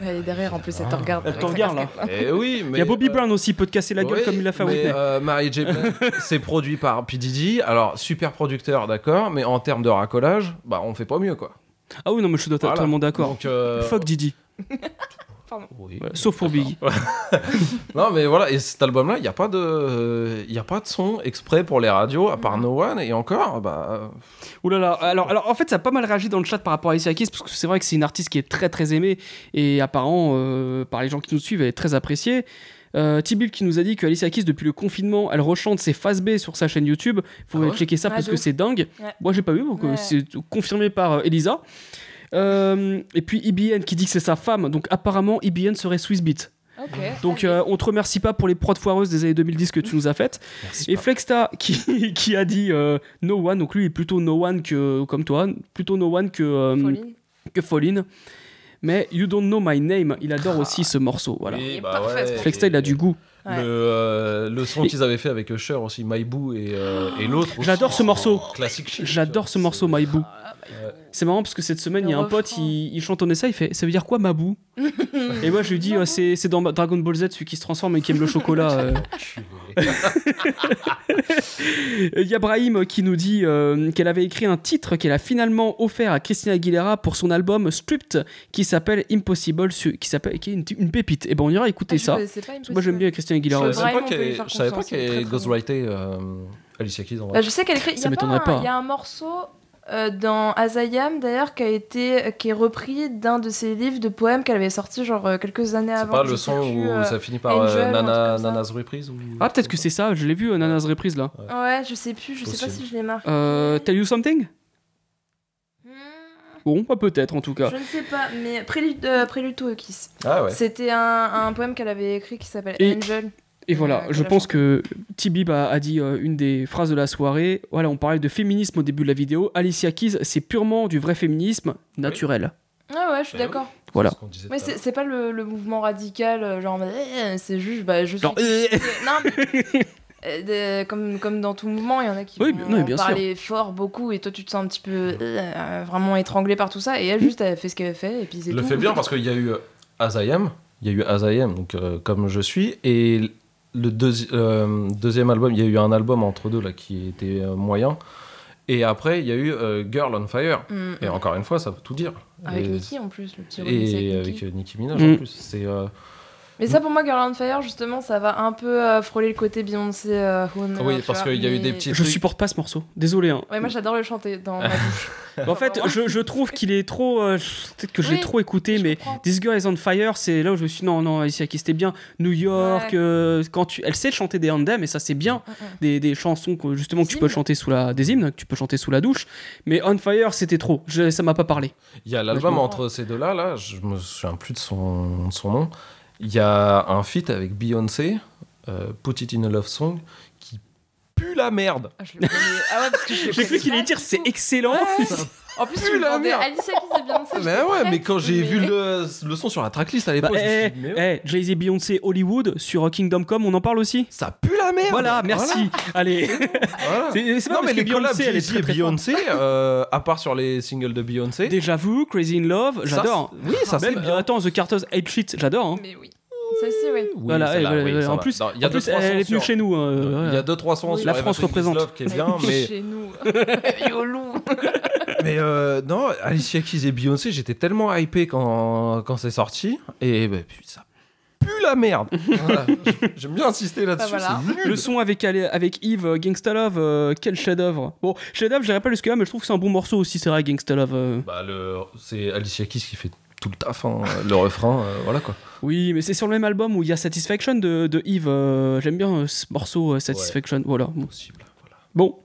Elle est derrière en plus, elle te Ah. regarde. Elle te regarde, là. Eh oui, mais. Il y a Bobby euh, Brown aussi, il peut te casser la gueule oui, comme il l'a fait à mais, Whitney. euh, Mary J. Blige, *laughs* c'est produit par P. Diddy. Alors, super producteur, d'accord, mais en termes de racolage, bah, on fait pas mieux, quoi. Ah oui, non, mais je suis Voilà. totalement d'accord. Euh, *laughs* Oui. Sauf pour Biggie. *laughs* Non, mais voilà, et cet album-là, il n'y a, pas de- il y a pas de son exprès pour les radios, à part No One, et encore, bah. Ouh là là. Alors, alors, en fait, ça a pas mal réagi dans le chat par rapport à Alicia Keys, parce que c'est vrai que c'est une artiste qui est très très aimée, et apparemment, euh, par les gens qui nous suivent, elle est très appréciée. Euh, Tibil qui nous a dit que Alicia Keys, depuis le confinement, elle rechante ses phases B sur sa chaîne YouTube. Faut Ah ouais checker ça Ah, parce que c'est dingue. Ouais. Moi, j'ai pas vu, donc euh, Ouais. c'est confirmé par euh, Elisa. Euh, et puis IBN qui dit que c'est sa femme, donc apparemment IBN serait Swissbeat. Donc euh, on te remercie pas pour les prods foireuses des années 2010 que tu nous as faites. Merci. Et Flexta qui, *laughs* qui a dit euh, No One, donc lui il est plutôt No One que comme toi, plutôt No One que euh, Pauline. que Fallen. Mais You Don't Know My Name, il adore aussi ce morceau. Voilà. Oui, bah ouais, Flexta il a du goût. Ouais. Le, euh, le son Et- qu'ils avaient fait avec Usher aussi, My Boo et, euh, et l'autre. J'adore ce morceau. Classique. J'adore ce morceau My Boo. C'est marrant parce que cette semaine il y a un pote, il, il chantonnait ça, il fait ça veut dire quoi Mabou? Et moi je lui dis *laughs* euh, c'est c'est dans Dragon Ball Z celui qui se transforme et qui aime le chocolat. euh. Il *laughs* y a Brahim qui nous dit euh, qu'elle avait écrit un titre qu'elle a finalement offert à Christina Aguilera pour son album Stripped qui s'appelle Impossible, su- qui s'appelle qui est une, une pépite. Et ben on ira écouter Ah, ça. Parce que moi j'aime bien Christina Aguilera. Je aussi. savais pas Vraiment, on peut lui qu'elle faire je savais pas confiance, il est qu'elle très, très ghostwrité euh, Alicia Keys en Bah, vrai. je sais qu'elle écrit. Il y Ça a m'étonnerait un- pas. Il y a un morceau euh, dans Azayam d'ailleurs qui a été qui est repris d'un de ses livres de poèmes qu'elle avait sorti genre euh, quelques années C'est avant. pas je le son où euh, ça finit par Angel Nana. Nana's reprise ou... Ah peut-être que c'est ça, je l'ai vu euh, Nana's reprise là. Ouais, je sais plus, je sais pas Possible. si je l'ai marqué. Euh, Tell You Something? Hmm, Bon, pas peut-être en tout cas. Je ne sais pas, mais Prélude, euh, Prélude to a Kiss. Ah ouais. C'était un, un poème qu'elle avait écrit qui s'appelle Angel. Et voilà, Euh, je pense que Tibib a, a dit euh, une des phrases de la soirée. Voilà, on parlait de féminisme au début de la vidéo. Alicia Keys, c'est purement du vrai féminisme naturel. Ah ouais, je suis oui. d'accord. Voilà. C'est ce qu'on disait Mais c'est pas le, le mouvement radical, euh, genre, eh, c'est juste, bah, je suis. Genre, eh. *laughs* non, mais, de- comme, comme dans tout mouvement, il y en a qui Oui, vont non, sûr. fort beaucoup, et toi, tu te sens un petit peu euh, vraiment étranglé par tout ça, et elle, juste, elle fait ce qu'elle fait, et puis c'est le tout. fait bien parce qu'il y a eu euh, Azayam, il y a eu Azayam, donc euh, comme je suis, et le deuxi- euh, deuxième album, il y a eu un album entre deux là qui était euh, moyen, et après il y a eu euh, Girl on Fire, Mm, et mm. encore une fois ça veut tout dire. Avec et, Nicki en plus, le petit et avec Nicki. Nicki Minaj Mm. en plus. C'est euh, Mais ça, pour moi, Girl on Fire, justement, ça va un peu euh, frôler le côté Beyoncé. euh, Knows, Oui, parce qu'il y a eu des petits Je trucs. supporte pas ce morceau. Désolé. Hein. Ouais, moi, j'adore le chanter dans ma bouche. *laughs* En fait, je, je trouve qu'il est trop. euh, Peut-être que je l'ai Oui, trop écouté, je mais comprends. This Girl is on Fire, c'est là où je me suis dit non, non, Alicia Keys, c'était bien. New York, Ouais. euh, quand tu, elle sait chanter des anthems et ça c'est bien. Mm, mm. Des, des chansons que, justement que tu peux hymnes. chanter sous la des hymnes que tu peux chanter sous la douche mais On Fire c'était trop Je- ça m'a pas parlé Il y a je l'album entre ces deux-là, là, je me souviens plus de son, de son nom. Il y a un feat avec Beyoncé, euh, Put It in a Love Song, qui pue la merde. Ah, je le connais. Ah ouais, parce que je j'ai cru qu'il allait dire c'est excellent Ouais. En plus, pue tu la merde. Alicia Keys et Beyoncé. Mais j'étais ouais, mais quand j'ai mais- vu le, le son sur la tracklist à bah, l'époque, je me eh, suis dit, mais ouais, eh, Jay-Z Beyoncé Hollywood sur Kingdom Come on en parle aussi ça pue la merde. voilà merci allez Voilà. c'est pas Non, parce mais que les collabs Beyoncé elle est très, très forte. Beyoncé, euh, à part sur les singles de Beyoncé, Déjà vu Crazy in Love j'adore Oui, ça c'est même bien. attends The Carter's Hate Shit j'adore hein. Mais oui. Celle-ci, oui. Oui, voilà celle-là, elle- oui, elle- ça en va. plus, Non, il y a en deux, plus trois elle est venue sur- chez nous Il y voilà. a deux trois sons Oui. sur La France représente. Love qui est bien, *laughs* mais Chez nous. *laughs* *laughs* Mais euh, non, Alicia Keys et Beyoncé, j'étais tellement hypé quand, quand c'est sorti. Et bah, putain, ça pue la merde. *laughs* Voilà. J'aime bien insister là-dessus. Bah voilà. c'est nul. Le son avec, avec Yves, euh, Gangsta Love, euh, quel chef-d'œuvre. Bon, chef-d'œuvre, je dirais pas jusque-là, mais je trouve que c'est un bon morceau aussi, c'est vrai, Gangsta Love. euh. Bah, le, c'est Alicia Keys qui fait tout le taf, hein, le refrain, euh, voilà quoi. Oui, mais c'est sur le même album où il y a Satisfaction de, de Yves. euh, J'aime bien euh, ce morceau, euh, Satisfaction. Voilà. Bon. Possible. Voilà. Bon.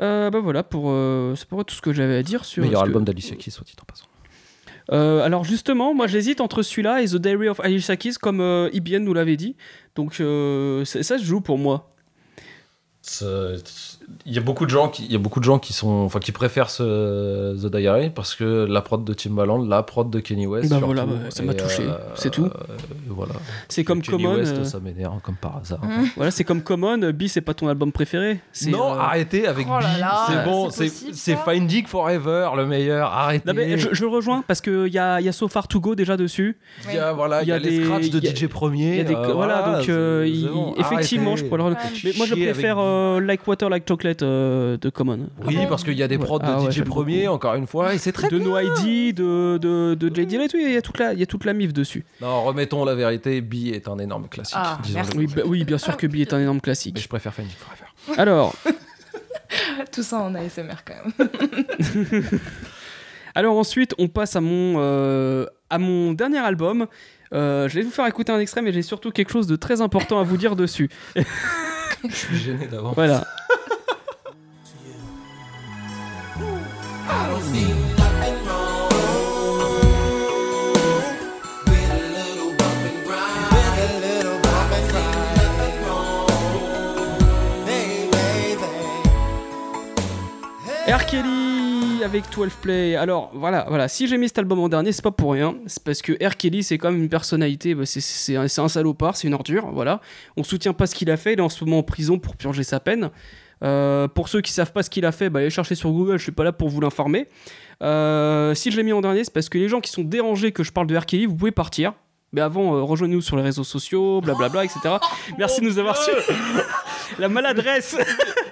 Euh, bah voilà, pour, euh, c'est pour tout ce que j'avais à dire sur. Meilleur ce que- album d'Alicia Keys, soit dit en passant. Euh, alors justement, moi j'hésite entre celui-là et The Diary of Alicia Keys, comme euh, IBN nous l'avait dit. Donc euh, c'est- ça se joue pour moi. Il y a beaucoup de gens qui, il y a beaucoup de gens qui sont, enfin, qui préfèrent ce The Diary parce que la prod de Timbaland, la prod de Kenny West. Bah surtout, voilà, bah, ça m'a touché, c'est tout. euh, voilà. C'est comme Kenny Common. West, euh, ça m'énerve comme par hasard. *laughs* Voilà, c'est comme Common. euh, B, c'est pas ton album préféré. C'est, Non, euh, arrêtez avec Oh B. c'est bon, c'est Finding Forever, le meilleur. Arrêtez. Non, mais je, je le rejoins parce qu'il y a, il y a So Far To Go déjà dessus. Il y a, voilà, Il il y a, les des- scratchs de il y a- DJ premier. Il y a des, euh, voilà, donc euh, il- effectivement, je pourrais. Mais moi, je préfère euh, Like Water, Like Chocolate euh, de Common. Oui, parce qu'il y a des prods de Ah DJ premier, beaucoup. encore une fois, et c'est très de bien. No ID, de, de, de J. Tout, il y a toute la, il y a toute la mif dessus. Non, remettons la vérité, B est un énorme classique. Ah, merci. Oui, bah- oui bien sûr que B est un énorme Mais classique. je préfère Finding Forever. Alors, *laughs* Tout ça en ASMR quand même. *laughs* alors ensuite, on passe à mon, euh, à mon dernier album. Euh, je vais vous faire écouter un extrait, mais j'ai surtout quelque chose de très important à vous dire dessus. *laughs* Je suis gêné d'avance. Voilà. Kelly avec 12 Play. Alors voilà, voilà. Si j'ai mis cet album en dernier, c'est pas pour rien. C'est parce que R. Kelly, c'est quand même une personnalité. bah, c'est- un salopard, c'est une ordure. Voilà. On soutient pas ce qu'il a fait. Il est en ce moment en prison pour purger sa peine. Euh, pour ceux qui savent pas ce qu'il a fait, bah, allez chercher sur Google. Je suis pas là pour vous l'informer. Euh, si je l'ai mis en dernier, c'est parce que les gens qui sont dérangés que je parle de R. Kelly, vous pouvez partir. Mais avant, euh, rejoignez-nous sur les réseaux sociaux, blablabla, etc. Merci de nous avoir su. La maladresse.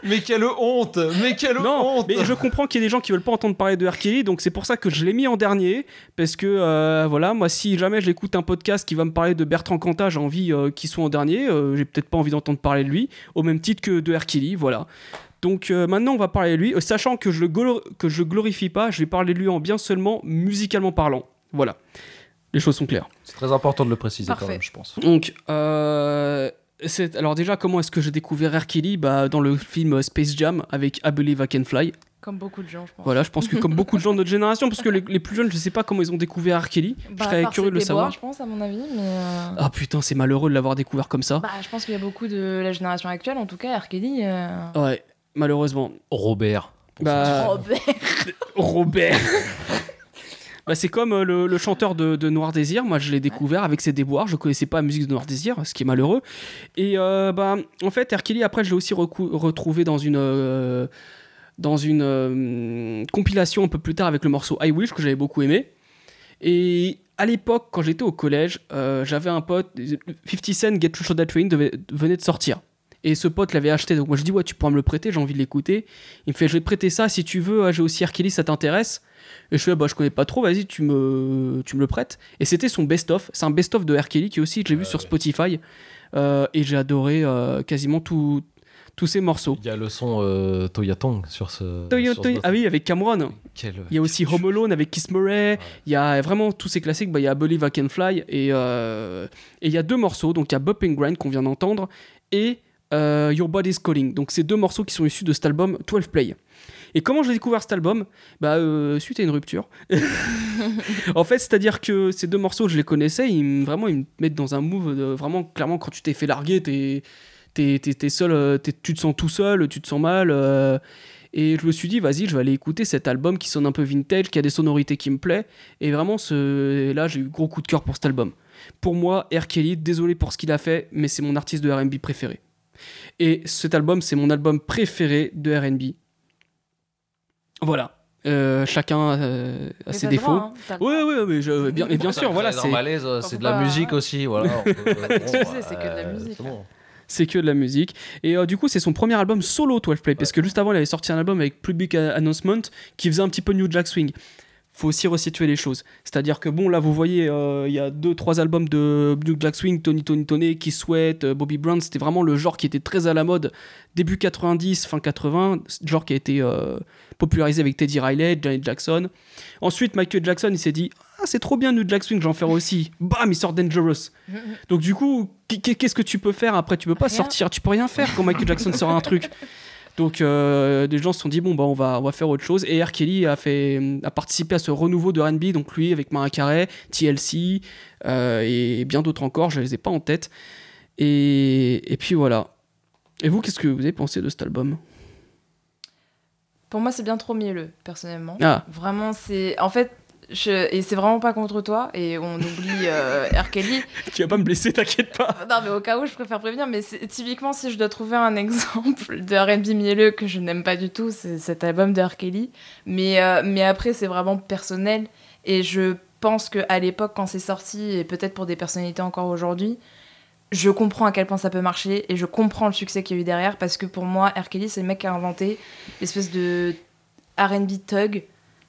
Mais quelle honte Mais quelle Non, honte mais je comprends qu'il y a des gens qui veulent pas entendre parler de. Kelly, donc c'est pour ça que je l'ai mis en dernier, parce que euh, voilà, moi si jamais j'écoute un podcast qui va me parler de Bertrand Cantat, j'ai envie euh, qu'il soit en dernier, euh, j'ai peut-être pas envie d'entendre parler de lui, au même titre que de. Kelly, voilà. Donc euh, maintenant on va parler de lui, euh, sachant que je le que je glorifie pas, je vais parler de lui en bien seulement musicalement parlant, voilà. Les choses sont claires. C'est très important de le préciser quand même, je pense. Donc, euh, c'est- alors déjà, comment est-ce que j'ai découvert R. Kelly? Bah, Dans le film Space Jam avec I Believe I Can Fly. Comme beaucoup de gens, je pense. Voilà, je pense que comme beaucoup de gens de notre génération, parce que les, les plus jeunes, je sais pas comment ils ont découvert R. Kelly. Bah, je serais par curieux de le savoir. je pense, à mon avis. Mais euh, Ah putain, c'est malheureux de l'avoir découvert comme ça. bah, je pense qu'il y a beaucoup de la génération actuelle, en tout cas, R. Kelly. euh, Ouais, malheureusement. Robert. Bah, Robert. Robert. Bah, c'est comme euh, le, le chanteur de, de Noir Désir. Moi, je l'ai découvert avec ses déboires. Je connaissais pas la musique de Noir Désir, ce qui est malheureux. Et euh, bah, en fait, R. Kelly, après, je l'ai aussi retrouvé dans une, euh, dans une euh, compilation un peu plus tard avec le morceau I Wish que j'avais beaucoup aimé. Et à l'époque, quand j'étais au collège, j'avais un pote, 50 Cent Get Rich on That Train devait- venait de sortir. Et ce pote l'avait acheté, donc moi je dis ouais tu pourras me le prêter, j'ai envie de l'écouter. Il me fait je vais te prêter ça si tu veux, j'ai aussi R. Kelly, ça t'intéresse Et je fais bah je connais pas trop, vas-y tu me, tu me le prêtes. Et c'était son best-of, c'est un best-of de R. Kelly qui aussi je l'ai vu sur Spotify. Euh, et j'ai adoré euh, quasiment tout- tous ces morceaux. Il y a le son euh, Toyatong sur ce. Toyo- sur Toyo- ah oui, avec Cameron. Quel- Il y a aussi Home Alone avec Kiss Murray. Il y a vraiment tous ces classiques. Bah, il y a Believe I Can Fly. Et euh, et il y a deux morceaux. Donc il y a Bop and Grind qu'on vient d'entendre. Et euh, Your Body's Calling. Donc c'est deux morceaux qui sont issus de cet album 12 Play. Et comment j'ai découvert cet album? Bah, euh, suite à une rupture. *laughs* en fait, c'est-à-dire que ces deux morceaux, je les connaissais. Ils, me- vraiment, ils me mettent dans un move. de- vraiment, clairement, quand tu t'es fait larguer, t'es t'es- t'es- t'es seul, euh, tu te sens tout seul, tu te sens mal. euh, et je me suis dit, vas-y, je vais aller écouter cet album qui sonne un peu vintage, qui a des sonorités qui me plaît. Et vraiment, ce... là, j'ai eu gros coup de cœur pour cet album. Pour moi, R. Kelly, désolé pour ce qu'il a fait, mais c'est mon artiste de RB préféré. Et cet album, c'est mon album préféré de RB. Voilà. Euh, chacun euh, a Mais ses défauts. hein, Oui, oui, oui, je, bien, et bien sûr, voilà, c'est Malaise, euh, c'est de la musique aussi, voilà. on peut- bon, sais, c'est que de la euh, musique, c'est bon. c'est que de la musique. Et euh, du coup, c'est son premier album solo 12 Play, parce que juste avant, il avait sorti un album avec Public Announcement qui faisait un petit peu New Jack Swing. Faut aussi resituer les choses. C'est-à-dire que bon, là, vous voyez, euh, il y a deux, trois albums de New Jack Swing, Tony Tony Tony, Kiss Sweat, euh, Bobby Brown. C'était vraiment le genre qui était très à la mode début 90, fin 80, genre qui a été euh, popularisé avec Teddy Riley, Janet Jackson. Ensuite, Michael Jackson, il s'est dit Ah, c'est trop bien New Jack Swing, j'en faire aussi. Bam, il sort Dangerous. *laughs* Donc, du coup, qu- qu'est-ce que tu peux faire après? Tu peux pas Rien. sortir, tu peux rien faire quand Michael Jackson sort un truc. *laughs* Donc, euh, des gens se sont dit Bon, bah, on va, on va faire autre chose. Et R. Kelly a, fait, a participé à ce renouveau de RB, donc lui avec Mariah Carey, TLC euh, et bien d'autres encore, je les ai pas en tête. Et, et puis voilà. Et vous, qu'est-ce que vous avez pensé de cet album? Pour moi, c'est bien trop mielleux, personnellement. Ah. Vraiment, c'est. En fait, je... et c'est vraiment pas contre toi, et on oublie euh, R. Kelly. *laughs* Tu vas pas me blesser, t'inquiète pas. Non, mais au cas où, je préfère prévenir. Mais typiquement, si je dois trouver un exemple de RB mielleux que je n'aime pas du tout, c'est cet album de R. Kelly. Mais, euh, mais après, c'est vraiment personnel. Et je pense qu'à l'époque, quand c'est sorti, et peut-être pour des personnalités encore aujourd'hui, je comprends à quel point ça peut marcher et je comprends le succès qu'il y a eu derrière parce que pour moi, R. Kelly, c'est le mec qui a inventé l'espèce de RB thug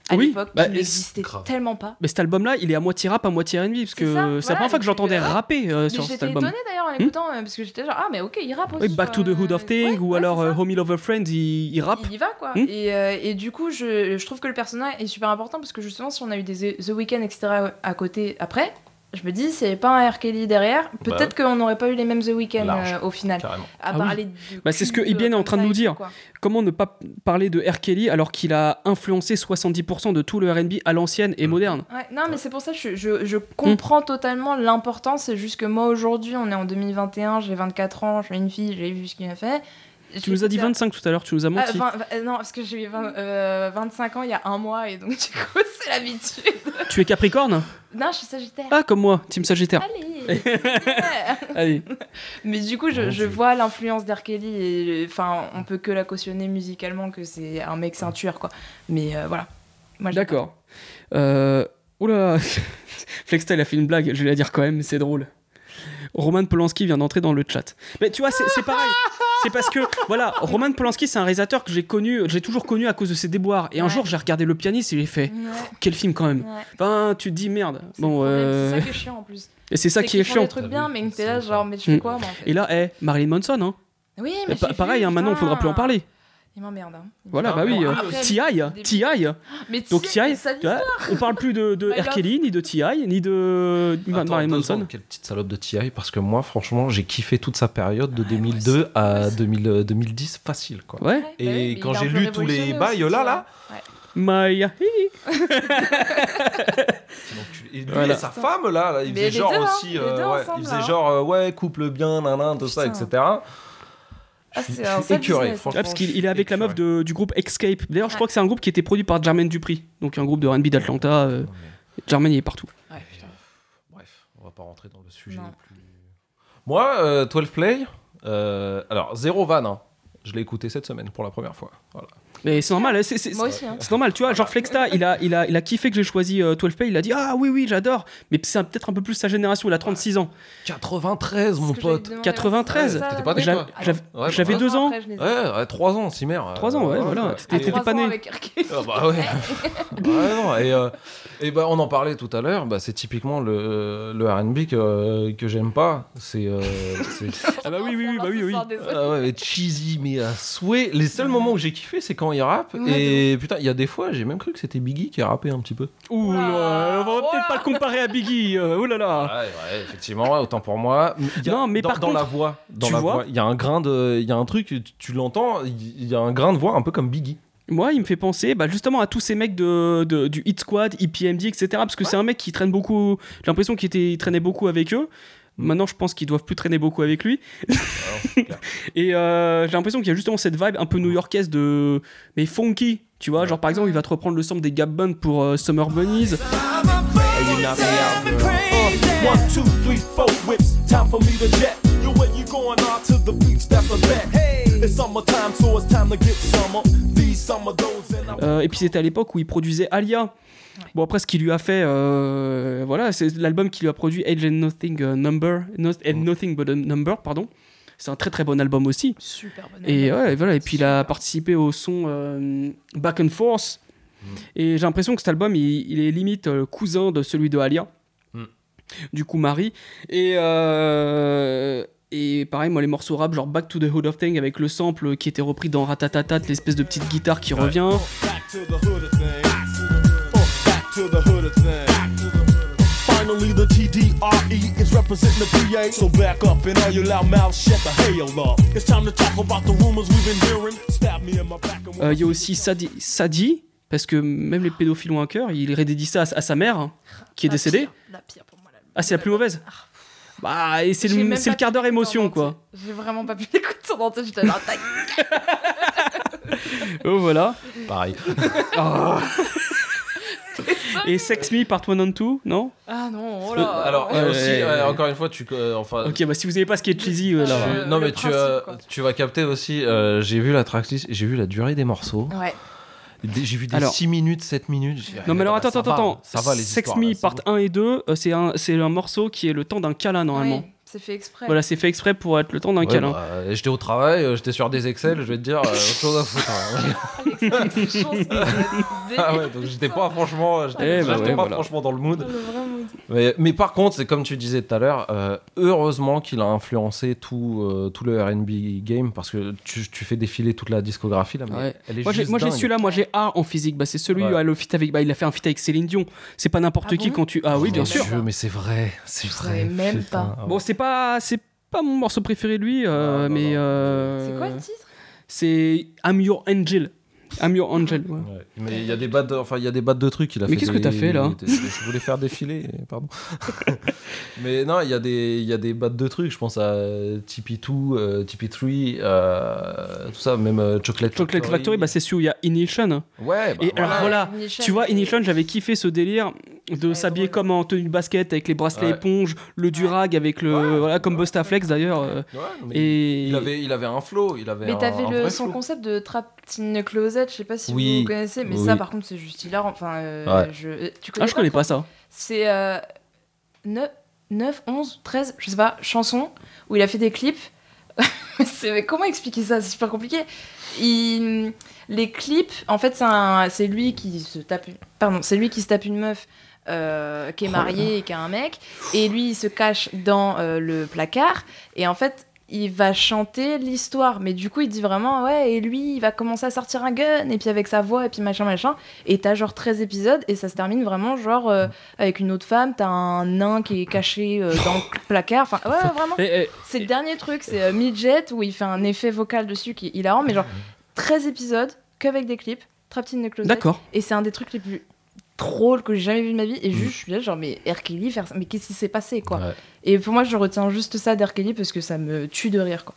à Oui, l'époque bah, qui n'existait tellement pas. Mais cet album-là, il est à moitié rap, à moitié R&B, parce que c'est la voilà, première fois que j'entendais euh, rapper euh, sur cet j'étais album. étonnée d'ailleurs en l'écoutant euh, parce que j'étais genre ah mais ok il rappe aussi. Oui, Back to the. Hood of Thing, Ouais, ou ouais, alors ça. Homie Lover Friend, il, il rappe. Il y va quoi. Hmm. Et, euh, et du coup, je, je trouve que le personnage est super important parce que justement, si on a eu des The Weeknd, etc. à côté après, je me dis, s'il n'y avait pas un R. Kelly derrière, peut-être qu'on n'aurait pas eu les mêmes The Weeknd euh, au final. Carrément. À Ah oui. parler de Bah, c'est ce que Ibien est en train de nous dire. quoi. Comment ne pas parler de R. Kelly alors qu'il a influencé 70% de tout le R&B à l'ancienne et moderne? Ouais, non, mais c'est pour ça que je, je, je comprends totalement l'importance. C'est juste que moi, aujourd'hui, on est en 2021, j'ai 24 ans, suis une fille, j'ai vu ce qu'il a fait. Tu nous as dit 25 tout à l'heure, tu nous as Ah, menti. 20 euh, non, parce que j'ai eu 20, euh, 25 ans il y a un mois et donc *laughs* du coup c'est l'habitude. Tu es Capricorne Non, je suis Sagittaire. Ah, comme moi, Team Sagittaire. Allez. *laughs* Allez. Mais du coup, je, vois l'influence d'R. Kelly et enfin, on peut que la cautionner musicalement que c'est un mec ceinture quoi. Mais euh, voilà. D'accord. Euh... Oula *laughs* Flexta, il a fait une blague, je vais la dire quand même, mais c'est drôle. Roman Polanski vient d'entrer dans le chat. Mais tu vois, c'est c'est pareil. C'est parce que, voilà, Roman Polanski, c'est un réalisateur que j'ai connu, j'ai toujours connu à cause de ses déboires. Et un jour, j'ai regardé Le Pianiste et j'ai fait. Ouais, quel film quand même. ouais. Enfin, tu te dis merde. C'est Bon, problème, euh, c'est ça qui est chiant en plus. et c'est ça C'est qui est chiant. des trucs bien, mais que t'es là C'est genre, mais tu fais quoi moi en fait Et là, eh, Marilyn Manson, hein. Oui, mais pa- pareil, hein, maintenant, on faudra plus en parler. Il m'emmerde. hein. Voilà, Ah, bah oui. bon, euh, T.I. des- T.I. Mais Donc T.I. on parle plus de, de R. Kelly, ni de T.I., ni de Attends, Marilyn Manson. Quelle petite salope de TI parce que moi franchement j'ai kiffé toute sa période de Ouais, 2002 moi aussi, moi à aussi. 2000, euh, 2010 facile quoi. Ouais. Bah Et il quand j'ai lu tous les bails aussi, là là. Maya. *laughs* et lui Voilà. et sa femme là, là, il faisait genre deux, hein, aussi, euh, deux ouais, ensemble, il faisait hein. genre euh, ouais couple bien, nanan, tout ça, etc. Ah, c'est un sale écœuré, business. franchement. Ouais, parce qu'il il est avec la meuf de- du groupe Escape. D'ailleurs, je crois que c'est un groupe qui était produit par Jermaine Dupri, donc un groupe de R&B d'Atlanta. euh, Non, mais- Jermaine, il est partout. Ouais, putain. Bref, on va pas rentrer dans le sujet Non. plus. Moi, euh, 12 Play, euh, alors zéro van, hein. je l'ai écouté cette semaine pour la première fois. Voilà. Mais c'est normal, hein, c'est hein. normal, tu vois. Genre Flexta, il a, il a, il a kiffé que j'ai choisi euh, 12 Play. Il a dit ah oui oui j'adore. Mais c'est peut-être un peu plus sa génération. Il a 36 ans. 93, mon pote. demander, 93. c'est ça, T'étais pas né, J'avais Ouais, j'avais bah, deux ans. Ouais, ouais, 3 ans, si mère. Trois ans, ouais, voilà. T'étais- pas né. Ah bah ouais. *laughs* Ouais, non, et, euh, et bah, on en parlait tout à l'heure, bah, c'est typiquement le, le RB que, que j'aime pas. C'est. euh, *laughs* Ah bah oui oui oui bah oui oui. ah cheesy, mais à souhait. Les seuls moments que j'ai kiffé, c'est quand il rappe. Ouais, et putain, il y a des fois, j'ai même cru que c'était Biggie qui rappait un petit peu. Ouh, on va peut-être pas le comparer à Biggie. euh, ouh là là. Ouais, ouais, effectivement, autant pour moi. A- Non, mais dans, par dans contre, la voix, dans tu la vois voix, il y a un grain de, il y a un truc, tu, tu l'entends, il y a un grain de voix un peu comme Biggie. Moi, il me fait penser bah, justement à tous ces mecs de, de- du Hit Squad, EPMD, etc. Parce que c'est un mec qui traîne beaucoup. J'ai l'impression qu'il était- il traînait beaucoup avec eux. Maintenant, je pense qu'ils doivent plus traîner beaucoup avec lui. clair. *laughs* Et euh, j'ai l'impression qu'il y a justement cette vibe un peu new-yorkaise de. Mais funky. Tu vois, genre par exemple, il va te reprendre le sample des Gap Band pour euh, Summer Bunnies. One, two, three, four whips. Time for me to jet. You where you going? Out to the beach? That's a bet. Hey, it's summertime, so it's time to get summer. These summer those and I Euh, et puis c'était à l'époque où il produisait Alia. Bon après ce qu'il lui a fait, euh, voilà, c'est l'album qu'il lui a produit Age and Nothing euh, Number, and Nothing but a Number, pardon. C'est un très très bon album aussi. Super Et album. ouais, voilà. Et puis il a participé au son euh, Back and Forth. Mm. Et j'ai l'impression que cet album, il, il est limite euh, cousin de celui de Alia. Mm. Du coup, Marie. Et euh, et pareil, moi les morceaux rap, genre Back to the Hood of Thing avec le sample qui était repris dans Ratatatat, l'espèce de petite guitare qui revient. back Finally, the TDRE is representing the PA. So back up and all your loud mouths, shut the hell up. It's time to talk about the rumors we've been hearing. Stab me in my back and Euh, Il y a aussi Sadi, Sadi, parce que même les pédophiles ont un cœur, il rédédie ça à, à sa mère, hein, qui est La décédée. pire, La pire pour moi. Ah, c'est la plus mauvaise Ah. Bah, et c'est J'ai le, quart d'heure émotion, quoi. J'ai vraiment pas pu *laughs* l'écouter en entier, j'étais là. *laughs* Oh, voilà. Pareil. *laughs* Oh. Et Sex Me Part 1 and 2, non Ah non, oh là. Alors, et Ouais, aussi, ouais, ouais, ouais. encore une fois, tu, euh, enfin, Ok, bah si vous n'avez pas ce qui est cheesy, euh, là. Non le mais tu, principe, euh, quoi. tu vas capter aussi. euh, j'ai vu la tracklist, j'ai vu la durée des morceaux. Ouais. Des- J'ai vu des Alors- 6 minutes, 7 minutes. j'ai dit, Non mais alors ah, attends, ça attends, va, attends. Ça va les Sex histoires, Me là, c'est Part bon. 1 et 2, euh, c'est un, c'est un morceau qui est le temps d'un câlin normalement. Oui, c'est fait exprès. Voilà, c'est fait exprès pour être le temps d'un Ouais, câlin. bah, euh, j'étais au travail, euh, j'étais sur des Excel, je vais te dire, euh, autre chose à foutre. hein. *laughs* *laughs* Ah ouais, donc j'étais pas franchement, j'étais Eh bah ouais, pas voilà. franchement dans le mood. Mais, mais par contre, c'est comme tu disais tout à l'heure, euh, heureusement qu'il a influencé tout, euh, tout le RB game parce que tu, tu fais défiler toute la discographie là, mais Ouais. elle est Moi j'ai, moi celui-là, moi j'ai A en physique, bah c'est celui Ouais. où le feat avec, bah, il a fait un feat avec Céline Dion. C'est pas n'importe Ah qui bon? quand tu, ah oui Oh bien mon sûr. Dieu, mais c'est vrai, c'est vrai. même pas. Bon c'est pas, c'est pas mon morceau préféré de lui, euh, Non, non, mais euh, C'est quoi le titre? C'est I'm Your Angel. I'm Your Angel. ouais. Ouais, Mais il y a des battes de, enfin il y a des battes de trucs. Il a Mais qu'est-ce que t'as fait, là des- Je voulais faire défiler, pardon. *laughs* mais non, il y a des, il y a des battes de trucs. Je pense à TP2, euh, TP3, euh, tout ça, même euh, Chocolate, Chocolate Factory, bah c'est celui où il y a Ignition. Ouais. Bah, Et alors voilà, Ignition, tu vois, Ignition, j'avais kiffé ce délire de s'habiller comme en tenue de basket avec les bracelets Ouais. éponges, le durag avec le. Ouais. Voilà, comme Bustaflex d'ailleurs. euh, Ouais, mais et. il avait, il avait un flow, il avait Mais un, t'avais le, son flow. concept de Trap in Closet, je sais pas si Oui. vous connaissez, mais Oui. ça par contre c'est juste hilarant. Enfin, euh, Ouais. je, euh, tu connais Ah, je connais pas ça. C'est euh, 9, 9, 11, 13, je sais pas, chansons où il a fait des clips. *laughs* mais comment expliquer ça? C'est super compliqué. Il- les clips, en fait, c'est, un- c'est lui qui se tape. une- Pardon, c'est lui qui se tape une meuf. euh, qui est Oh mariée et qui a un mec et lui il se cache dans euh, le placard et en fait il va chanter l'histoire mais du coup il dit vraiment ouais et lui il va commencer à sortir un gun et puis avec sa voix et puis machin machin et t'as genre 13 épisodes et ça se termine vraiment genre euh, avec une autre femme, t'as un nain qui est caché euh, *laughs* dans le placard. Enfin, ouais, vraiment. C'est le dernier truc, c'est euh, Midget où il fait un effet vocal dessus qui est hilarant, mais genre 13 épisodes qu'avec des clips, Trapped in the Closet. D'accord. Et c'est un des trucs les plus drôles que j'ai jamais vu de ma vie. Et juste, je suis là, genre, mais R. Kelly, faire ça, mais qu'est-ce qui s'est passé, quoi Ouais. Et pour moi, je retiens juste ça d'R. Kelly parce que ça me tue de rire, quoi.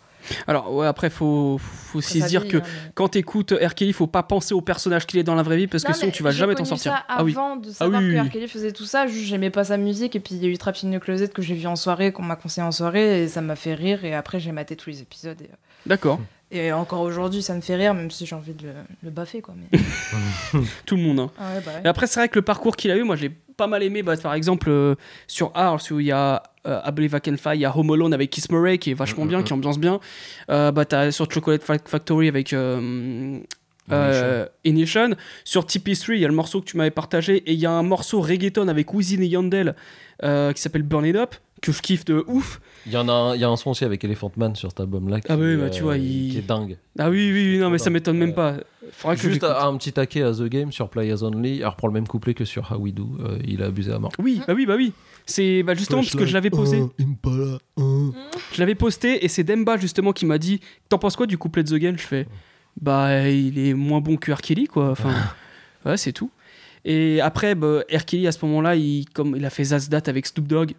Alors, ouais, après, faut, faut aussi se dire que hein, mais- quand t'écoutes R. Kelly, faut pas penser au personnage qu'il est dans la vraie vie parce que Non, sinon tu vas jamais t'en sortir. Ça Ah oui. avant de savoir oui, oui, que oui. R. Kelly faisait tout ça, juste j'aimais pas sa musique et puis il y a eu Trap in the Closet que j'ai vu en soirée, qu'on m'a conseillé en soirée et ça m'a fait rire et après j'ai maté tous les épisodes et, D'accord. Et encore aujourd'hui ça me fait rire même si j'ai envie de le, le baffer quoi. Mais... *laughs* Tout le monde. hein. Ah ouais, bah ouais. Et après, c'est vrai que le parcours qu'il a eu, moi, je l'ai pas mal aimé. Bah, par exemple, euh, sur Ars, où il y a euh, I Believe I Can Fly, il y a Home Alone avec Kiss Murray, qui est vachement bien, qui ambiance bien. Euh, bah, t'as sur Chocolate Fac- Factory avec euh, euh, Ignition. Sur TP3, il y a le morceau que tu m'avais partagé, et il y a un morceau reggaeton avec Wisin et Yandel euh, qui s'appelle Burn It Up, que je kiffe de ouf. Il y en a, un, il y a un son aussi avec Elephant Man sur cet album-là. qui Ah oui, est, bah, tu vois, il- qui est dingue. Ah oui, oui, oui, non, mais ça m'étonne même pas. Faudra que Juste un petit taquet à The Game sur Players Only. Alors pour le même couplet que sur How We Do, euh, il a abusé à mort. Oui, bah oui, bah oui. C'est bah, justement parce que je l'avais posé. Je l'avais posté et c'est Demba justement qui m'a dit T'en penses quoi du couplet de The Game? Je fais Bah, il est moins bon que R. Kelly, quoi. Enfin, *laughs* ouais, c'est tout. Et après, bah, R. Kelly, à ce moment-là, il, comme, il a fait Zazdat avec Snoop Dogg.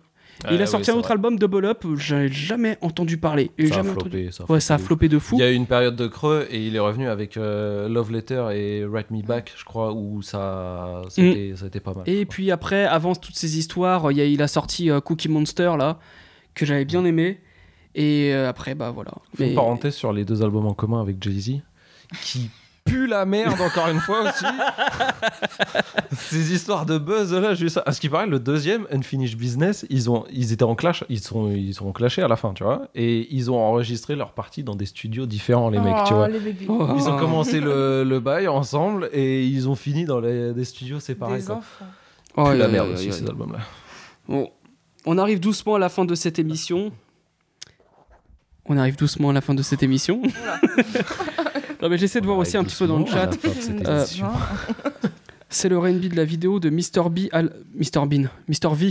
Il a sorti un autre album, Double Up, j'avais jamais entendu parler. Et Ça a entendu- ça a Ouais, ça a floppé de fou. Il y a eu une période de creux et il est revenu avec euh, Love Letter et Write Me Back, je crois, où ça, Mm. été, ça a été pas mal. Et puis après, avant toutes ces histoires, il, y a, il a sorti euh, Cookie Monster, là, que j'avais bien aimé. Et euh, après, bah voilà. Fais Mais- une parenthèse sur les deux albums en commun avec Jay-Z, qui pue la merde encore une fois aussi. *laughs* Ces histoires de buzz là, juste ça. À ce qui paraît, le deuxième, Unfinished Business, ils, ont, ils étaient en clash, ils sont, ils sont clashés à la fin, tu vois. Et ils ont enregistré leur partie dans des studios différents, les mecs, tu Oh, vois. les bébés. Oh. Ils ont commencé le, le bail ensemble et ils ont fini dans les, des studios séparés. Des quoi. enfants. Oh, Pue la merde aussi, ces albums-là. Bon, on arrive doucement à la fin de cette émission. *laughs* On arrive doucement à la fin de cette émission. *laughs* non mais j'essaie de voir aussi un petit peu dans le chat. Euh, *laughs* C'est le R&B de la vidéo de Mr. B, Mr. Bean, Mr. V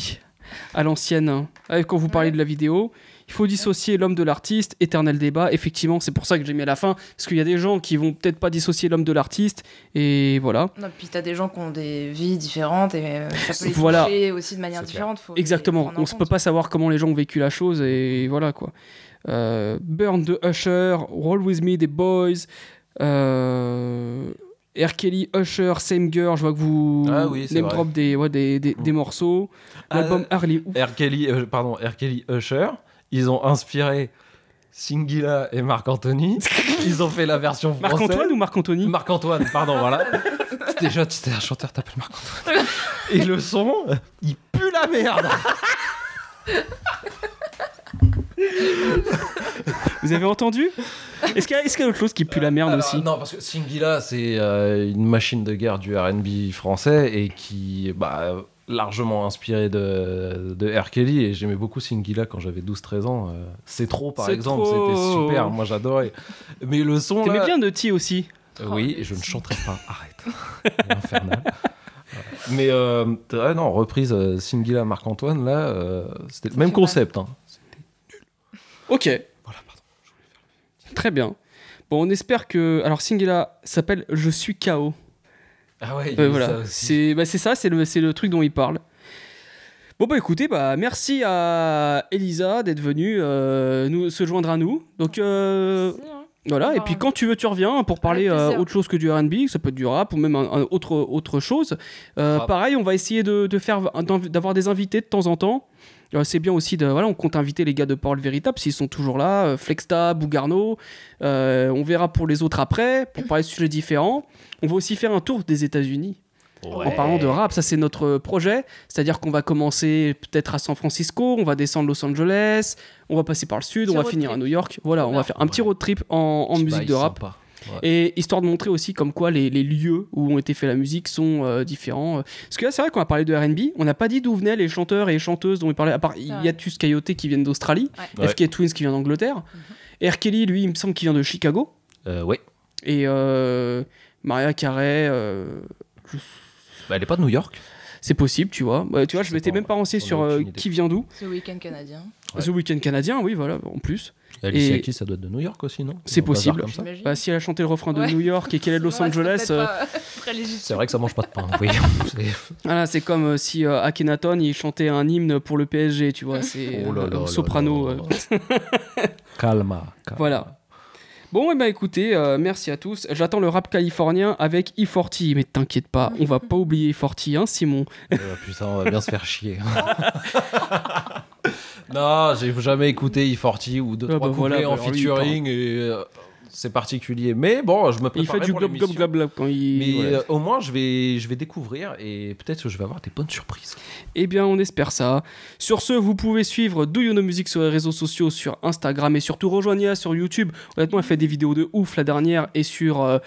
à l'ancienne. Ah, Quand vous parlez de la vidéo, il faut dissocier l'homme de l'artiste, éternel débat. Effectivement, c'est pour ça que j'ai mis à la fin, parce qu'il y a des gens qui vont peut-être pas dissocier l'homme de l'artiste, et voilà. Non, puis t'as des gens qui ont des vies différentes et euh, ça peut les Voilà. toucher aussi de manière différente. faut Exactement, on se peut pas savoir comment les gens ont vécu la chose, et voilà quoi. Euh, Burn de Usher, Roll With Me des Boys, Euh, R. Kelly, Usher, Same Girl, je vois que vous Ah oui, name drop des, ouais, des, des, des morceaux. L'album Ah, Harley. R. Kelly, euh, pardon, R. Kelly Usher, ils ont inspiré Singila et Marc Anthony. *laughs* ils ont fait la version française. Marc-Antoine ou Marc-Anthony Marc-Antoine, pardon, voilà. Déjà, tu un chanteur, t'appelles Marc-Antoine. Et le son, il pue la merde. *laughs* Vous avez entendu? Est-ce qu'il y, qu'il y a autre chose qui pue la merde Alors, aussi? Non, parce que Singila, c'est euh, une machine de guerre du RB français et qui est bah, largement inspiré de, de R. Kelly. Et j'aimais beaucoup Singila quand j'avais 12-13 ans. euh, c'est trop, par exemple, c'était super. Moi, j'adorais. Mais le son. T'aimais là- bien Nutty aussi? Euh, oui, et je ne chanterai pas. Arrête. *laughs* Infernal. Mais euh, non, reprise euh, Singila Marc-Antoine, là, euh, c'était le même concept. hein. Ok, Voilà, pardon. très bien. Bon, on espère que. Alors, Singela s'appelle Je suis KO. Ah ouais, Euh, voilà, aussi. c'est bah, c'est ça, c'est le, c'est le truc dont il parle. Bon bah écoutez, bah merci à Elisa d'être venue euh, nous, se joindre à nous. Donc euh, hein. voilà, et puis quand tu veux tu reviens pour parler euh, autre chose que du R&B, ça peut être du rap ou même un, un autre, autre chose. Euh, pareil, on va essayer de, de faire d'inv- d'avoir des invités de temps en temps. C'est bien aussi de voilà, on compte inviter les gars de Parole Véritable s'ils sont toujours là, euh, Flexta, Bougarno. Euh, on verra pour les autres après pour parler de sujets différents. On va aussi faire un tour des États-Unis. En parlant de rap, ça c'est notre projet. C'est-à-dire qu'on va commencer peut-être à San Francisco, on va descendre Los Angeles, on va passer par le sud, Petit on va finir à. New York. Voilà, on va faire un petit road trip en, musique de rap. sympa. Ouais. Et histoire de montrer aussi comme quoi les, les lieux où ont été fait la musique sont euh, différents. Euh, Parce que là, c'est vrai qu'on a parlé de RB, on n'a pas dit d'où venaient les chanteurs et les chanteuses dont il parlait, à part. Yatus Coyote qui viennent d'Australie, Ouais. FK Twins qui vient d'Angleterre, R. Kelly, lui, il me semble qu'il vient de Chicago, Euh, ouais. et euh, Maria Carey, euh, Bah, elle est pas de New York c'est possible, tu vois. Ouais, tu vois, Je m'étais même pas renseigné sur euh, qui vient d'où. Ce week-end canadien. Ouais. The Weeknd canadien, oui, voilà, en plus. Alicia Et- Keys, ça doit être de New York aussi, non? C'est possible. Comme ça. Bah, si elle a chanté le refrain de Ouais. New York et qu'elle est de Los *laughs* Angeles, euh, légitime. C'est vrai que ça mange pas de pain. Oui. *laughs* C'est- voilà, c'est comme euh, si euh, Akhenaton il chantait un hymne pour le PSG, tu vois, c'est Oh là euh, là là soprano. là euh. là. Calma. calma. Voilà. Bon, et bah écoutez, euh, merci à tous. J'attends le rap californien avec E40, mais t'inquiète pas, on va pas oublier E40, hein, Simon. Euh, putain, on va bien se faire chier. *laughs* non, j'ai jamais écouté E40 ou deux Ah trois bah voilà, couplets bah en lui, il featuring et euh, c'est particulier. Mais bon, je me Il prépare fait du glob glob glob glob quand il. Mais euh, au moins, je vais, je vais découvrir et peut-être que je vais avoir des bonnes surprises. Eh bien, on espère ça. Sur ce, vous pouvez suivre Do You Know Music sur les réseaux sociaux, sur Instagram et surtout rejoignez-la sur YouTube. Honnêtement, elle fait des vidéos de ouf la dernière et sur euh,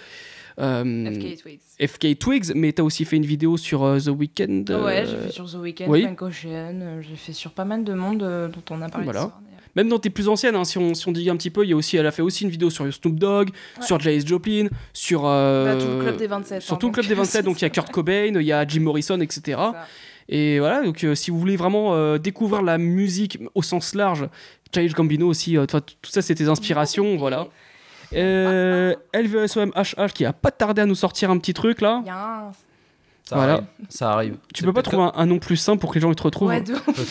euh, FK Twigs. FK Twigs, mais t'as aussi fait une vidéo sur euh, The Weeknd. euh, Ouais, j'ai fait sur The Weeknd, oui. Frank Ocean, j'ai fait sur pas mal de monde euh, dont on a parlé Voilà. Même dans tes plus anciennes, hein, si, on, si on digue un petit peu, il y a aussi, elle a fait aussi une vidéo sur Snoop Dogg, Ouais. sur Janis Joplin, sur. euh, Bah, tout le club des 27. sur hein, tout le club donc, des 27, donc il y a Kurt *laughs* Cobain, il y a Jim Morrison, etc. Et voilà, donc euh, si vous voulez vraiment euh, découvrir la musique au sens large, Childish Gambino aussi, euh, tout ça c'est tes inspirations, voilà. Euh, LVSOMHH qui a pas tardé à nous sortir un petit truc là. Ça Voilà. arrive. Ça arrive. Tu peux pas trouver un, un nom plus simple pour que les gens ils te retrouvent Ouais,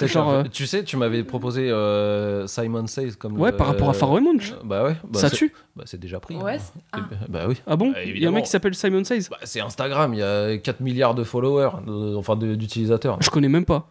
Genre, euh, Tu sais, tu m'avais proposé euh, Simon Says comme. Ouais, par rapport à Pharoah Monch. euh, Bah ouais. bah Ça c'est- tue Bah c'est déjà pris. Ouais, hein. Eh ah. Bah oui. Ah bon Bah, Il y a un mec qui s'appelle Simon Says Bah, c'est Instagram, il y a 4 milliards de followers, euh, enfin d'utilisateurs. Je connais même pas.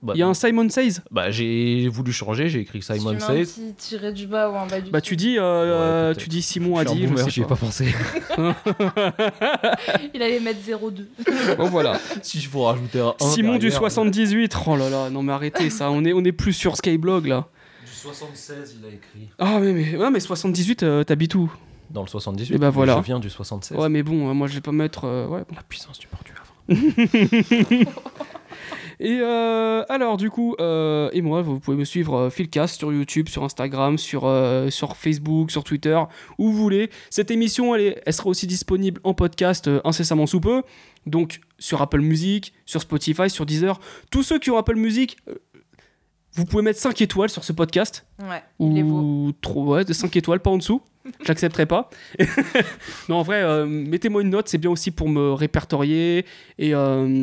Bah, Il y a un Simon Says bah, j'ai voulu changer, j'ai écrit Si tu Simon mets un Says. petit tiré du bas ou un bas du Bah tu dis, euh, Ouais, peut-être. tu dis Simon a dit, je boomer, j'y ai pas. pensé. *laughs* Il allait mettre 0,2. *laughs* Bon voilà. si je faut rajouter un 1 Simon du derrière, 78. Oh là là, non mais arrêtez ça. On est, on est plus sur Skyblog là. Du 76, il a écrit. Ah mais mais, ouais, mais 78, euh, t'habites où? Dans le 78, Eh bah, voilà. je viens du 76. Ouais mais bon, euh, moi je vais pas mettre. euh, ouais, bon. La puissance du port du Havre. *laughs* Et euh, alors du coup, euh, et moi, vous pouvez me suivre euh, Philcast sur YouTube, sur Instagram, sur, sur Facebook, sur Twitter, où vous voulez. Cette émission, elle, est- elle sera aussi disponible en podcast incessamment sous peu. Donc sur Apple Music, sur Spotify, sur Deezer. Tous ceux qui ont Apple Music, vous pouvez mettre 5 étoiles sur ce podcast. Ouais, il est. Ou ouais, de 5 étoiles, pas en dessous. *laughs* J'accepterai pas. *laughs* non, en vrai, euh, mettez-moi une note, c'est bien aussi pour me répertorier et, euh,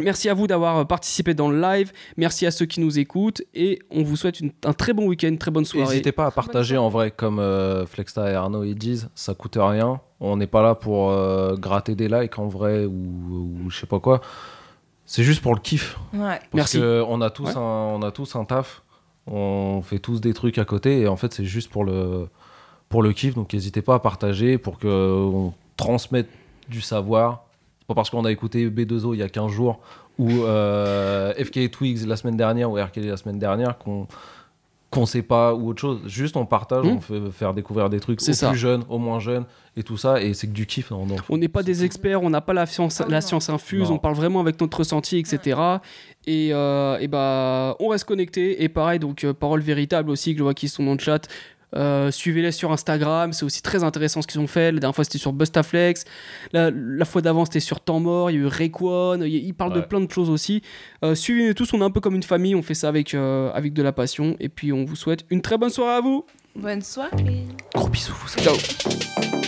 Merci à vous d'avoir euh, participé dans le live. Merci à ceux qui nous écoutent. Et on vous souhaite une- un très bon week-end, une très bonne soirée. N'hésitez pas à partager en vrai, comme euh, Flexta et Arnaud ils disent, ça coûte rien. On n'est pas là pour euh, gratter des likes en vrai ou, ou je sais pas quoi. C'est juste pour le kiff. Ouais. Parce Merci. que on a tous Ouais. un, on a tous un taf. On fait tous des trucs à côté et en fait c'est juste pour le pour le kiff. Donc n'hésitez pas à partager pour que on transmette du savoir. Pas parce qu'on a écouté B2O il y a 15 jours ou euh, FK Twigs la semaine dernière ou RK la semaine dernière qu'on qu'on sait pas ou autre chose. Juste on partage, Hmm. on fait faire découvrir des trucs C'est aux ça. plus jeunes, aux moins jeunes et tout ça et c'est que du kiff. non, non. On n'est pas des experts, on n'a pas la science, Ah la science infuse, Non. on parle vraiment avec notre ressenti, etc. Et, euh, et bah, on reste connecté. Et pareil, donc, euh, parole véritable aussi, que je vois qui sont dans le chat. Euh, Suivez-les sur Instagram, c'est aussi très intéressant ce qu'ils ont fait. La dernière fois c'était sur Bustaflex, la, la fois d'avant c'était sur Temps Mort, il y a eu Rayquan, il, ils parlent de plein de choses aussi. Euh, Suivez-nous tous, on est un peu comme une famille, on fait ça avec, euh, avec de la passion. Et puis on vous souhaite une très bonne soirée à vous. Bonne soirée. Gros bisous, vous. Ciao.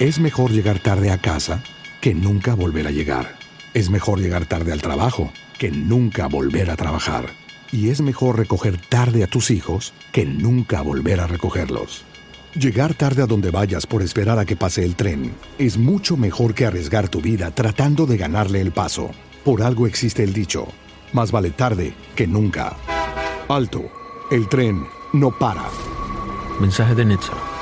Es mejor llegar tarde a casa que nunca volver a llegar. Es mejor llegar tarde al trabajo que nunca volver a trabajar. Y es mejor recoger tarde a tus hijos que nunca volver a recogerlos. Llegar tarde a donde vayas por esperar a que pase el tren es mucho mejor que arriesgar tu vida tratando de ganarle el paso. Por algo existe el dicho, más vale tarde que nunca. Alto, el tren no para. Mensaje de Netza.